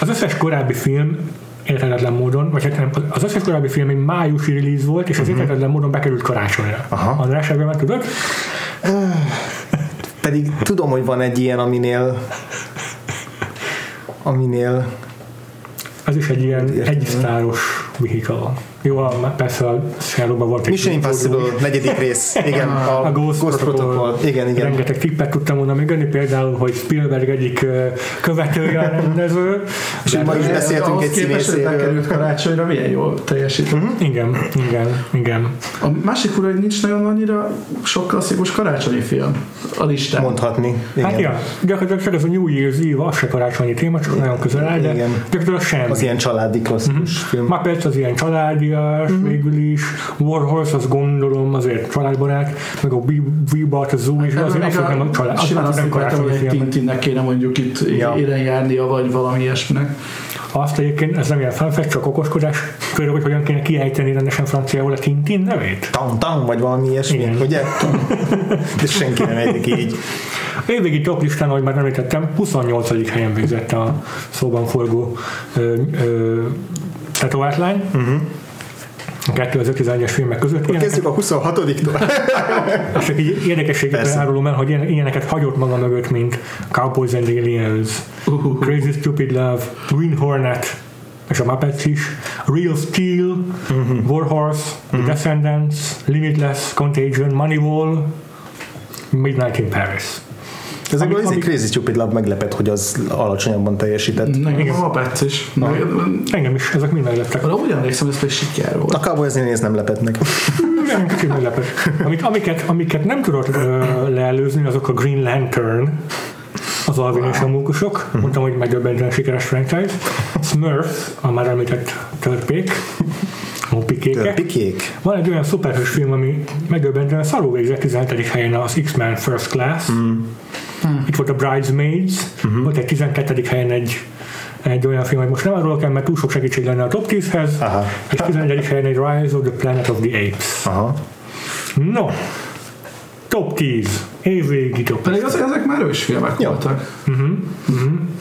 az összes korábbi film érthetetlen módon, vagy hát nem, az összes korábbi film egy májusi release volt, és az érthetetlen módon bekerült karácsonyra. Aha. András, ebben meg tudod? Pedig tudom, hogy van egy ilyen, aminél aminél Az is egy ilyen egysztáros vehicle. Jó, a- persze a Sherlockban volt egy Mission Impossible negyedik rész. Igen, a, a Ghost, Protocol. Protocol. Igen, igen. Rengeteg tippet tudtam volna megönni, például, hogy Spielberg egyik követője a rendező. És ma is beszéltünk egy színészéről. bekerült karácsonyra, milyen jól teljesített. Igen, igen, igen. A másik fura, hogy nincs nagyon annyira sok klasszikus karácsonyi film a listán. Mondhatni. Igen. Hát ja, gyakorlatilag csak ez a New Year's Eve, az se karácsonyi téma, csak nagyon közel áll, de Igen. gyakorlatilag semmi. Az ilyen családi klasszikus film. Muppets az ilyen családias, végül is. Warhorse, azt gondolom azért családbarát, meg a Weebart, a Zoo is, azért abszolút nem a család, Simán azt nem hogy karácsonyi egy film. Tintinnek kéne mondjuk itt Ja. élen járnia, vagy valami ilyesminek. Azt egyébként, ez nem ilyen fanfest, csak okoskodás. Például, hogy hogyan kéne kiejteni rendesen franciául a Tintin nevét. Tam, tam, vagy valami ilyesmi, Igen. ugye? De senki nem ejtik így. Évvégi top listán, ahogy már említettem, 28. helyen végzett a szóban forgó ö, ö, tetovátlány. Uh-huh. A 2011-es filmek között. Ilyeneket, Kezdjük a 26-tól. és csak így érdekességekre Persze. árulom el, hogy ilyen- ilyeneket hagyott maga mögött, mint Cowboys and Aliens, Uh, Crazy Stupid Love, Green Hornet, és a Muppets is, Real Steel, Warhorse, The Descendants, Limitless, Contagion, Moneyball, Midnight in Paris. Ezekből Ami- az egy ami- Crazy Stupid Love meglepett, hogy az alacsonyabban teljesített. Nekem a Muppets is. Na. Engem is, ezek mind megleptek. Arra úgy emlékszem, ez pedig siker volt. A Cowboys néz nem lepett meg. Nem, kicsit meglepett. Amik, amiket, amiket nem tudott ö, leelőzni, azok a Green Lantern, az Alvin és a Mókusok. Mondtam, hogy megdöbbentően sikeres franchise. Smurf, a már említett törpék, mopikékek. Pikék. Van egy olyan szuperhős film, ami megdöbbentően szarul végzett 17. helyen az X-Men First Class. Itt volt a Bridesmaids, volt egy 12. helyen egy egy olyan film, hogy most nem arról kell, mert túl sok segítség lenne a top 10-hez, Aha. és 11. helyen egy Rise of the Planet of the Apes. Aha. No, top 10, évvégi top 10. Pedig az, ezek már ős filmek Jó. voltak.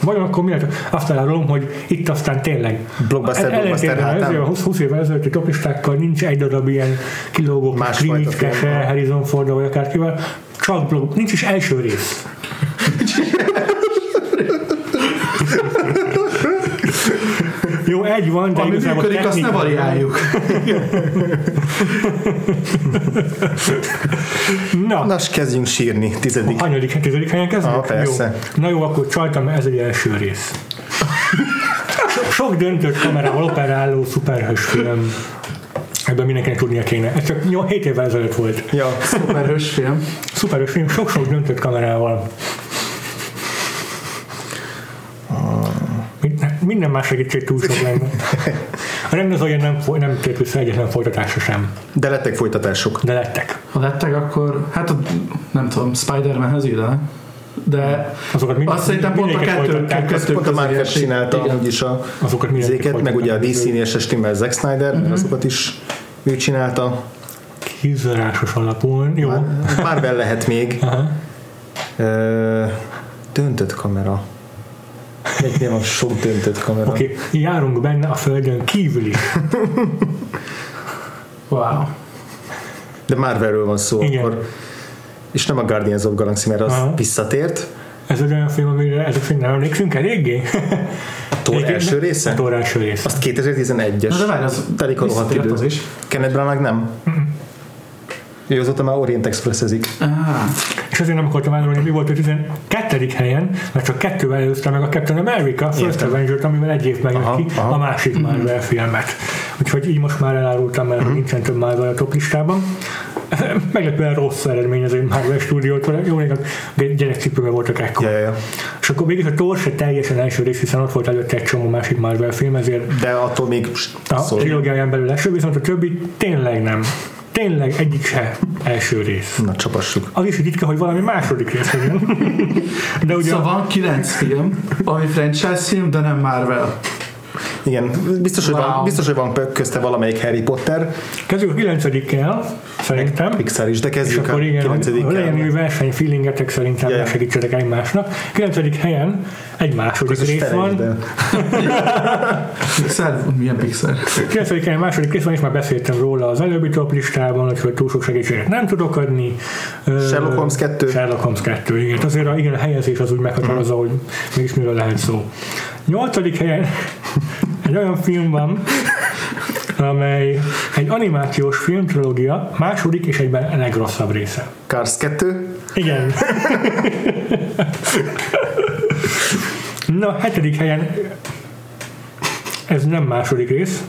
Vajon akkor miért? Azt elárulom, hogy itt aztán tényleg Blockbuster, blockbuster a 20, 20 évvel ezelőtti toplistákkal nincs egy darab ilyen kilógó Krimicke. Harrison Ford vagy akárkivel, csak blog, nincs is első rész. Jó, egy van, de Ami működik, azt ne variáljuk. Na, Na, s kezdjünk sírni. Tizedik. hanyadik, tizedik helyen kezdjük? Ah, persze. Jó. Na jó, akkor csaltam, ez egy első rész. So- Sok döntött kamerával operáló szuperhős film. Ebben mindenkinek tudnia kéne. Ez csak 7 évvel ezelőtt volt. Ja. Szuperhős film. Szuperhős film, sok-sok döntött kamerával. Minden- más segítség túl sok lenne. A rendezője nem, foly- nem tért vissza egyetlen folytatásra sem, De lettek folytatások. de lettek. Ha lettek, akkor hát a, nem tudom, Spider-Manhez ide. De Azokat mind, azt szerintem pont a kettő, kettő Pont a esik. csinálta Igen. amúgy is a Azokat zéket, meg ugye a. DC-nél se stimmel Zack Snyder, mert azokat is ő csinálta. Kizárásos alapon. Jó. Marvel lehet még. Aha. Ö, Döntött kamera. Egy van sok döntött kamera. Oké, okay. járunk benne a földön kívül is. Wow. De Marvelről van szó Igen. akkor. És nem a Guardians of Galaxy, mert az Aha. visszatért. Ez egy olyan film, amire ezek szerint nem emlékszünk eléggé? Thor Egyébként első nem- része? A Thor első része. Azt 2011-es. Na de várj, az Telik a rohadt idő. az is. Kenneth Branagh meg nem? Ő azóta már Orient Expressezik. Ah, És azért nem akartam elmondani, mi volt a 12. helyen, mert csak kettővel előzte meg a Captain America First Értem. Avenger-t, amivel egy évben jött Aha, ki aha. a másik Marvel filmet. Úgyhogy így most már elárultam, mert nincsen több Marvel a top listában. Meglepően rossz eredmény az egy Marvel stúdiótól. Jó, még a gyerekcipőben voltak ekkor. Ja, ja. És akkor mégis a Thor se teljesen első rész, hiszen ott volt előtte egy csomó másik Marvel film, ezért De attól még a trilógiáján belül első, viszont a többi tényleg nem. Tényleg egyik se első rész. Na, csapassuk. Az is ritka, hogy valami második rész legyen. De ugye Szóval van kilenc film, ami franchise film, de nem Marvel. Igen, biztos, hogy, van, biztos, hogy van közte valamelyik Harry Potter, kezdjük a kilencedikkel, szerintem. Pixar is, de És kezdjük akkor a igen, hogy 9 legyen verseny feelingetek szerintem, yeah. segítsetek egymásnak. 9. helyen egy második Közös rész van. Pixar? Milyen Pixar? 9. helyen második rész van, és már beszéltem róla az előbbi top listában, úgyhogy túl sok segítséget nem tudok adni. Sherlock Holmes 2. Sherlock Holmes 2, igen. Azért a, igen, a helyezés az úgy meghatározza, hogy mégis miről lehet szó. 8. helyen egy olyan film van, amely egy animációs filmtrilógia második és egyben a legrosszabb része. Cars 2. Igen. Na, hetedik helyen ez nem második rész,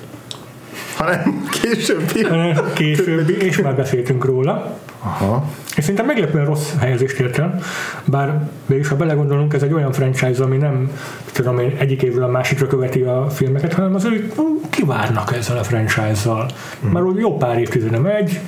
hanem későbbi. későbbi, és már beszéltünk róla. Aha. És szerintem meglepően rossz helyezést ért el, bár mégis ha belegondolunk, ez egy olyan franchise, ami nem tudom én, egyik évről a másikra követi a filmeket, hanem az ők kivárnak ezzel a franchise-zal. Már úgy jó pár évtizede megy,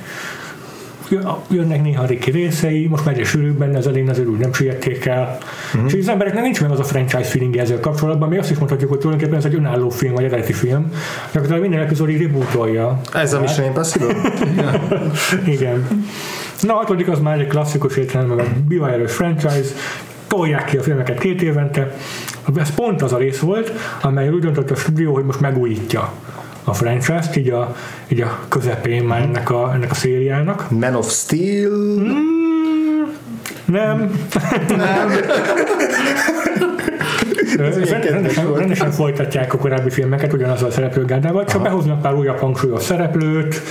jönnek néha Ricky részei, most már egyre sűrűbb benne az elén, azért úgy nem siették el. Mm. És az embereknek nincs meg az a franchise feeling ezzel kapcsolatban, mi azt is mondhatjuk, hogy tulajdonképpen ez egy önálló film, vagy eredeti film, gyakorlatilag minden epizód így rebootolja. Ez a Mission Impossible? Igen. Na, a hatodik az már egy klasszikus értelemben bivaerős franchise, tolják ki a filmeket két évente. Ez pont az a rész volt, amely úgy döntött a stúdió, hogy most megújítja a franchise-t, így a, így a közepén már ennek a, ennek a szériának. Man of Steel. Nem. Nem. rendesen, rendesen folytatják a korábbi filmeket ugyanazzal a szereplőgárdával, csak behoznak pár újabb hangsúlyos szereplőt.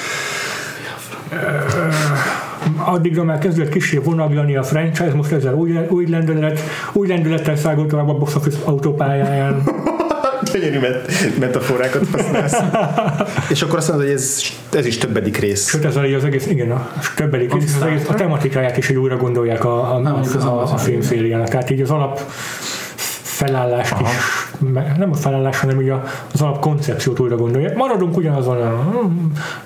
Addigra már kezdett kicsi vonaglani a franchise, most ezzel új, új lendület, új lendülettel szágolt tovább a box office autópályáján. Gyönyörű met- metaforákat használsz. És akkor azt mondod, hogy ez, ez is többedik rész. Sőt, így az egész, igen, a többedik rész, az egész, a tematikáját is így újra gondolják a, a, a, a, a filmszériának. Tehát így az alap felállást is, me- nem a felállás, hanem ugye az alap koncepciót újra gondolják. Maradunk ugyanazon a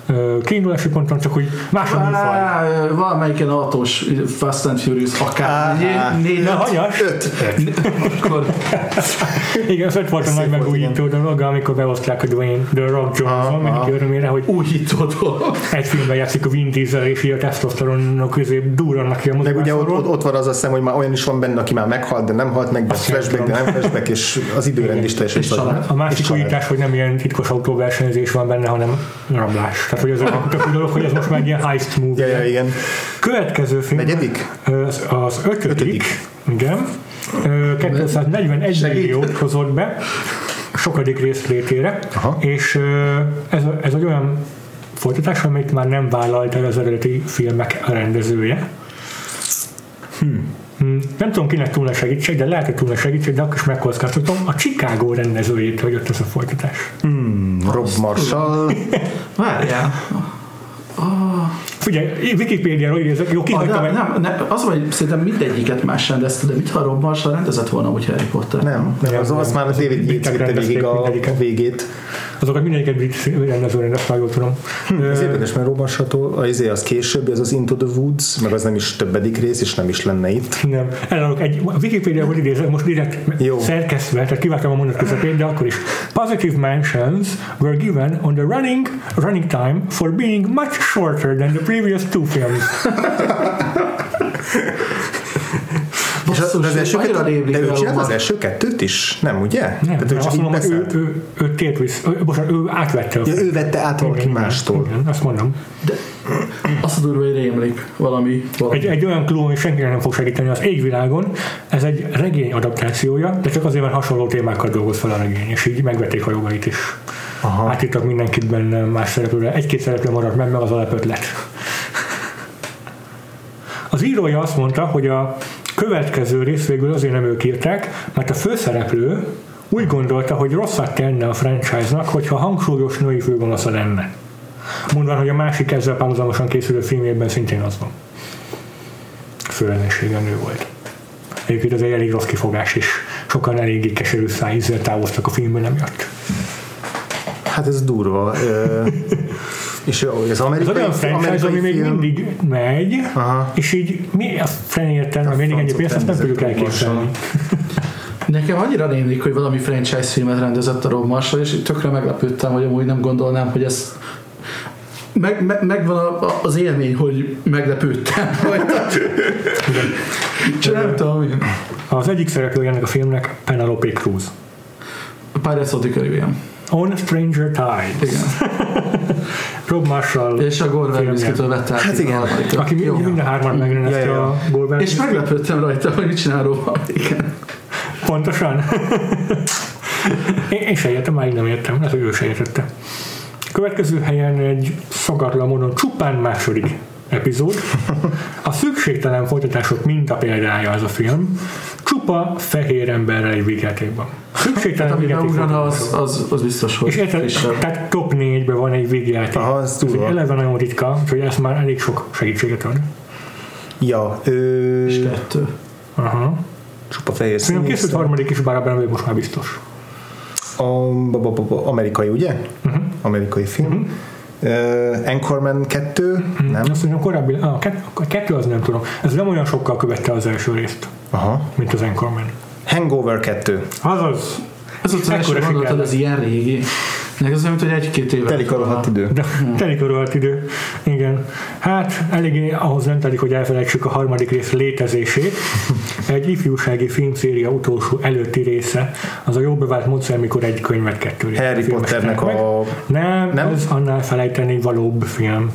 ö, kiindulási ponton, csak hogy más a műfaj. Valamelyiken autós Fast and Furious akár négy, Na, hanyas? Öt. Igen, az öt volt a nagy megújító dolog, amikor behozták a Dwayne The Rock Johnson, mindenki örömére, hogy újító dolog. egy filmben játszik a Vin Diesel, és a tesztoszteronok közé durrannak ki a Meg ugye ott, ott, van az a szem, hogy már olyan is van benne, aki már meghalt, de nem halt meg, de flashback, de nem flashback, és az időrend is teljesen És szar. család. A másik És újítás, hogy nem ilyen titkos autóversenyzés van benne, hanem rablás. Tehát, hogy ez a tök dolog, hogy ez most már ilyen heist Ja, movie. ja, igen. Következő film Negyedik? az, az ötödik, Ötödik. igen. Ö, 241 Segít. milliót hozott be sokadik részlétére, Aha. és ez, ez egy olyan folytatás, amit már nem vállalt el az eredeti filmek rendezője. Hmm. Nem tudom, kinek túl nagy segítség, de lehet, hogy túl nagy segítség, de akkor is megkockáztatom. A Chicago rendezőjét, hogy jött ez a folytatás. Rob Marshall. Várjál. Figyelj, Wikipédiáról idézek, jó, kihagytam nem, nem, az, hogy szerintem mindegyiket más rendezte, de mit ha Rob Marshall rendezett volna úgy Harry Potter? Nem, nem, az, az már David Yates vitte végig a végét. Azokat mindegyiket brit rendező rendezte, ha jól tudom. Ez Ö, érdekes, mert Rob Marshall, az, az későbbi, az az Into the Woods, meg az nem is többedik rész, és nem is lenne itt. Nem, elárulok egy, a Wikipédiából idézek, most direkt Jó. szerkesztve, tehát kiváltam a mondat közepén, de akkor is. Positive mentions were given on the running, running time for being much shorter than the previous two films. És az, Basszus, az első annyira kettő, rémlik de ő csinált az első kettőt is? Nem, ugye? Nem, Tehát ő nem azt mondom, hogy ő, ő, ő tért vissza, ő, bocsánat, ő átvette Ja, ő vette át valaki mástól. Igen, azt mondom. Azt a durva, hogy rémlik valami. valami. Egy, egy olyan klón, ami senkinek nem fog segíteni az égvilágon, ez egy regény adaptációja, de csak azért, mert hasonló témákkal dolgoz fel a regény, és így megvették a jogait is. Aha. Átírtak mindenkit benne más szereplőre, egy-két szereplő maradt meg, meg az alapötlet. Az írója azt mondta, hogy a következő rész végül azért nem ők írták, mert a főszereplő úgy gondolta, hogy rosszat tenne a franchise-nak, hogyha hangsúlyos női főgonosza lenne. Mondván, hogy a másik ezzel párhuzamosan készülő filmében szintén az van. Főellensége nő volt. Egyébként ez egy elég rossz kifogás, és sokan eléggé keserű szájízzel távoztak a filmből emiatt. Hát ez durva. És az Ez amerikai, olyan franchise, ami még film- mindig megy, Aha. és így mi a fenéértelme, mert mindig ennyi pénzt, azt nem tudjuk elképzelni. Nekem annyira rémlik, hogy valami franchise filmet rendezett a Rob Marshall, és tökre meglepődtem, hogy amúgy nem gondolnám, hogy ez meg, meg, megvan a, a, az élmény, hogy meglepődtem rajta. Csak nem tudom, hogy Az egyik szereplője ennek a filmnek Penelope Cruz. Pirates of the Caribbean. On Stranger Tides. Igen. Rob Marshall, És a Gore Verbinski-től vette át Hát igen. harmadikat. aki Jó. mind, a hárman megrendezte Ja, ja. a Gore És meglepődtem rajta, hogy mit csinál róla. Igen. Pontosan. én, én se értem, már így nem értem, lehet, hogy ő se értette. Következő helyen egy szokatlan módon csupán második epizód. A szükségtelen folytatások minta példája az a film. Csupa fehér emberrel egy vígjátékban. Szükségtelen Ami vígjáték az, az, az biztos, hogy És érted, tehát top 4-ben van egy végjáték. Aha, ez Ez egy eleve nagyon ritka, úgyhogy ez már elég sok segítséget ad. Ja, ö, És kettő. Aha. csupa fehér Szerintem készült színész. harmadik is, bár abban most már biztos. A, ba, ba, ba, amerikai, ugye? Uh-huh. Amerikai film. Mhm. Uh, Anchorman 2, nem? Azt mondom, korábbi, a kettő, a kettő az nem tudom. Ez nem olyan sokkal követte az első részt, Aha. mint az Anchorman. Hangover 2. Azaz, Ez az első gondolatod, ez ilyen régi. Nekem az mint hogy egy-két éve. Telik a rohadt idő. de telik a rohadt idő. Igen. Hát eléggé ahhoz nem telik, hogy elfelejtsük a harmadik rész létezését. Egy ifjúsági filmszéria utolsó előtti része, az a jó bevált módszer, mikor egy könyvet kettő Harry Potternek meg. a... Nem, Nem? ez annál felejteni valóbb film.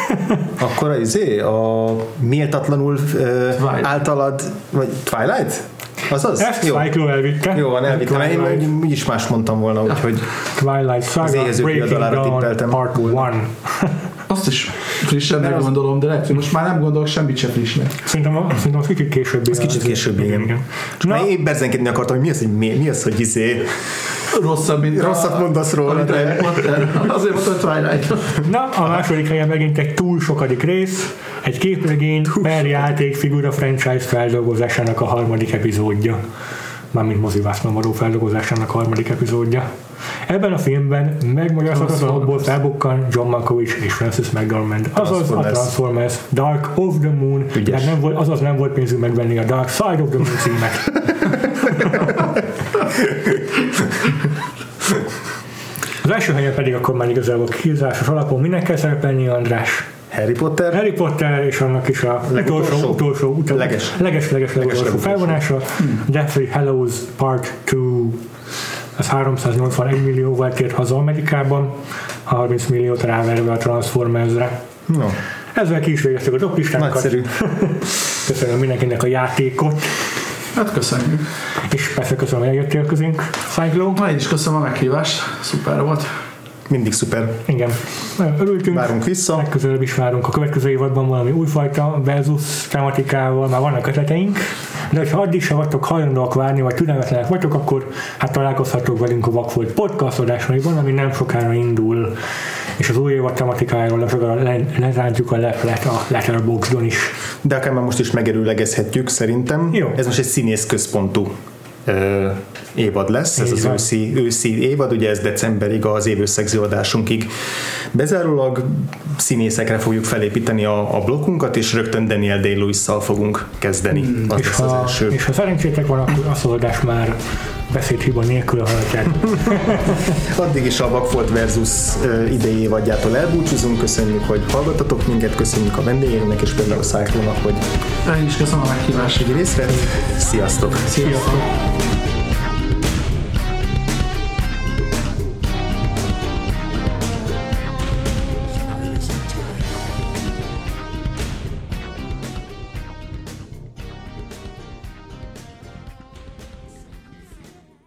Akkor az izé, a méltatlanul Twilight. általad, vagy Twilight? Az az? Ezt Jó. Cyclo elvitte. Jó van, elvittem. Én úgy- úgyis más mondtam volna, úgyhogy Twilight Saga éhező Breaking kiadalára Dawn Part 1. Azt is frissebnek az- gondolom, de lehet, hogy most már nem gondolok semmit se frissnek. Szerintem, a- szerintem az kicsit később. Ez kicsit később, igen. Na, Na, én berzenkedni akartam, hogy mi az, hogy mi, mi az, hogy izé, Rosszabb, mint rosszat mondasz róla, de. Azért mondtam, hogy Twilight. na, a második helyen megint egy túl sokadik rész, egy képregény per játékfigura franchise feldolgozásának a harmadik epizódja. Mármint mozivászban való feldolgozásának a harmadik epizódja. Ebben a filmben megmagyarázhatatlan okból felbukkan John Malkovich és Francis McDormand. Azaz a Transformers. Dark of the Moon, de nem volt, azaz nem volt pénzünk megvenni a Dark Side of the Moon címet. Az első helyen pedig akkor már igazából kizásos alapon minek kell szerepelni, András? Harry Potter, Harry Potter és annak is a Legutolsó? utolsó, utolsó, utolsó Leges. leges, leges, leges, legutolsó. felvonása. Deathly Hallows Part 2 az 381 millióval tért haza Amerikában, 30 milliót ráverve a Transformersre. no, Ezzel ki is végeztük a toplistánkat. nagyszerű. Köszönöm mindenkinek a játékot, Hát köszönjük. és persze köszönöm, hogy eljöttél közénk, Cyclo. Na, én is köszönöm a meghívást. Szuper volt. Mindig szuper. Igen, örültünk. Várunk vissza. Legközelebb is várunk a következő évadban valami újfajta versus tematikával, már vannak ötleteink, de ha addig se vagytok hajlandóak várni, vagy türelmetlenek vagytok, akkor hát találkozhatok velünk a Vakfolt podcast adásaiban, ami nem sokára indul, és az új évad tematikájáról le, lerántjuk a leplet a Letterboxdon is. De akár már most is megerőlegezhetjük szerintem. Jó. Ez most egy színész központú évad lesz, ez az őszi, őszi évad, ugye ez decemberig az évösszegző adásunkig. Bezárólag színészekre fogjuk felépíteni a, a blokkunkat, és rögtön Daniel day fogunk kezdeni. Az És lesz az ha, első. és ha szerencsétek van, akkor a szoldás már beszédhiba nélkül hallgatják. Addig is a Vagfolt versus idei évadjától elbúcsúzunk, köszönjük, hogy hallgattatok minket, köszönjük a vendégeinknek és például a Cyclone-nak, hogy Én is köszönöm a meghívást. egy részre. Sziasztok! Sziasztok!